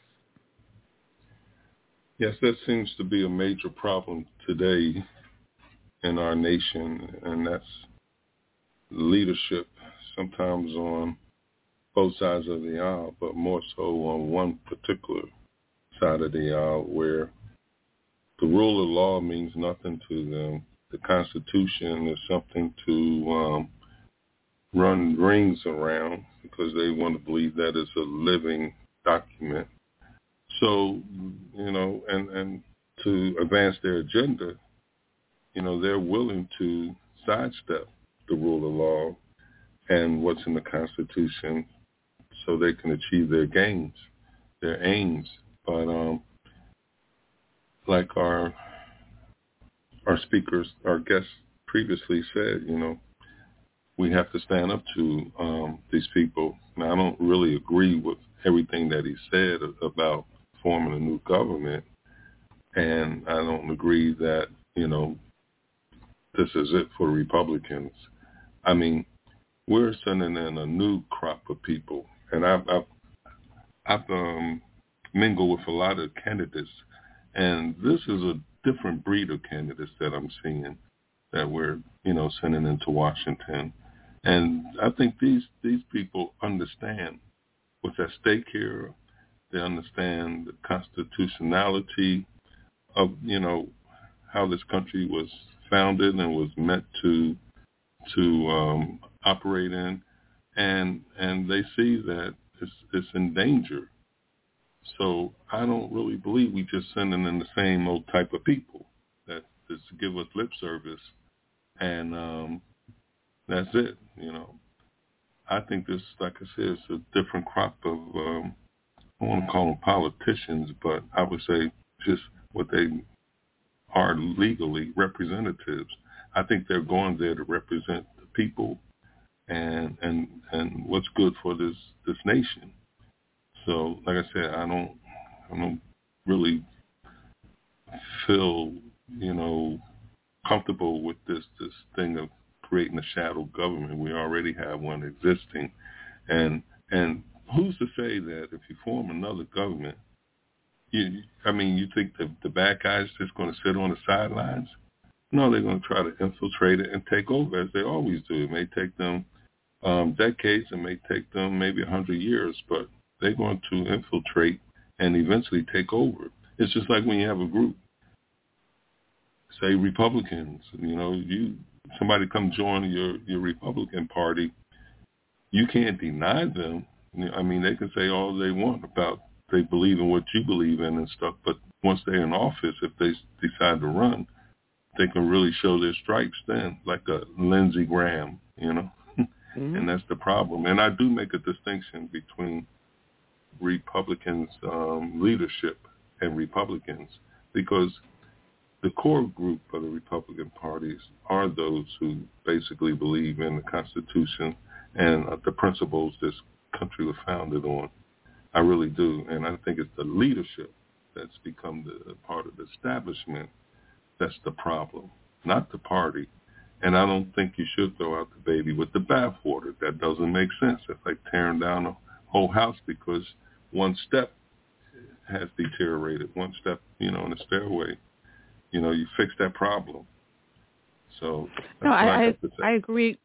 Speaker 3: Yes, that seems to be a major problem today in our nation, and that's leadership sometimes on both sides of the aisle, but more so on one particular side of the aisle where the rule of law means nothing to them. The Constitution is something to um, run rings around because they want to believe that it's a living document. So, you know, and, and to advance their agenda, you know, they're willing to sidestep the rule of law and what's in the Constitution so they can achieve their gains, their aims. But um, like our our speakers, our guests previously said, you know, we have to stand up to um, these people. Now, I don't really agree with everything that he said about forming a new government, and I don't agree that you know this is it for Republicans. I mean, we're sending in a new crop of people, and I've I've, I've um, mingle with a lot of candidates, and this is a different breed of candidates that I'm seeing that we're you know sending into Washington, and I think these these people understand what's at stake here. They understand the constitutionality of you know how this country was founded and was meant to to um, operate in, and and they see that it's, it's in danger. So I don't really believe we just sending in the same old type of people that just give us lip service, and um, that's it. You know, I think this, like I said, it's a different crop of um, I don't want to call them politicians, but I would say just what they are legally representatives. I think they're going there to represent the people and and and what's good for this this nation. So, like I said, I don't I don't really feel you know comfortable with this this thing of creating a shadow government. We already have one existing, and and who's to say that if you form another government, you I mean you think the the bad guys just going to sit on the sidelines? No, they're going to try to infiltrate it and take over as they always do. It may take them um, decades, it may take them maybe a hundred years, but they're going to infiltrate and eventually take over. It's just like when you have a group, say Republicans, you know, you somebody come join your your Republican Party, you can't deny them. I mean, they can say all they want about they believe in what you believe in and stuff, but once they're in office, if they decide to run, they can really show their stripes then, like a Lindsey Graham, you know. Mm-hmm. and that's the problem. And I do make a distinction between Republicans' um, leadership and Republicans because the core group of the Republican parties are those who basically believe in the Constitution and uh, the principles this country was founded on. I really do, and I think it's the leadership that's become the part of the establishment that's the problem, not the party. And I don't think you should throw out the baby with the bathwater. That doesn't make sense. It's like tearing down a whole house because one step has deteriorated. One step, you know, in the stairway, you know, you fix that problem. So
Speaker 1: no, I I, I agree.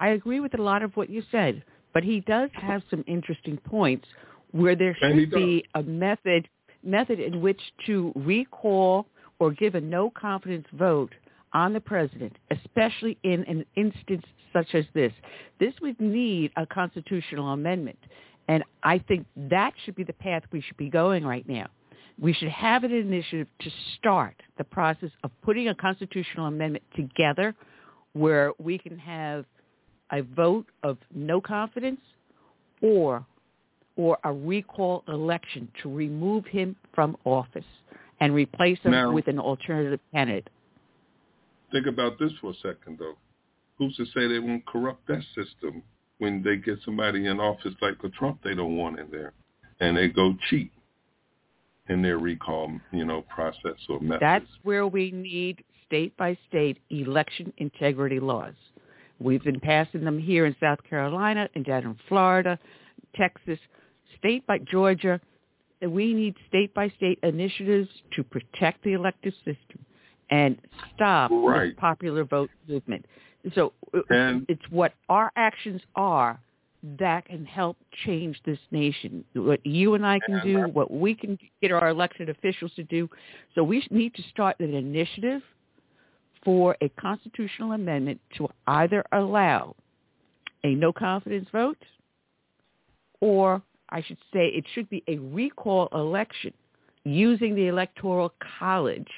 Speaker 1: I agree with a lot of what you said, but he does have some interesting points where there should be a method method in which to recall or give a no confidence vote on the president, especially in an instance such as this. This would need a constitutional amendment. And I think that should be the path we should be going right now. We should have an initiative to start the process of putting a constitutional amendment together where we can have a vote of no confidence or or a recall election to remove him from office and replace him
Speaker 3: now,
Speaker 1: with an alternative candidate.
Speaker 3: Think about this for a second, though. Who's to say they won't corrupt that system when they get somebody in office like a Trump they don't want in there, and they go cheat in their recall, you know, process or method?
Speaker 1: That's where we need state by state election integrity laws. We've been passing them here in South Carolina and down in Florida, Texas, state by Georgia. We need state by state initiatives to protect the elective system and stop
Speaker 3: right.
Speaker 1: this popular vote movement. So uh,
Speaker 3: and,
Speaker 1: it's what our actions are that can help change this nation. What you and I can do, what we can get our elected officials to do. So we need to start an initiative for a constitutional amendment to either allow a no confidence vote or I should say it should be a recall election using the electoral college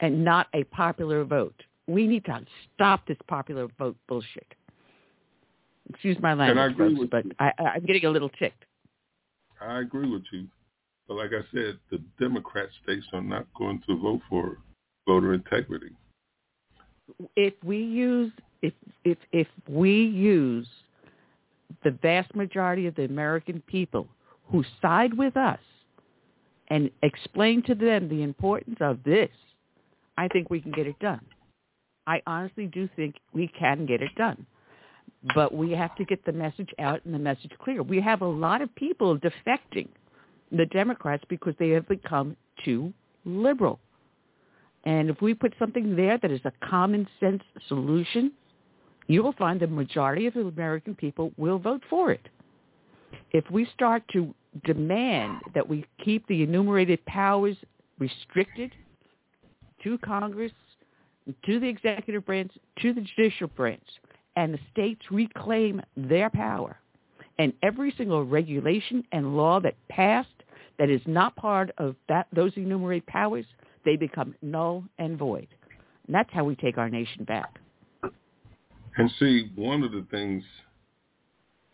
Speaker 1: and not a popular vote. We need to stop this popular vote bullshit. Excuse my language, folks, but I, I'm getting a little ticked.
Speaker 3: I agree with you. But like I said, the Democrat states are not going to vote for voter integrity.
Speaker 1: If we use if if if we use the vast majority of the American people who side with us and explain to them the importance of this, I think we can get it done. I honestly do think we can get it done. But we have to get the message out and the message clear. We have a lot of people defecting the Democrats because they have become too liberal. And if we put something there that is a common sense solution, you will find the majority of the American people will vote for it. If we start to demand that we keep the enumerated powers restricted to Congress, to the executive branch, to the judicial branch, and the states reclaim their power, and every single regulation and law that passed that is not part of that those enumerated powers, they become null and void. And that's how we take our nation back.
Speaker 3: And see, one of the things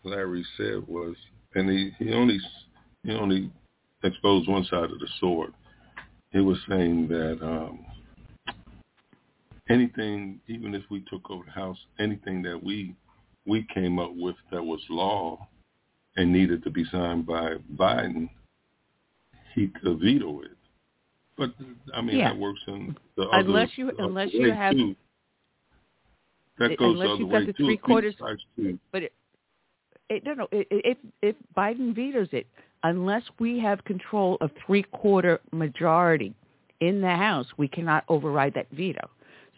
Speaker 3: Larry said was, and he, he only he only exposed one side of the sword. He was saying that um, anything, even if we took over the House, anything that we we came up with that was law and needed to be signed by Biden, he could veto it. But I mean,
Speaker 1: yeah.
Speaker 3: that works in the
Speaker 1: unless
Speaker 3: other,
Speaker 1: you
Speaker 3: uh,
Speaker 1: unless you have
Speaker 3: too. That goes
Speaker 1: unless
Speaker 3: the other
Speaker 1: you've
Speaker 3: way
Speaker 1: got the three quarters. But it, it, no, no. It, if if Biden vetoes it, unless we have control of three quarter majority in the House, we cannot override that veto.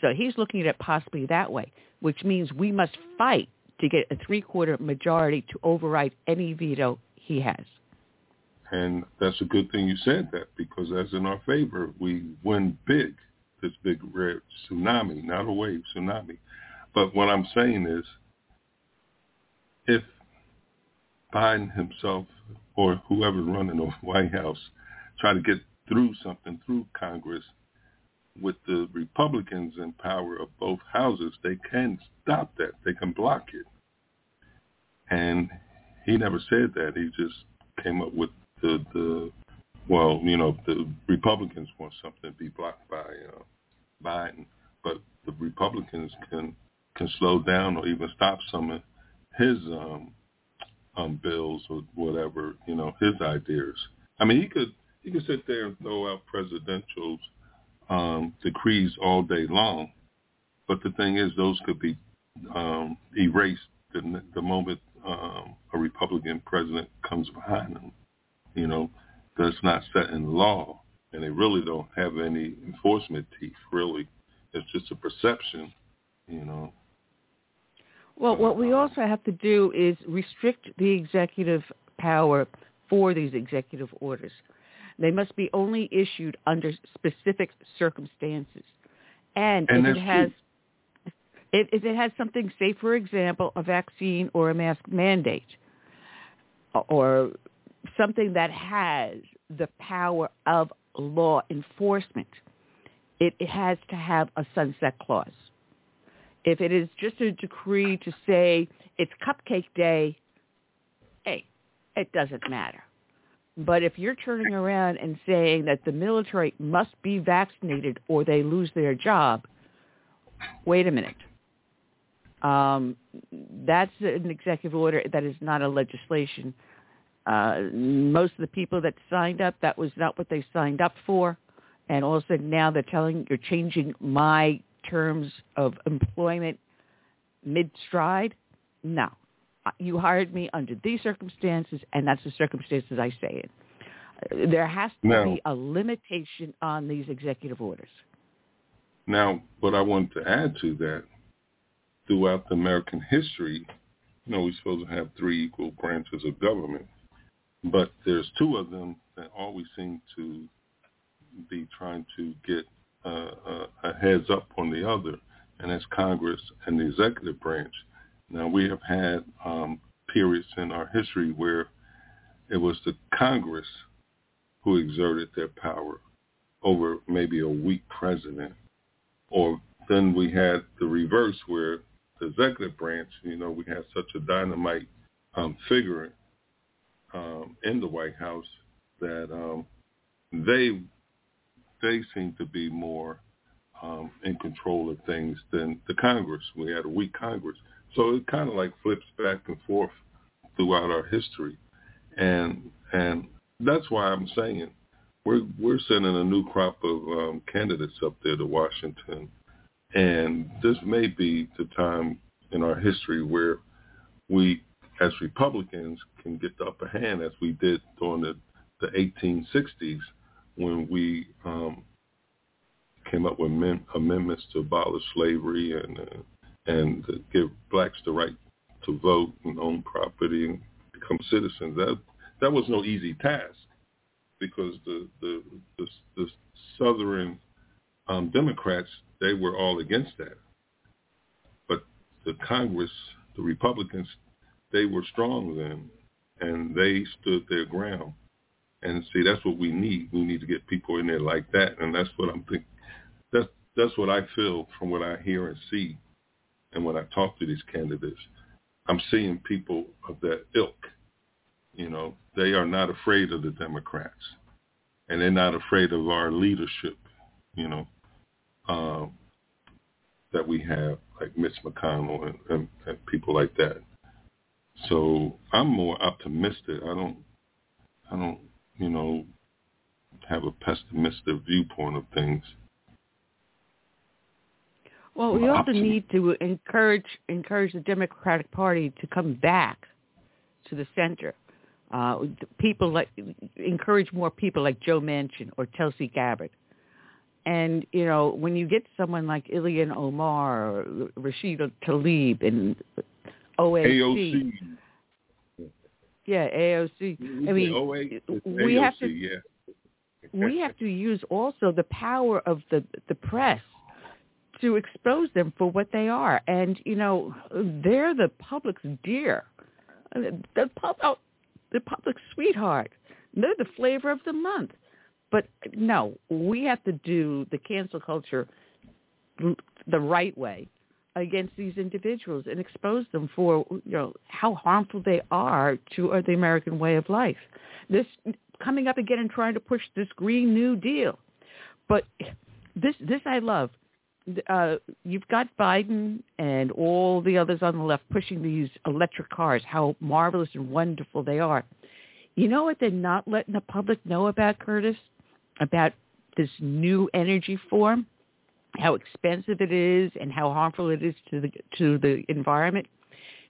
Speaker 1: So he's looking at it possibly that way, which means we must fight to get a three quarter majority to override any veto he has.
Speaker 3: And that's a good thing you said that because that's in our favor, we win big, this big red tsunami, not a wave, tsunami. But what I'm saying is if Biden himself or whoever's running the White House try to get through something through Congress with the Republicans in power of both houses, they can stop that. They can block it. And he never said that. He just came up with the the well, you know, the Republicans want something to be blocked by uh, Biden, but the Republicans can can slow down or even stop some of his um, um, bills or whatever, you know, his ideas. I mean, he could he could sit there and throw out presidential um, decrees all day long, but the thing is, those could be um, erased the, the moment um, a Republican president comes behind them. You know, that's not set in law, and they really don't have any enforcement teeth. Really, it's just a perception. You know.
Speaker 1: Well, what we also have to do is restrict the executive power for these executive orders. They must be only issued under specific circumstances. And,
Speaker 3: and
Speaker 1: if it has if, if it has something, say for example, a vaccine or a mask mandate, or something that has the power of law enforcement, it, it has to have a sunset clause. If it is just a decree to say it's cupcake day, hey, it doesn't matter. But if you're turning around and saying that the military must be vaccinated or they lose their job, wait a minute. Um, that's an executive order. That is not a legislation. Uh, most of the people that signed up, that was not what they signed up for. And all of a sudden now they're telling you're changing my terms of employment mid-stride. No, you hired me under these circumstances, and that's the circumstances I say it. There has to
Speaker 3: now,
Speaker 1: be a limitation on these executive orders.
Speaker 3: Now, what I want to add to that, throughout the American history, you know, we're supposed to have three equal branches of government, but there's two of them that always seem to be trying to get uh, a, a heads up on the other, and that's Congress and the executive branch. Now, we have had um, periods in our history where it was the Congress who exerted their power over maybe a weak president. Or then we had the reverse where the executive branch, you know, we had such a dynamite um, figure um, in the White House that um, they they seem to be more um, in control of things than the Congress. We had a weak Congress. So it kind of like flips back and forth throughout our history, and and that's why I'm saying we're we're sending a new crop of um, candidates up there to Washington, and this may be the time in our history where we, as Republicans, can get the upper hand as we did during the the 1860s when we um, came up with men, amendments to abolish slavery and uh, and give blacks the right to vote and own property and become citizens. That that was no easy task because the the the, the southern um, Democrats they were all against that, but the Congress, the Republicans, they were strong then, and they stood their ground. And see, that's what we need. We need to get people in there like that, and that's what I'm thinking. That's that's what I feel from what I hear and see, and when I talk to these candidates. I'm seeing people of that ilk. You know, they are not afraid of the Democrats, and they're not afraid of our leadership. You know, um, that we have, like Mitch McConnell and, and, and people like that. So I'm more optimistic. I don't, I don't, you know, have a pessimistic viewpoint of things.
Speaker 1: Well, we also need to encourage encourage the Democratic Party to come back to the center. Uh, people like encourage more people like Joe Manchin or Tulsi Gabbard. And you know, when you get someone like Ilhan Omar or Rashida Tlaib and OAC,
Speaker 3: AOC.
Speaker 1: yeah, AOC. I mean, we
Speaker 3: AOC,
Speaker 1: have to
Speaker 3: yeah.
Speaker 1: we have to use also the power of the the press to expose them for what they are. And you know, they're the public's dear, the pub, oh, the public's sweetheart. They're the flavor of the month. But no, we have to do the cancel culture the right way against these individuals and expose them for you know how harmful they are to uh, the American way of life. This coming up again and trying to push this Green New Deal, but this this I love. Uh, you've got Biden and all the others on the left pushing these electric cars, how marvelous and wonderful they are. You know what they're not letting the public know about, Curtis? About this new energy form, how expensive it is and how harmful it is to the to the environment.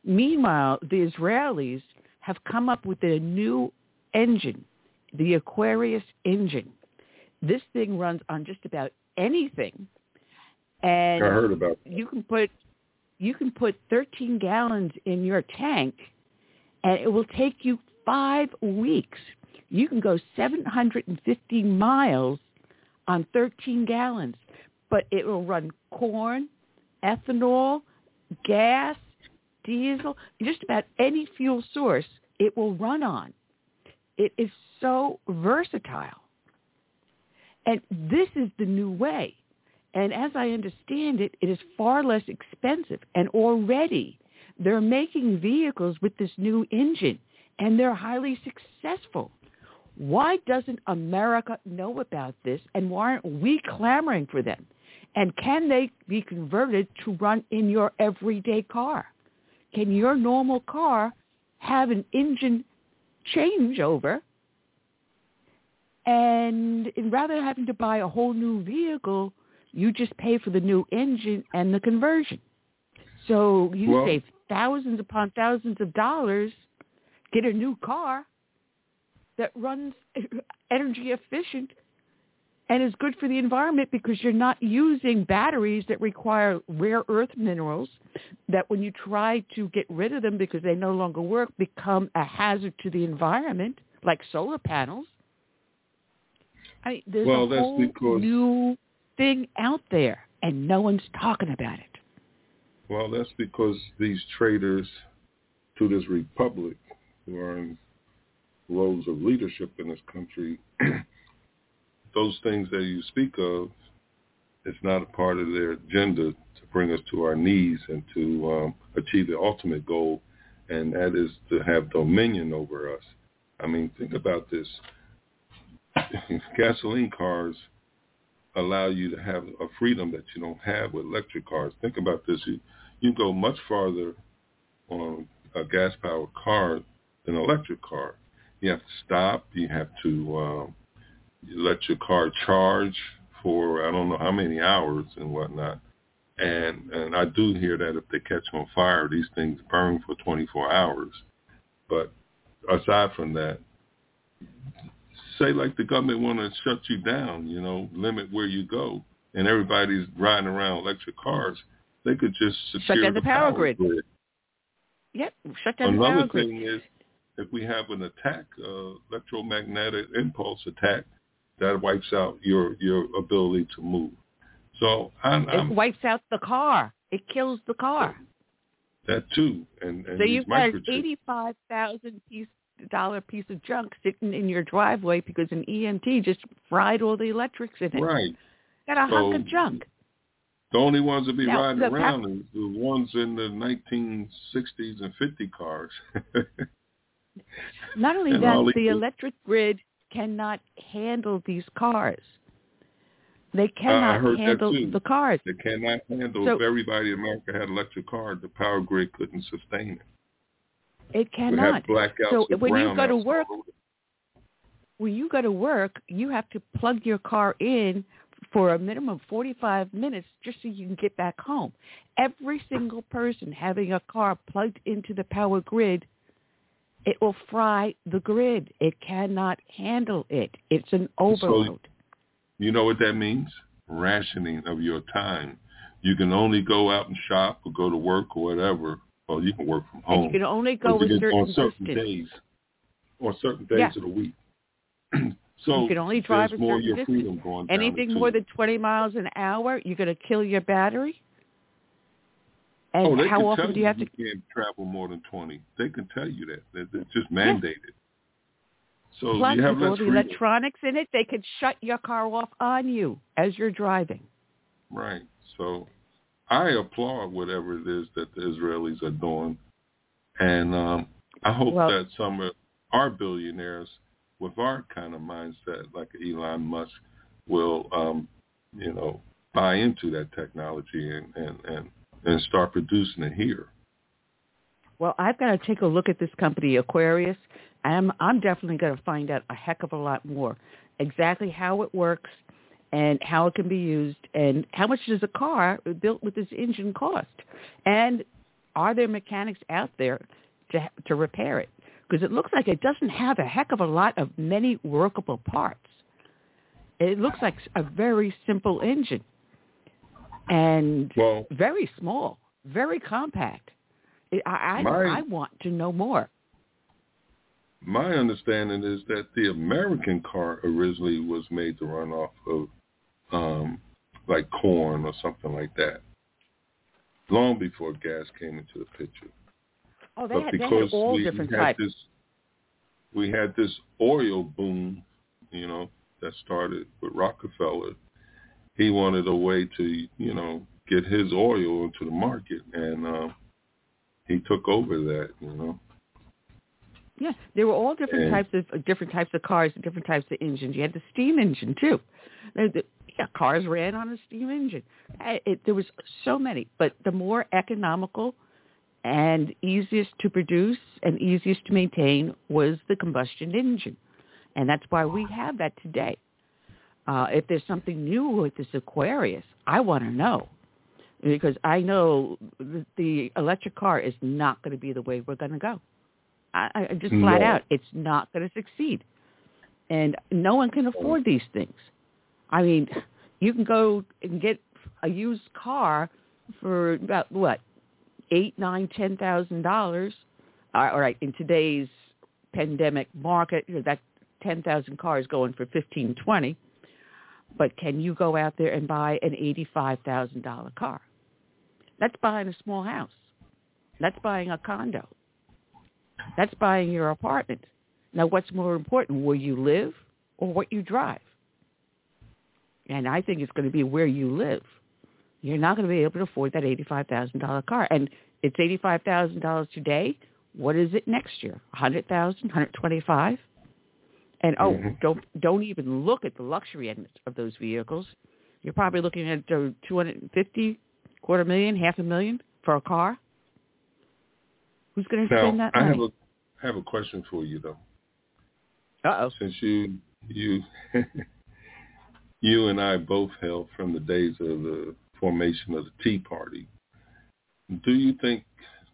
Speaker 1: Meanwhile, the Israelis have come up with a new engine, the Aquarius engine. This thing runs on just about anything and
Speaker 3: I heard about that.
Speaker 1: you can put you can put 13 gallons in your tank and it will take you 5 weeks. You can go 750 miles on 13 gallons, but it will run corn, ethanol, gas, diesel, just about any fuel source it will run on. It is so versatile. And this is the new way. And as I understand it, it is far less expensive. And already they're making vehicles with this new engine, and they're highly successful. Why doesn't America know about this, and why aren't we clamoring for them? And can they be converted to run in your everyday car? Can your normal car have an engine changeover? And rather than having to buy a whole new vehicle, you just pay for the new engine and the conversion. So you
Speaker 3: Well-
Speaker 1: save thousands upon thousands of dollars, get a new car that runs energy efficient and is good for the environment because you're not using batteries that require rare earth minerals that when you try to get rid of them because they no longer work become a hazard to the environment like solar panels. I mean, there's
Speaker 3: Well,
Speaker 1: a
Speaker 3: that's
Speaker 1: whole
Speaker 3: because-
Speaker 1: new thing out there and no one's talking about it.
Speaker 3: Well, that's because these traitors to this republic who are in roles of leadership in this country, those things that you speak of, it's not a part of their agenda to bring us to our knees and to um, achieve the ultimate goal, and that is to have dominion over us. I mean, think about this. Gasoline cars allow you to have a freedom that you don't have with electric cars. Think about this. You, you go much farther on a gas-powered car than an electric car. You have to stop. You have to um, let your car charge for I don't know how many hours and whatnot. And and I do hear that if they catch on fire, these things burn for 24 hours. But aside from that, say like the government want to shut you down, you know, limit where you go, and everybody's riding around electric cars, they could just secure
Speaker 1: shut down
Speaker 3: the,
Speaker 1: the power,
Speaker 3: grid.
Speaker 1: grid. Yep, shut down
Speaker 3: Another
Speaker 1: the power
Speaker 3: thing
Speaker 1: grid.
Speaker 3: is, if we have an attack, uh, electromagnetic impulse attack, that wipes out your your ability to move. So I'm,
Speaker 1: it
Speaker 3: I'm
Speaker 1: wipes out the car. It kills the car.
Speaker 3: that too, and, and
Speaker 1: so you've got eighty-five thousand piece dollar piece of junk sitting in your driveway because an EMP just fried all the electrics in it.
Speaker 3: Right.
Speaker 1: Got a hunk of junk.
Speaker 3: The only ones that be
Speaker 1: Now,
Speaker 3: riding around is the ones in the 1960s and 50 cars.
Speaker 1: Not only
Speaker 3: And
Speaker 1: that, the electric grid cannot handle these cars. They cannot
Speaker 3: that
Speaker 1: handle the cars.
Speaker 3: They cannot handle.
Speaker 1: So-
Speaker 3: if everybody in America had electric cars, the power grid couldn't sustain it.
Speaker 1: It cannot. So when you go to work, when you go to work, you have to plug your car in for a minimum of 45 minutes just so you can get back home. Every single person having a car plugged into the power grid, it will fry the grid. It cannot handle it. It's an overload.
Speaker 3: You know what that means? Rationing of your time. You can only go out and shop or go to work or whatever. Well, you can work from home.
Speaker 1: and you can only go
Speaker 3: you can-
Speaker 1: certain
Speaker 3: on certain
Speaker 1: distance.
Speaker 3: days or certain days
Speaker 1: Yeah.
Speaker 3: of the week. so
Speaker 1: you can only drive a
Speaker 3: more
Speaker 1: certain
Speaker 3: your
Speaker 1: distance.
Speaker 3: going
Speaker 1: Anything more than 20 miles an hour, you're going to kill your battery. And
Speaker 3: oh,
Speaker 1: how often do you have to?
Speaker 3: can't travel more than 20. They can tell you that. It's just mandated. So
Speaker 1: Plus,
Speaker 3: you have
Speaker 1: with all the electronics in it, they could shut your car off on you as you're driving.
Speaker 3: Right. So I applaud whatever it is that the Israelis are doing. And um, I hope
Speaker 1: Well-
Speaker 3: that some of our billionaires with our kind of mindset, like Elon Musk, will, um, you know, buy into that technology and, and, and, and start producing it here.
Speaker 1: Well, I've got to take a look at this company, Aquarius. I'm I'm definitely going to find out a heck of a lot more exactly how it works and how it can be used and how much does a car built with this engine cost and are there mechanics out there to to repair it because it looks like it doesn't have a heck of a lot of many workable parts. It looks like a very simple engine and
Speaker 3: Well,
Speaker 1: very small, very compact. I, I,
Speaker 3: My-
Speaker 1: I want to know more.
Speaker 3: my understanding is that the American car originally was made to run off of um, like corn or something like that, long before gas came into the picture.
Speaker 1: Oh, they
Speaker 3: but
Speaker 1: had, they
Speaker 3: because
Speaker 1: had all
Speaker 3: we
Speaker 1: different
Speaker 3: had
Speaker 1: types.
Speaker 3: this, we had this oil boom, you know, that started with Rockefeller. He wanted a way to, you know, get his oil into the market, and uh, he took over that, you know.
Speaker 1: Yeah, there were all different
Speaker 3: And-
Speaker 1: types of uh, different types of cars and different types of engines. You had the steam engine too. The, the, yeah, cars ran on a steam engine. Uh, It, there was so many, but the more economical and easiest to produce and easiest to maintain was the combustion engine, and that's why we have that today. Uh, if there's something new with this Aquarius, I want to know because I know the, the electric car is not going to be the way we're going to go. I, I just flat
Speaker 3: No.
Speaker 1: out, it's not going to succeed, and no one can afford these things. I mean, you can go and get a used car for about what eight, nine, ten thousand dollars. All right, in today's pandemic market, that ten thousand cars going for fifteen, twenty. But can you go out there and buy an eighty-five thousand dollar car? That's buying a small house. That's buying a condo. That's buying your apartment. Now, what's more important, where you live or what you drive? And I think it's going to be where you live. You're not going to be able to afford that $85,000 car. And it's $85,000 today. What is it next year? 100,000, 125? And oh,
Speaker 3: Mhm.
Speaker 1: don't don't even look at the luxury end of those vehicles. You're probably looking at uh, 250, quarter million, half a million for a car. Who's going to spend
Speaker 3: Now,
Speaker 1: that
Speaker 3: I have
Speaker 1: money?
Speaker 3: a I have a question for you though.
Speaker 1: Uh-oh.
Speaker 3: Since you you you and I both hail from the days of the formation of the Tea Party, do you think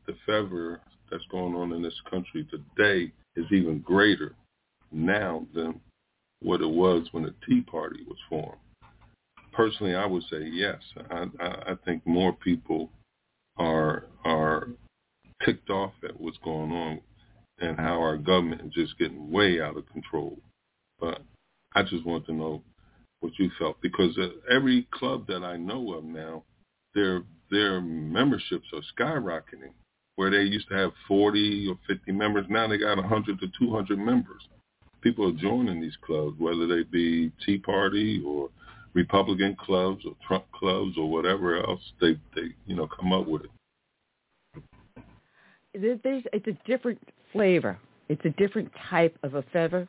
Speaker 3: the fervor that's going on in this country today is even greater now than what it was when the Tea Party was formed? Personally, I would say yes. I, I, I think more people are are ticked off at what's going on and how our government is just getting way out of control. But I just want to know what you felt because every club that I know of now, their their memberships are skyrocketing. Where they used to have 40 or 50 members, now they got 100 to 200 members. People are joining these clubs, whether they be Tea Party or Republican clubs or Trump clubs or whatever else they they you know come up with
Speaker 1: it. There's it's a different flavor. It's a different type of a feather.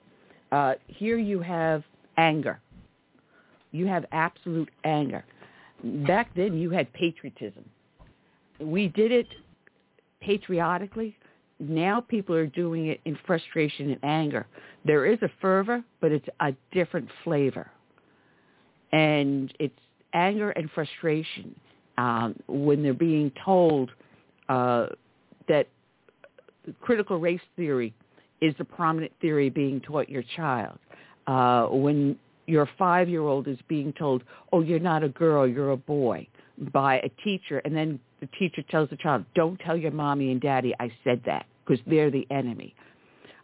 Speaker 1: Uh, here you have anger. You have absolute anger. Back then you had patriotism. We did it patriotically. Now people are doing it in frustration and anger. There is a fervor, but it's a different flavor. And it's anger and frustration um, when they're being told uh, that critical race theory is the prominent theory being taught your child. Uh, when your five-year-old is being told, oh, you're not a girl, you're a boy, by a teacher, and then the teacher tells the child, don't tell your mommy and daddy I said that because they're the enemy.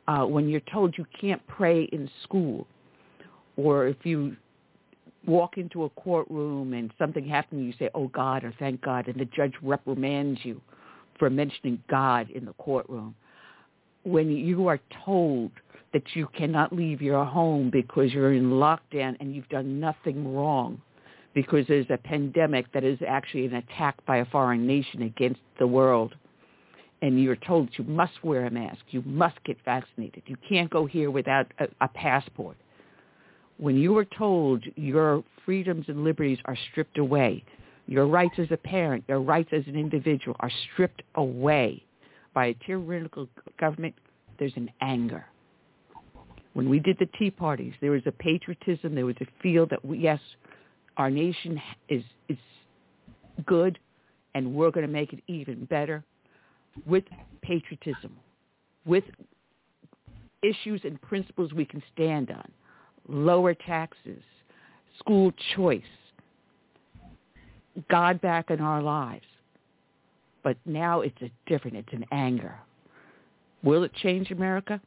Speaker 1: Uh, when you're told you can't pray in school, or if you walk into a courtroom and something happens, you say, oh God, or thank God, and the judge reprimands you for mentioning God in the courtroom. When you are told that you cannot leave your home because you're in lockdown and you've done nothing wrong, because there's a pandemic that is actually an attack by a foreign nation against the world. And you're told you must wear a mask. You must get vaccinated. You can't go here without a, a passport. When you are told your freedoms and liberties are stripped away, your rights as a parent, your rights as an individual are stripped away by a tyrannical government, there's an anger. When we did the Tea Parties, there was a patriotism, there was a feel that, we, yes, our nation is is good, and we're going to make it even better with patriotism, with issues and principles we can stand on, lower taxes, school choice, God back in our lives. But now it's a different, it's an anger. Will it change America?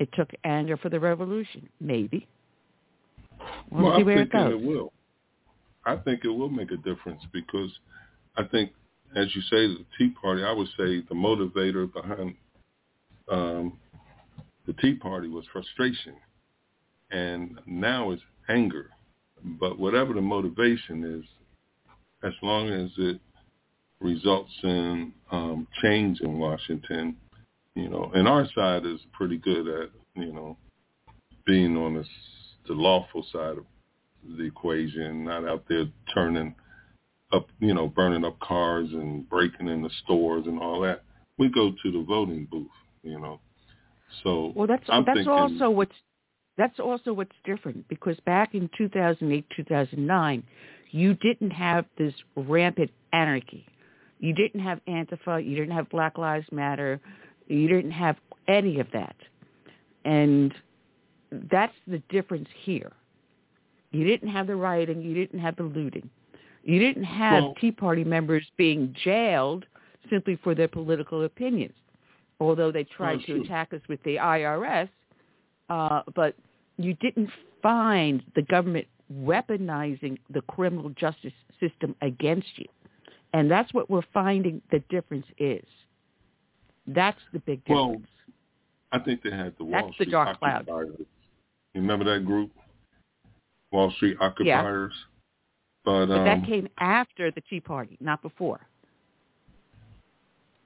Speaker 1: It took anger for the revolution. Maybe. We'll,
Speaker 3: well
Speaker 1: see where
Speaker 3: I
Speaker 1: it goes.
Speaker 3: It will. I think it will make a difference because I think, as you say, the Tea Party, I would say the motivator behind um, the Tea Party was frustration. And now it's anger. But whatever the motivation is, as long as it results in um, change in Washington, you know, and our side is pretty good at, you know, being on the, the lawful side of the equation, not out there turning up, you know, burning up cars and breaking in the stores and all that. We go to the voting booth, you know. So
Speaker 1: well, that's
Speaker 3: I'm
Speaker 1: that's
Speaker 3: thinking,
Speaker 1: also what's that's also what's different because back in 2008, 2009, you didn't have this rampant anarchy. You didn't have Antifa. You didn't have Black Lives Matter. You didn't have any of that. And that's the difference here. You didn't have the rioting. You didn't have the looting. You didn't have
Speaker 3: Well-
Speaker 1: Tea Party members being jailed simply for their political opinions, although they tried to
Speaker 3: sure.
Speaker 1: attack us with the IRS. Uh, but you didn't find the government weaponizing the criminal justice system against you. And that's what we're finding the difference is. That's the big
Speaker 3: Well. I think they had the Wall
Speaker 1: That's the
Speaker 3: Street
Speaker 1: dark cloud.
Speaker 3: occupiers. You remember that group, Wall Street occupiers? But,
Speaker 1: but
Speaker 3: um,
Speaker 1: that came after the Tea Party, not before.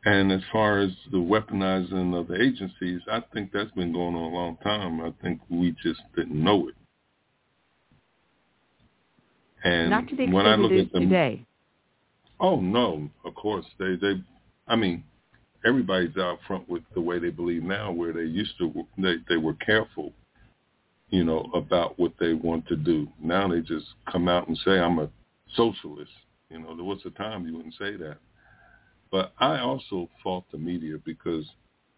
Speaker 3: And as far as the weaponizing of the agencies, I think that's been going on a long time. I think we just didn't know it. And
Speaker 1: not to the
Speaker 3: when I look
Speaker 1: it is
Speaker 3: at them,
Speaker 1: today.
Speaker 3: oh no, of course they they, I mean, everybody's out front with the way they believe now, where they used to they they were careful, you know, about what they want to do. Now they just come out and say, "I'm a socialist." You know, there was a time you wouldn't say that. But I also fault the media because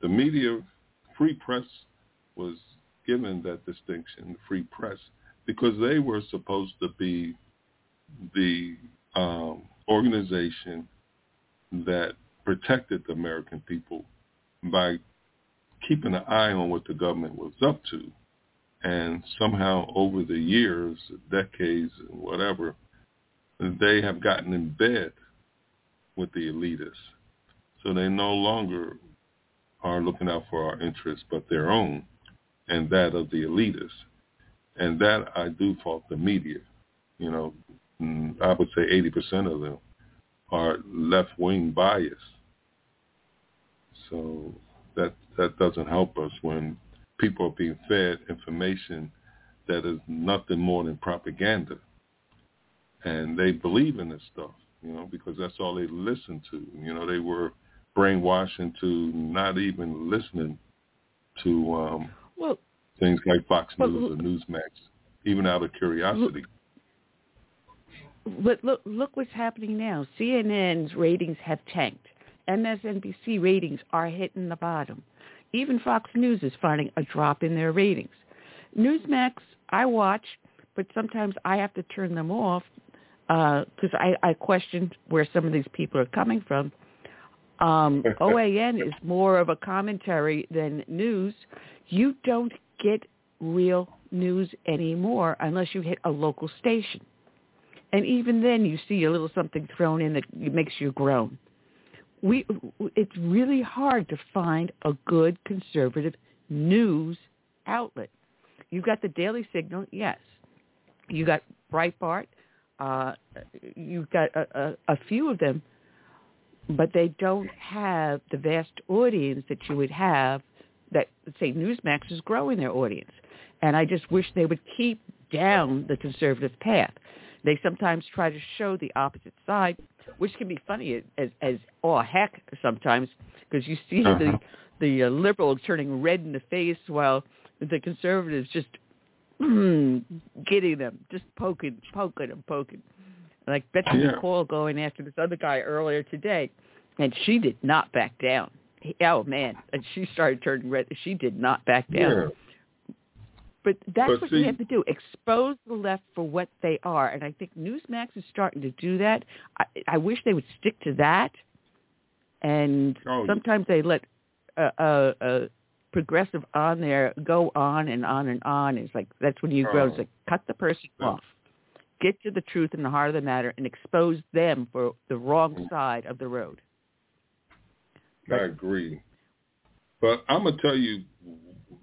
Speaker 3: the media, free press was given that distinction, free press, because they were supposed to be the um, organization that protected the American people by keeping an eye on what the government was up to. And somehow over the years, decades, whatever, they have gotten in bed with the elitists. So they no longer are looking out for our interests, but their own and that of the elitists. And that I do fault the media. You know, mm, I would say 80% of them are left-wing biased. So that that doesn't help us when people are being fed information that is nothing more than propaganda. And they believe in this stuff, you know, because that's all they listen to. You know, they were brainwashed into not even listening to um,
Speaker 1: well,
Speaker 3: things like Fox News well, or Newsmax, even out of curiosity.
Speaker 1: But look, look what's happening now. CNN's ratings have tanked. MSNBC ratings are hitting the bottom. Even Fox News is finding a drop in their ratings. Newsmax, I watch, but sometimes I have to turn them off because uh, I, I question where some of these people are coming from. Um, OAN is more of a commentary than news. You don't get real news anymore unless you hit a local station. And even then you see a little something thrown in that makes you groan. We, it's really hard to find a good conservative news outlet. You've got the Daily Signal, yes. You got Breitbart. Uh, you've got a, a, a few of them, but they don't have the vast audience that you would have that, say, Newsmax is growing their audience. And I just wish they would keep down the conservative path. They sometimes try to show the opposite side, which can be funny as as oh heck sometimes because you see uh-huh. the the uh, liberals turning red in the face while the conservatives just getting them, just poking, poking and poking. Like Betsy yeah. McCall going after this other guy earlier today, and she did not back down. Oh man, and she started turning red. She did not back down.
Speaker 3: Yeah.
Speaker 1: But that's
Speaker 3: but
Speaker 1: what
Speaker 3: see,
Speaker 1: you have to do. Expose the left for what they are. And I think Newsmax is starting to do that. I, I wish they would stick to that. And
Speaker 3: oh.
Speaker 1: sometimes they let a, a, a progressive on there go on and on and on. It's like that's when you grow. It's oh. like cut the person off. Get to the truth and the heart of the matter and expose them for the wrong
Speaker 3: Mm.
Speaker 1: side of the road.
Speaker 3: I agree. But I'm gonna tell you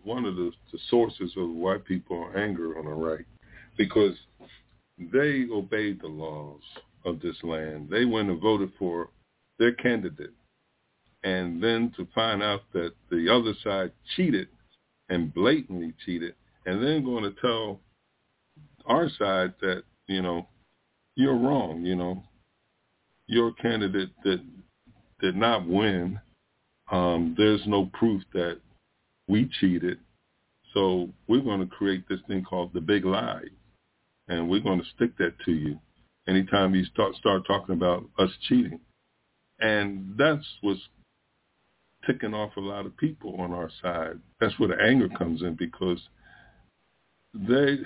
Speaker 3: one of the, the sources of why people are angry on the right, because they obeyed the laws of this land. They went and voted for their candidate, and then to find out that the other side cheated and blatantly cheated, and then going to tell our side that you know you're wrong. You know your candidate that did not win. Um, there's no proof that we cheated. So we're going to create this thing called the big lie, and we're going to stick that to you anytime you start start talking about us cheating. And that's what's ticking off a lot of people on our side. That's where the anger comes in because they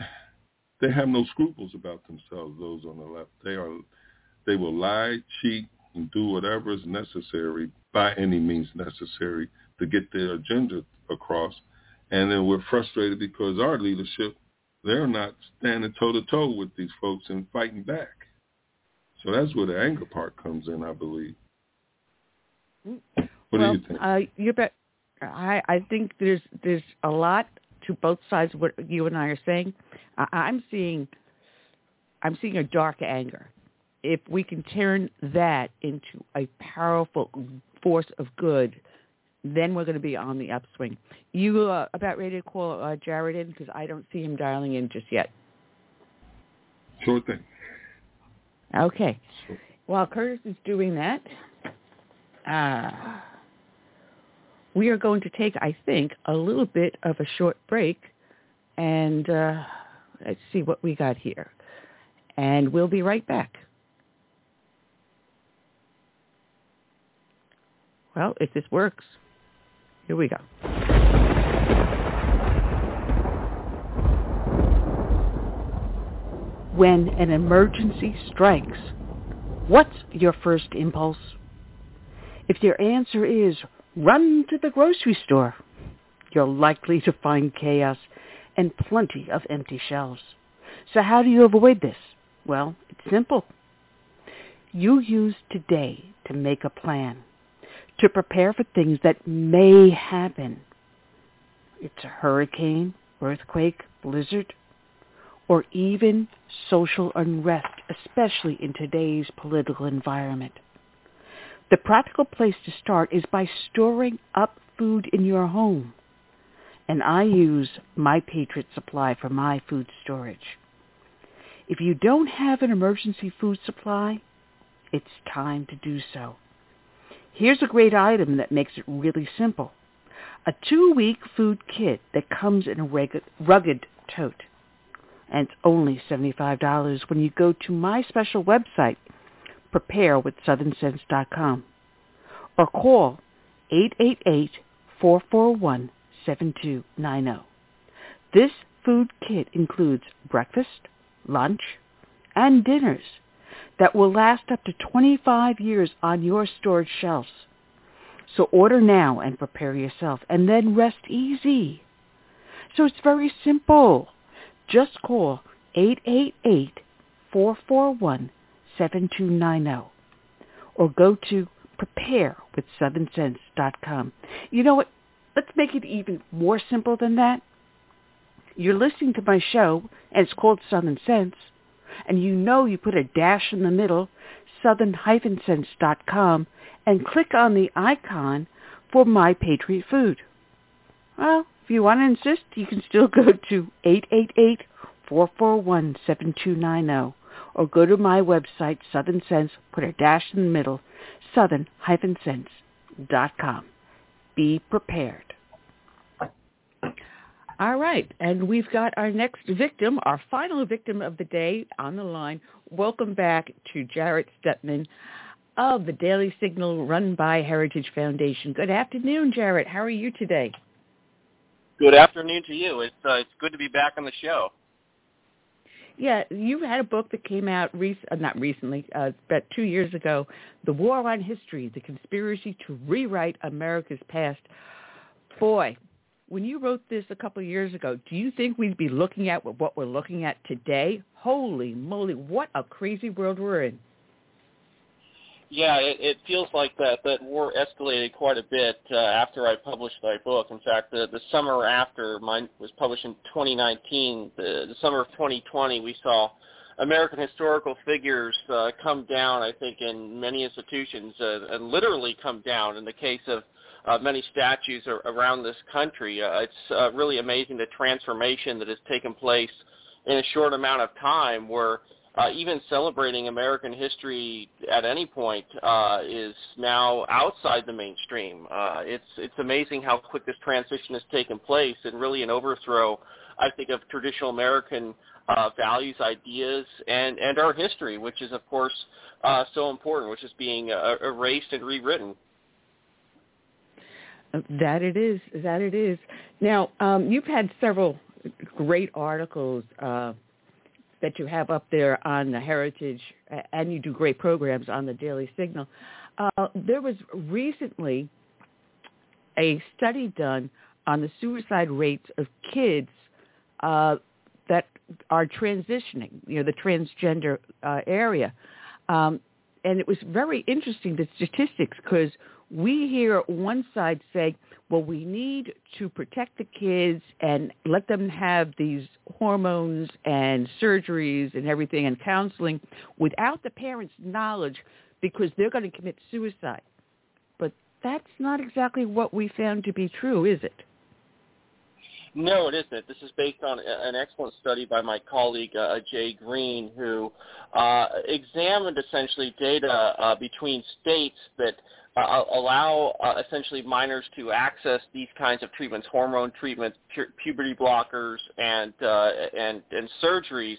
Speaker 3: they have no scruples about themselves. Those on the left, they are they will lie, cheat, and do whatever is necessary by any means necessary to get their agenda across. And then we're frustrated because our leadership, they're not standing toe to toe with these folks and fighting back. So that's where the anger part comes in, I believe. What
Speaker 1: well,
Speaker 3: do you think?
Speaker 1: Uh, you bet. I I think there's there's a lot to both sides of what you and I are saying. I, I'm seeing I'm seeing a dark anger. If we can turn that into a powerful force of good, then we're going to be on the upswing. You uh, about ready to call uh, Jarrett in because I don't see him dialing in just yet.
Speaker 3: Sure thing.
Speaker 1: Okay.
Speaker 3: Sure.
Speaker 1: While Curtis is doing that, uh, we are going to take, I think, a little bit of a short break, and uh, let's see what we got here. And we'll be right back. Well, if this works, here we go. When an emergency strikes, what's your first impulse? If your answer is run to the grocery store, you're likely to find chaos and plenty of empty shelves. So how do you avoid this? Well, it's simple. You use today to make a plan to prepare for things that may happen. It's a hurricane, earthquake, blizzard, or even social unrest, especially in today's political environment. The practical place to start is by storing up food in your home. And I use My Patriot Supply for my food storage. If you don't have an emergency food supply, it's time to do so. Here's a great item that makes it really simple. A two-week food kit that comes in a rugged tote. And it's only $75 when you go to my special website, preparewithsouthernsense.com, or call 888-441-7290. This food kit includes breakfast, lunch, and dinners that will last up to 25 years on your storage shelves. So order now and prepare yourself and then rest easy. So it's very simple. Just call 888-441-7290 or go to preparewithsouthernsense.com. You know what? Let's make it even more simple than that. You're listening to my show, and it's called Southern Sense, and you know you put a dash in the middle, southern-sense.com, and click on the icon for My Patriot Food. Well, if you want to insist, you can still go to 888-441-7290 or go to my website, Southern Sense, put a dash in the middle, southern-sense.com. Be prepared. All right, and we've got our next victim, our final victim of the day on the line. Welcome back to Jarrett Stepman of the Daily Signal run by Heritage Foundation. Good afternoon, Jarrett. How are you today?
Speaker 9: Good afternoon to you. It's uh, it's good to be back on the show.
Speaker 1: Yeah, you had a book that came out rec- uh, not recently, uh, about two years ago, "The War on History: The Conspiracy to Rewrite America's Past." Boy, when you wrote this a couple of years ago, do you think we'd be looking at what we're looking at today? Holy moly, what a crazy world we're in.
Speaker 9: Yeah, it, it feels like that. That war escalated quite a bit uh, after I published my book. In fact, the, the summer after mine was published in 2019, the, the summer of 2020, we saw American historical figures uh, come down. I think in many institutions, uh, and literally come down. In the case of uh, many statues are, around this country. Uh, it's uh, really amazing the transformation that has taken place in a short amount of time where uh, even celebrating American history at any point uh, is now outside the mainstream. Uh, it's it's amazing how quick this transition has taken place and really an overthrow, I think, of traditional American uh, values, ideas, and and our history, which is of course uh, so important, which is being uh, erased and rewritten.
Speaker 1: That it is. That it is. Now, um, you've had several great articles uh, that you have up there on the Heritage, and you do great programs on the Daily Signal. Uh, there was recently a study done on the suicide rates of kids uh, that are transitioning, you know, the transgender uh, area. Um, and it was very interesting, the statistics, because we hear one side say, well, we need to protect the kids and let them have these hormones and surgeries and everything and counseling without the parents' knowledge because they're going to commit suicide. But that's not exactly what we found to be true, is it?
Speaker 9: No, it isn't. This is based on an excellent study by my colleague uh, Jay Greene, who uh, examined essentially data uh, between states that uh, allow uh, essentially minors to access these kinds of treatments, hormone treatments, pu- puberty blockers, and uh, and and surgeries,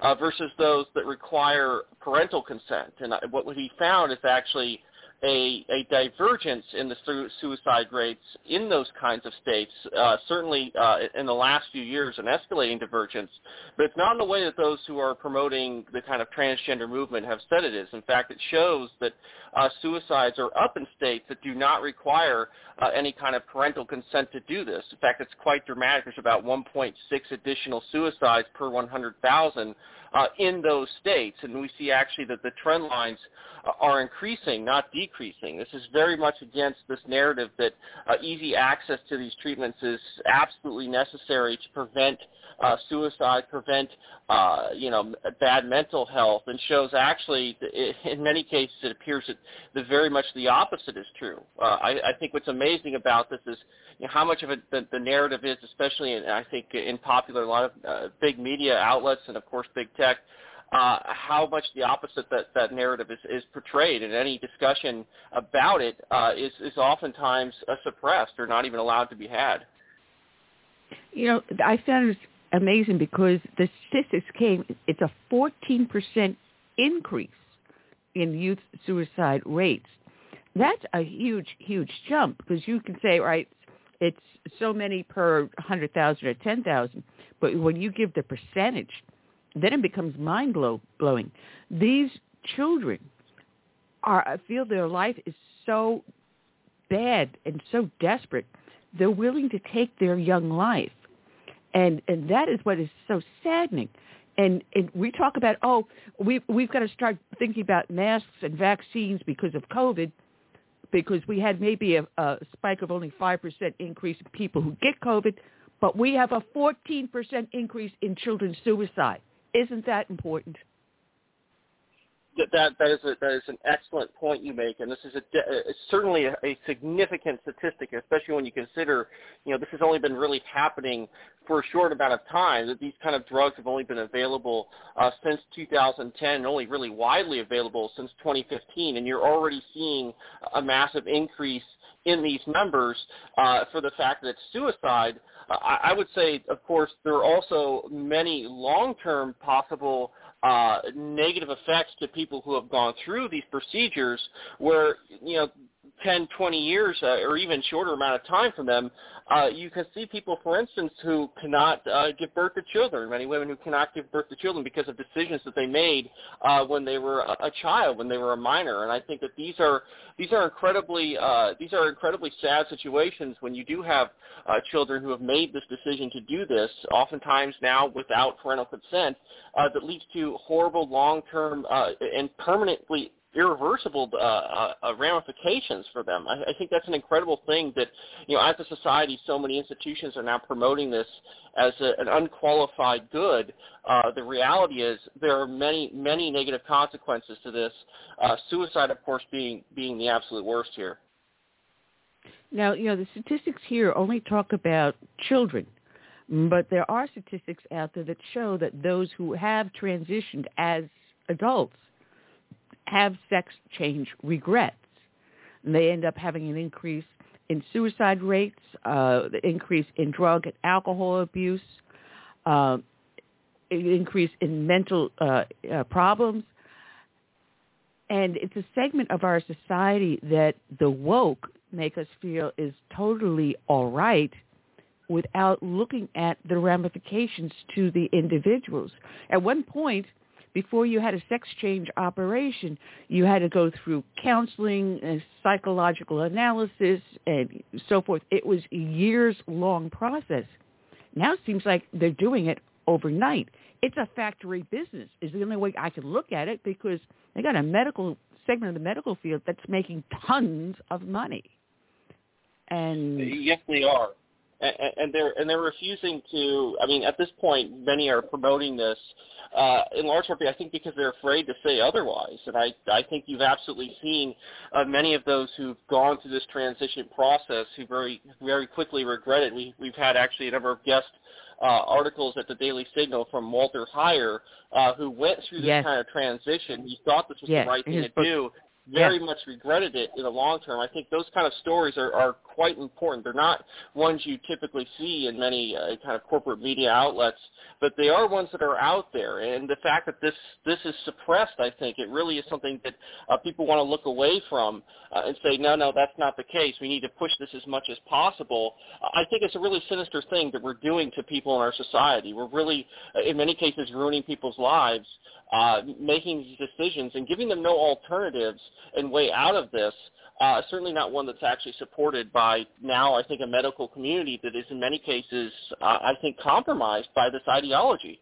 Speaker 9: uh, versus those that require parental consent. And what he found is actually a, a divergence in the su- suicide rates in those kinds of states, uh, certainly uh, in the last few years, an escalating divergence. But it's not in the way that those who are promoting the kind of transgender movement have said it is. In fact, it shows that uh, suicides are up in states that do not require uh, any kind of parental consent to do this. In fact, it's quite dramatic. There's about 1.6 additional suicides per 100,000 uh, in those states, and we see actually that the trend lines uh, are increasing, not decreasing. This is very much against this narrative that uh, easy access to these treatments is absolutely necessary to prevent uh, suicide, prevent uh, you know bad mental health, and shows actually in many cases it appears that the very much the opposite is true. Uh, I, I think what's amazing about this is you know, how much of it the, the narrative is, especially in I think in popular a lot of uh, big media outlets and of course big Uh, how much the opposite that, that narrative is, is portrayed, and any discussion about it uh, is, is oftentimes uh, suppressed or not even allowed to be had.
Speaker 1: You know, I found it amazing because the statistics came. It's a 14% increase in youth suicide rates. That's a huge, huge jump because you can say, right, it's so many per 100,000 or 10,000. But when you give the percentage, then it becomes mind blow- blowing. These children are, I feel their life is so bad and so desperate, they're willing to take their young life. And, and that is what is so saddening. And, and we talk about, oh, we, we've got to start thinking about masks and vaccines because of COVID – because we had maybe a, a spike of only 5% increase in people who get COVID, but we have a 14% increase in children's suicide. Isn't that important?
Speaker 9: that that is a, that is an excellent point you make, and this is a, certainly a, a significant statistic, especially when you consider, you know, this has only been really happening for a short amount of time. That these kind of drugs have only been available uh, since 2010, and only really widely available since 2015, and you're already seeing a massive increase in these numbers uh, for the fact that it's suicide. Uh, I, I would say, of course, there are also many long-term possible uh, negative effects to people who have gone through these procedures where, you know, 10, 20 years uh, or even shorter amount of time from them, uh, you can see people, for instance, who cannot uh, give birth to children, many women who cannot give birth to children because of decisions that they made uh, when they were a, child, when they were a minor. And I think that these are these are incredibly uh, these are incredibly sad situations when you do have uh, children who have made this decision to do this, oftentimes now without parental consent, uh, that leads to horrible long-term uh, and permanently irreversible uh, uh, ramifications for them. I, I think that's an incredible thing that, you know, as a society, so many institutions are now promoting this as a, an unqualified good. Uh, the reality is there are many, many negative consequences to this. Uh, suicide, of course, being being the absolute worst here.
Speaker 1: Now, you know, the statistics here only talk about children, but there are statistics out there that show that those who have transitioned as adults have sex change regrets. And they end up having an increase in suicide rates, uh, the increase in drug and alcohol abuse, uh, increase in mental uh, uh, problems. And it's a segment of our society that the woke make us feel is totally all right without looking at the ramifications to the individuals. At one point, before you had a sex change operation, you had to go through counseling, and psychological analysis, and so forth. It was a years-long process. Now it seems like they're doing it overnight. It's a factory business is the only way I can look at it because they got a medical segment of the medical field that's making tons of money. And
Speaker 9: yes, they are and they're and they're refusing to. I mean, at this point, many are promoting this uh, in large part, I think, because they're afraid to say otherwise. And I I think you've absolutely seen uh, many of those who've gone through this transition process who very very quickly regret it. We we've had actually a number of guest uh, articles at the Daily Signal from Walter Heyer, uh, who went through this
Speaker 1: yes.
Speaker 9: kind of transition. He thought this was
Speaker 1: yes.
Speaker 9: the right thing to
Speaker 1: book.
Speaker 9: do very much regretted it in the long term. I think those kind of stories are, are quite important. They're not ones you typically see in many uh, kind of corporate media outlets, but they are ones that are out there. And the fact that this this is suppressed, I think it really is something that uh, people want to look away from uh, and say, no, no, that's not the case. We need to push this as much as possible. I think it's a really sinister thing that we're doing to people in our society. We're really, uh, in many cases, ruining people's lives, uh, making these decisions and giving them no alternatives and way out of this. Uh, certainly not one that's actually supported by now, I think, a medical community that is in many cases, uh, I think, compromised by this ideology.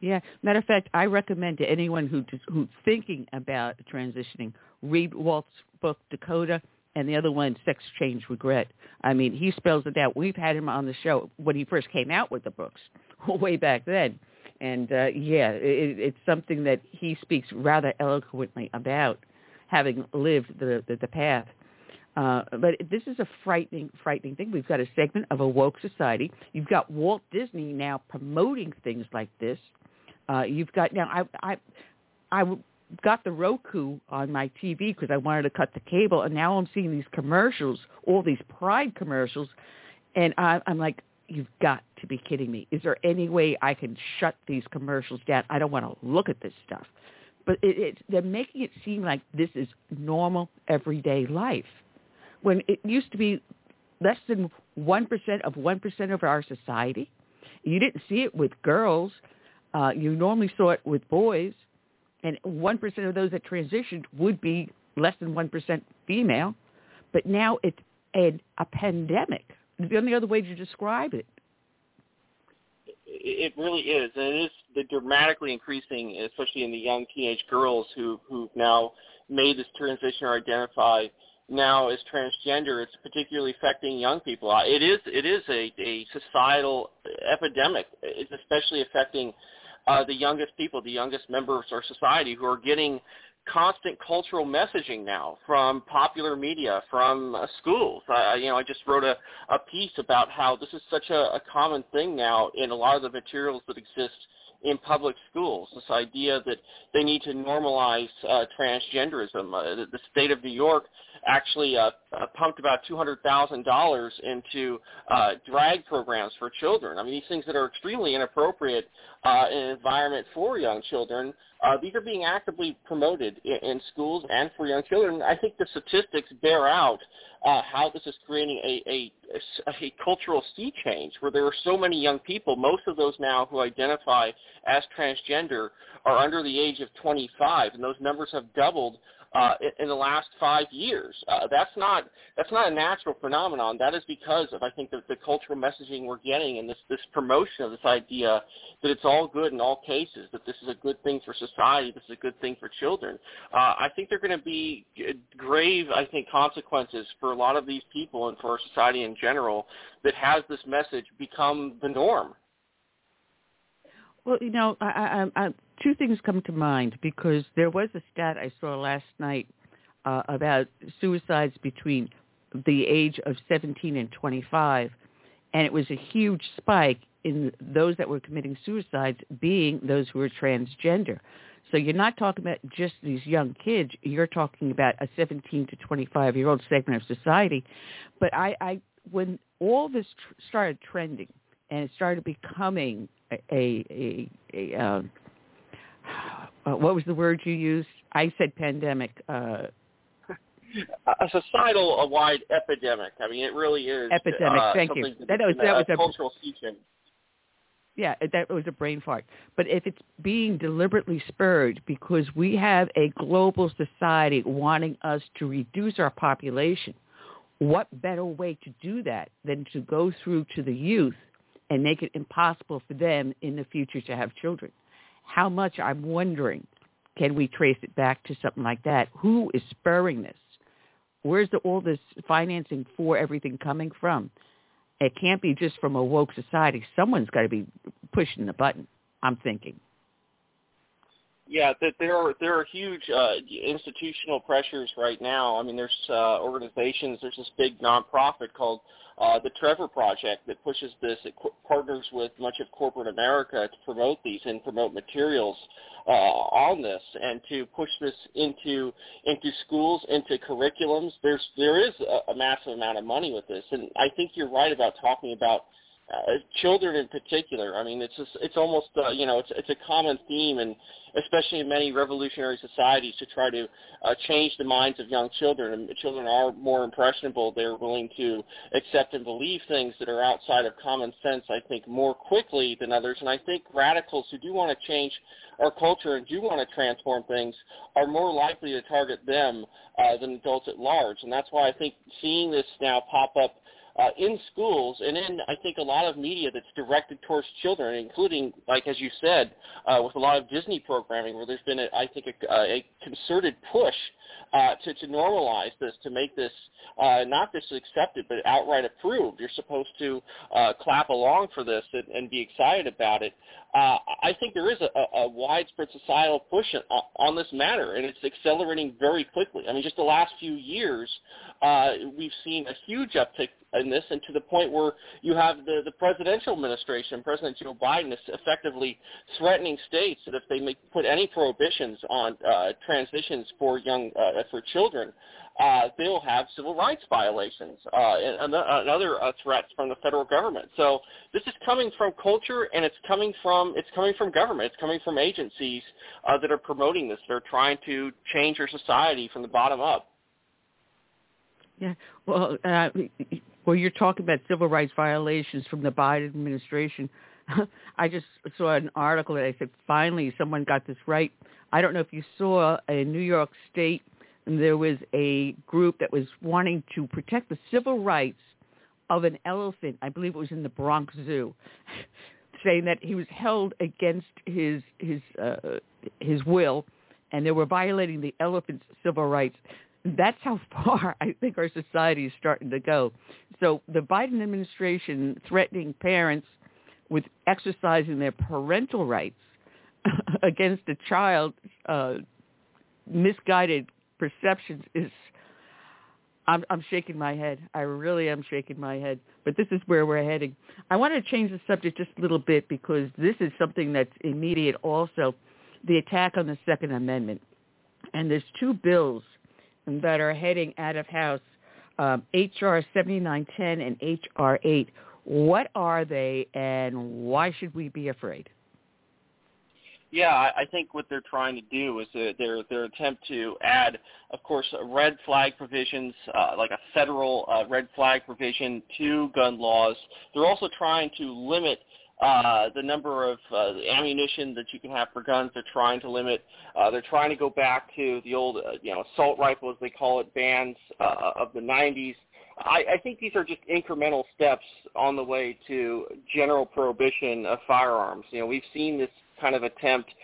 Speaker 1: Yeah. Matter of fact, I recommend to anyone who who's thinking about transitioning, read Walt's book Dakota and the other one Sex Change Regret. I mean, he spells it out. We've had him on the show when he first came out with the books, way back then. And uh, yeah, it, it's something that he speaks rather eloquently about, having lived the the, the path. Uh, but this is a frightening, frightening thing. We've got a segment of a woke society. You've got Walt Disney now promoting things like this. Uh, you've got now. I I I got the Roku on my TV because I wanted to cut the cable, and now I'm seeing these commercials, all these Pride commercials, and I, I'm like, you've got to be kidding me. Is there any way I can shut these commercials down? I don't want to look at this stuff. But it, it, they're making it seem like this is normal everyday life, when it used to be less than 1% of 1% of our society. You didn't see it with girls. Uh, you normally saw it with boys and 1% of those that transitioned would be less than 1% female. But now it's a, a pandemic. The only other way to describe it.
Speaker 9: It really is, and it is the dramatically increasing, especially in the young teenage girls who who've now made this transition or identify now as transgender. It's particularly affecting young people. It is it is a, a societal epidemic. It's especially affecting uh, the youngest people, the youngest members of our society who are getting constant cultural messaging now from popular media, from uh, schools. I, you know, I just wrote a, a piece about how this is such a, a common thing now in a lot of the materials that exist in public schools. This idea that they need to normalize uh, transgenderism. Uh, the, the state of New York actually uh, uh, pumped about $200,000 into uh, drag programs for children. I mean, these things that are extremely inappropriate uh, in an environment for young children, uh, these are being actively promoted in, in schools and for young children. I think the statistics bear out uh, how this is creating a, a, a cultural sea change where there are so many young people, most of those now who identify as transgender are under the age of 25, and those numbers have doubled uh, in the last five years. Uh, that's not that's not a natural phenomenon. That is because of I think the, the cultural messaging we're getting and this this promotion of this idea that it's all good in all cases, that this is a good thing for society, this is a good thing for children. Uh, I think there are going to be grave I think consequences for a lot of these people and for our society in general that has this message become the norm.
Speaker 1: Well, you know, I, I, I, two things come to mind because there was a stat I saw last night uh, about suicides between the age of 17 and 25, and it was a huge spike in those that were committing suicides being those who were transgender. So you're not talking about just these young kids. You're talking about a 17 to 25 year old segment of society. But I, I when all this tr- started trending and it started becoming a a, a, a uh, uh, what was the word you used? I said pandemic. Uh,
Speaker 9: a societal, a wide epidemic. I mean, it really is.
Speaker 1: Epidemic.
Speaker 9: Uh,
Speaker 1: thank you.
Speaker 9: That,
Speaker 1: was that was
Speaker 9: a
Speaker 1: a
Speaker 9: cultural season.
Speaker 1: Yeah, that was a brain fart. But if it's being deliberately spurred because we have a global society wanting us to reduce our population, what better way to do that than to go through to the youth and make it impossible for them in the future to have children? How much, I'm wondering, can we trace it back to something like that? Who is spurring this? Where's the, all this financing for everything coming from? It can't be just from a woke society. Someone's got to be pushing the button, I'm thinking.
Speaker 9: Yeah, that there are there are huge uh, institutional pressures right now. I mean, there's uh, organizations. There's this big nonprofit called uh, the Trevor Project that pushes this. It co- partners with much of corporate America to promote these and promote materials uh, on this and to push this into into schools, into curriculums. There's there is a, a massive amount of money with this, and I think you're right about talking about uh, children in particular. I mean, it's just, it's almost uh, you know it's it's a common theme, and especially in many revolutionary societies, to try to uh, change the minds of young children. And children are more impressionable; they're willing to accept and believe things that are outside of common sense. I think more quickly than others, and I think radicals who do want to change our culture and do want to transform things are more likely to target them uh, than adults at large. And that's why I think seeing this now pop up uh, in schools and in I think a lot of media that's directed towards children, including like as you said, uh, with a lot of Disney programming where there's been a, I think a, a concerted push uh, to, to normalize this, to make this uh, not just accepted but outright approved. You're supposed to uh, clap along for this and, and be excited about it. Uh, I think there is a, a widespread societal push on, on this matter, and it's accelerating very quickly. I mean, just the last few years, uh, we've seen a huge uptick in this, and to the point where you have the, the presidential administration, President Joe Biden, is effectively threatening states that if they make, put any prohibitions on uh, transitions for young uh, for children, uh, they'll have civil rights violations uh, and, and other uh, threats from the federal government. So this is coming from culture, and it's coming from it's coming from government. It's coming from agencies uh, that are promoting this. They're trying to change our society from the bottom up.
Speaker 1: Yeah. Well, uh, well, you're talking about civil rights violations from the Biden administration. I just saw an article that I said finally someone got this right. I don't know if you saw in New York State there was a group that was wanting to protect the civil rights of an elephant. I believe it was in the Bronx Zoo, saying that he was held against his his uh, his will, and they were violating the elephant's civil rights. That's how far I think our society is starting to go. So the Biden administration threatening parents with exercising their parental rights against a child's uh, misguided perceptions is I'm I'm shaking my head. I really am shaking my head. But this is where we're heading. I want to change the subject just a little bit because this is something that's immediate also, the attack on the Second Amendment. And there's two bills that are heading out of House, um, H.R. 7910 and H.R. 8. What are they and why should we be afraid?
Speaker 9: Yeah, I, think what they're trying to do is uh, their their attempt to add, of course, red flag provisions, uh, like a federal uh, red flag provision to gun laws. They're also trying to limit uh, the number of uh, ammunition that you can have for guns. They're trying to limit. Uh, they're trying to go back to the old, uh, you know, assault rifle, as they call it, bans uh, of the 90s. I, I think these are just incremental steps on the way to general prohibition of firearms. You know, we've seen this kind of attempt uh,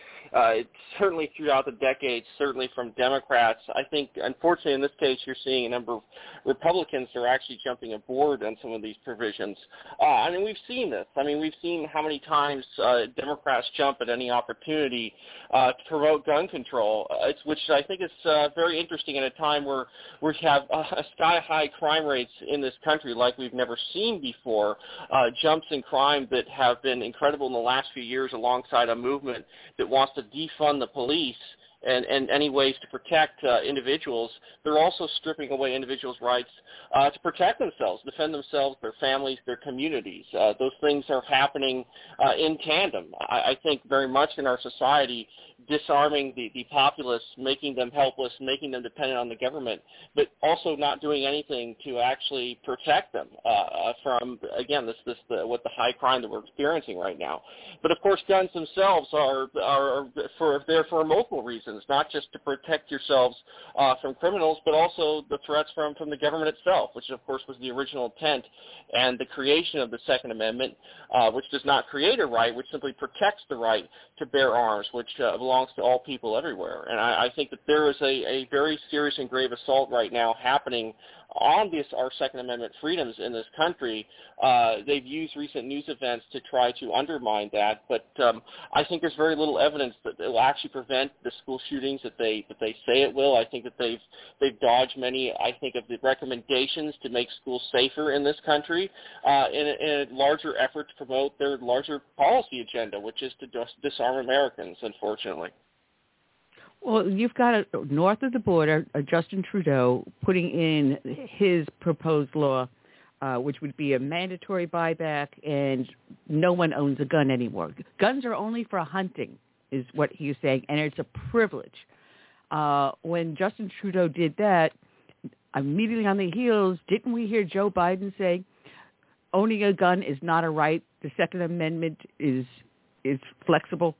Speaker 9: certainly throughout the decades, certainly from Democrats. I think, unfortunately, in this case, you're seeing a number of Republicans that are actually jumping aboard on some of these provisions. Uh, I mean, we've seen this. I mean, we've seen how many times uh, Democrats jump at any opportunity uh, to promote gun control, uh, it's, which I think is uh, very interesting at a time where we have uh, sky-high crime rates in this country like we've never seen before, uh, jumps in crime that have been incredible in the last few years alongside a movement that wants to defund the police and, and any ways to protect uh, individuals, they're also stripping away individuals' rights uh, to protect themselves, defend themselves, their families, their communities. Uh, those things are happening uh, in tandem. I, I think very much in our society, disarming the, the populace, making them helpless, making them dependent on the government, but also not doing anything to actually protect them uh, from, again, this, this the, what the high crime that we're experiencing right now. But of course, guns themselves are are for there for multiple reasons, not just to protect yourselves uh, from criminals, but also the threats from from the government itself, which of course was the original intent and the creation of the Second Amendment, uh, which does not create a right, which simply protects the right to bear arms, which uh, belongs to all people everywhere. And I, I think that there is a, a very serious and grave assault right now happening on this our Second Amendment freedoms in this country. Uh, they've used recent news events to try to undermine that, but um, I think there's very little evidence that it will actually prevent the school shootings that they that they say it will. I think that they've they've dodged many. I think of the recommendations to make schools safer in this country uh, in, a, in a larger effort to promote their larger policy agenda, which is to dis- disarm Americans. Unfortunately.
Speaker 1: Well, you've got a, north of the border, uh, Justin Trudeau putting in his proposed law, uh, which would be a mandatory buyback, and no one owns a gun anymore. Guns are only for hunting, is what he's saying, and it's a privilege. Uh, when Justin Trudeau did that, immediately on the heels, didn't we hear Joe Biden say, owning a gun is not a right. The Second Amendment is is flexible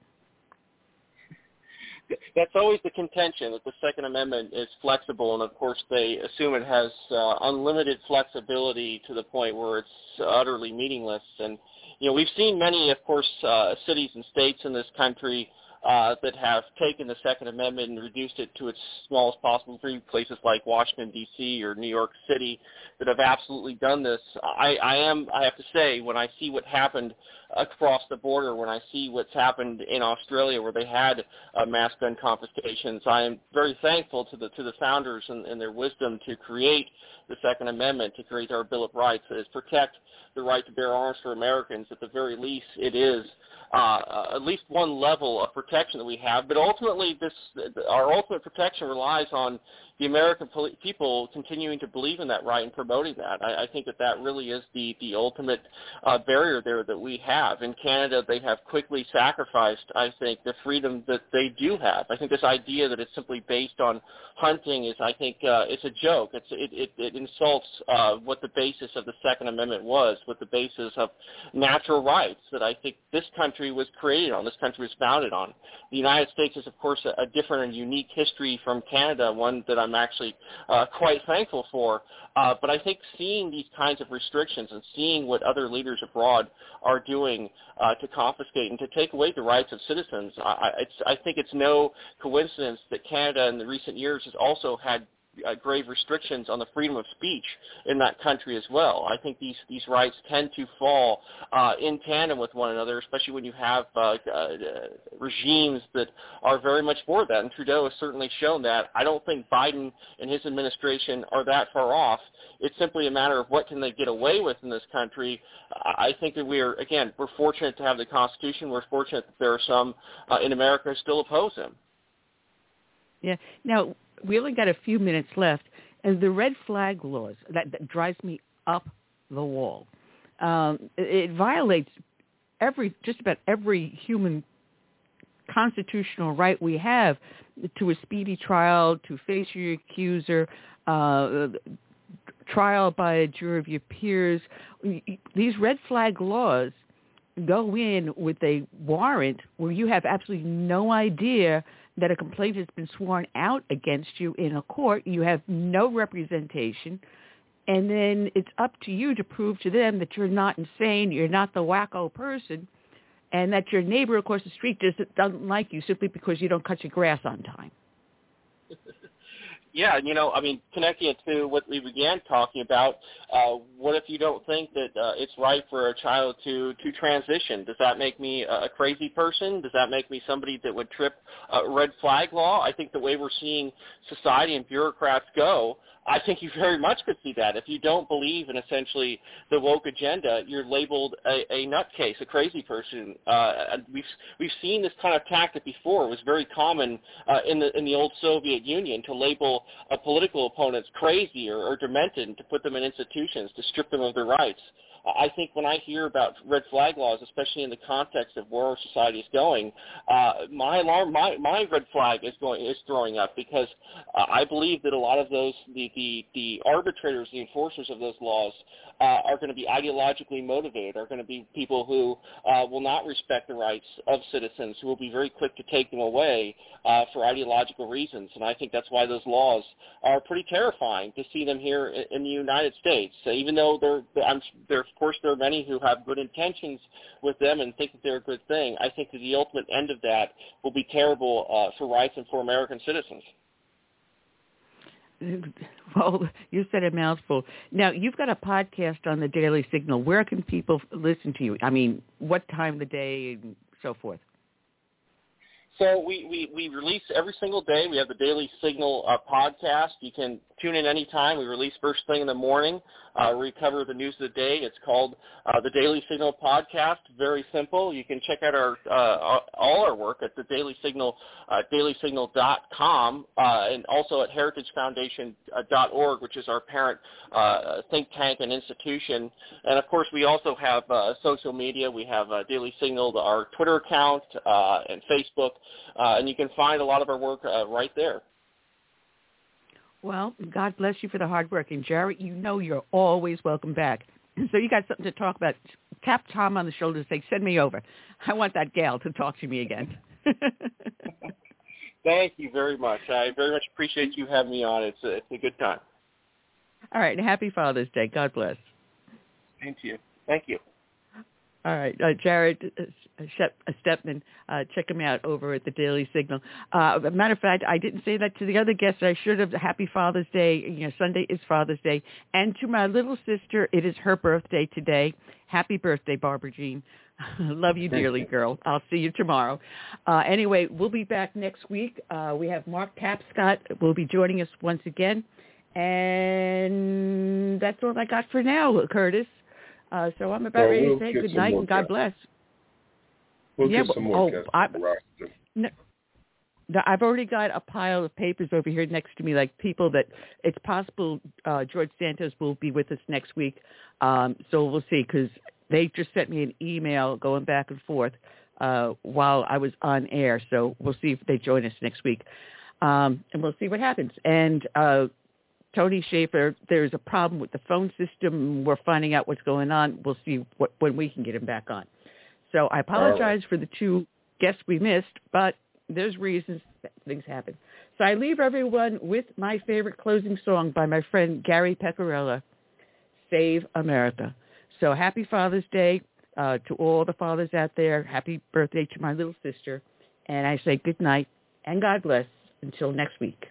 Speaker 9: that's always the contention that the Second Amendment is flexible, and of course they assume it has uh, unlimited flexibility to the point where it's utterly meaningless. And you know, we've seen many, of course, uh, cities and states in this country uh, that have taken the Second Amendment and reduced it to its smallest possible degree, places like Washington D.C. or New York City that have absolutely done this. I, I am, I have to say, when I see what happened across the border, when I see what's happened in Australia where they had uh, mass gun confiscations, I am very thankful to the to the founders and, and their wisdom to create the Second Amendment, to create our Bill of Rights, that is protect the right to bear arms for Americans. At the very least, it is uh, at least one level of protection that we have. But ultimately, this our ultimate protection relies on the American people continuing to believe in that right and promoting that. I, I think that that really is the the ultimate uh, barrier there that we have. In Canada, they have quickly sacrificed, I think, the freedom that they do have. I think this idea that it's simply based on hunting is, I think, uh, it's a joke. It's it it, it insults uh, what the basis of the Second Amendment was, what the basis of natural rights that I think this country was created on, this country was founded on. The United States is, of course, a, a different and unique history from Canada, one that I'm actually uh, quite thankful for. Uh, but I think seeing these kinds of restrictions and seeing what other leaders abroad are doing uh, to confiscate and to take away the rights of citizens, I, it's, I think it's no coincidence that Canada in the recent years has also had uh, grave restrictions on the freedom of speech in that country as well. I think these these rights tend to fall uh, in tandem with one another, especially when you have uh, uh, regimes that are very much for that. And Trudeau has certainly shown that. I don't think Biden and his administration are that far off. It's simply a matter of what can they get away with in this country. I think that we are again we're fortunate to have the Constitution. We're fortunate that there are some uh, in America who still oppose him.
Speaker 1: Yeah. Now, we only got a few minutes left, and the red flag laws that, that drives me up the wall. Um, it, it violates every just about every human constitutional right we have to a speedy trial, to face your accuser, uh, trial by a jury of your peers. These red flag laws go in with a warrant where you have absolutely no idea that a complaint has been sworn out against you in a court. You have no representation. And then it's up to you to prove to them that you're not insane, you're not the wacko person, and that your neighbor across the street just doesn't like you simply because you don't cut your grass on time.
Speaker 9: yeah, you know, I mean, connecting it to what we began talking about, uh, what if you don't think that uh, it's right for a child to to transition? Does that make me a crazy person? Does that make me somebody that would trip a red flag law? I think the way we're seeing society and bureaucrats go, I think you very much could see that. If you don't believe in essentially the woke agenda, you're labeled a, a nutcase, a crazy person. Uh, we've we've seen this kind of tactic before. It was very common uh, in the in the old Soviet Union to label a political opponents crazy or, or demented to put them in institutions to strip them of their rights. I think when I hear about red flag laws, especially in the context of where our society is going, uh, my alarm, my, my red flag is going is throwing up because uh, I believe that a lot of those the, the the arbitrators, the enforcers of those laws, uh, are going to be ideologically motivated, are going to be people who uh, will not respect the rights of citizens, who will be very quick to take them away uh, for ideological reasons. And I think that's why those laws are pretty terrifying to see them here in, the United States. So even though they're, I'm, they're, of course, there are many who have good intentions with them and think that they're a good thing. I think that the ultimate end of that will be terrible uh, for rights and for American citizens.
Speaker 1: Well, you said a mouthful. Now you've got a podcast on the Daily Signal. Where can people listen to you? I mean, what time of the day and so forth?
Speaker 9: So we, we, we release every single day. We have the Daily Signal uh, podcast. You can tune in anytime. We release first thing in the morning. Uh, we cover the news of the day. It's called uh, the Daily Signal podcast. Very simple. You can check out our uh, all our work at the Daily Signal, uh, dailysignal.com, uh, and also at heritagefoundation.org, which is our parent uh, think tank and institution. And of course, we also have uh, social media. We have uh, Daily Signal, our Twitter account, uh, and Facebook, uh, and you can find a lot of our work uh, right there.
Speaker 1: Well, God bless you for the hard work. And Jarrett, you know you're always welcome back. So you got something to talk about. Tap Tom on the shoulder and say, send me over. I want that gal to talk to me again.
Speaker 9: Thank you very much. I very much appreciate you having me on. It's a, it's a good time.
Speaker 1: All right. Happy Father's Day. God bless.
Speaker 9: Thank you. Thank you.
Speaker 1: All right, uh, Jarrett uh, uh, Stepman, uh, check him out over at the Daily Signal. Uh, matter of fact, I didn't say that to the other guests. I should have. Happy Father's Day. You know, Sunday is Father's Day, and to my little sister, it is her birthday today. Happy birthday, Barbara Jean. Love you dearly, girl. I'll see you tomorrow. Uh, anyway, we'll be back next week. Uh, we have Mark Tapscott will be joining us once again. And that's all I got for now, Curtis. Uh, so I'm about
Speaker 3: well,
Speaker 1: ready
Speaker 3: we'll
Speaker 1: to say good night and God
Speaker 3: guests.
Speaker 1: bless.
Speaker 3: We'll
Speaker 1: yeah,
Speaker 3: get some
Speaker 1: but-
Speaker 3: more
Speaker 1: oh, I-
Speaker 3: on the roster.
Speaker 1: No, no, I've already got a pile of papers over here next to me, like people that it's possible uh, George Santos will be with us next week. Um, so we'll see because they just sent me an email going back and forth uh, while I was on air. So we'll see if they join us next week, um, and we'll see what happens. And uh, Tony Shaffer, there's a problem with the phone system. We're finding out what's going on. We'll see what, when we can get him back on. So I apologize for the two guests we missed, but there's reasons that things happen. So I leave everyone with my favorite closing song by my friend Gary Pecorella, Save America. So happy Father's Day uh, to all the fathers out there. Happy birthday to my little sister. And I say good night and God bless until next week.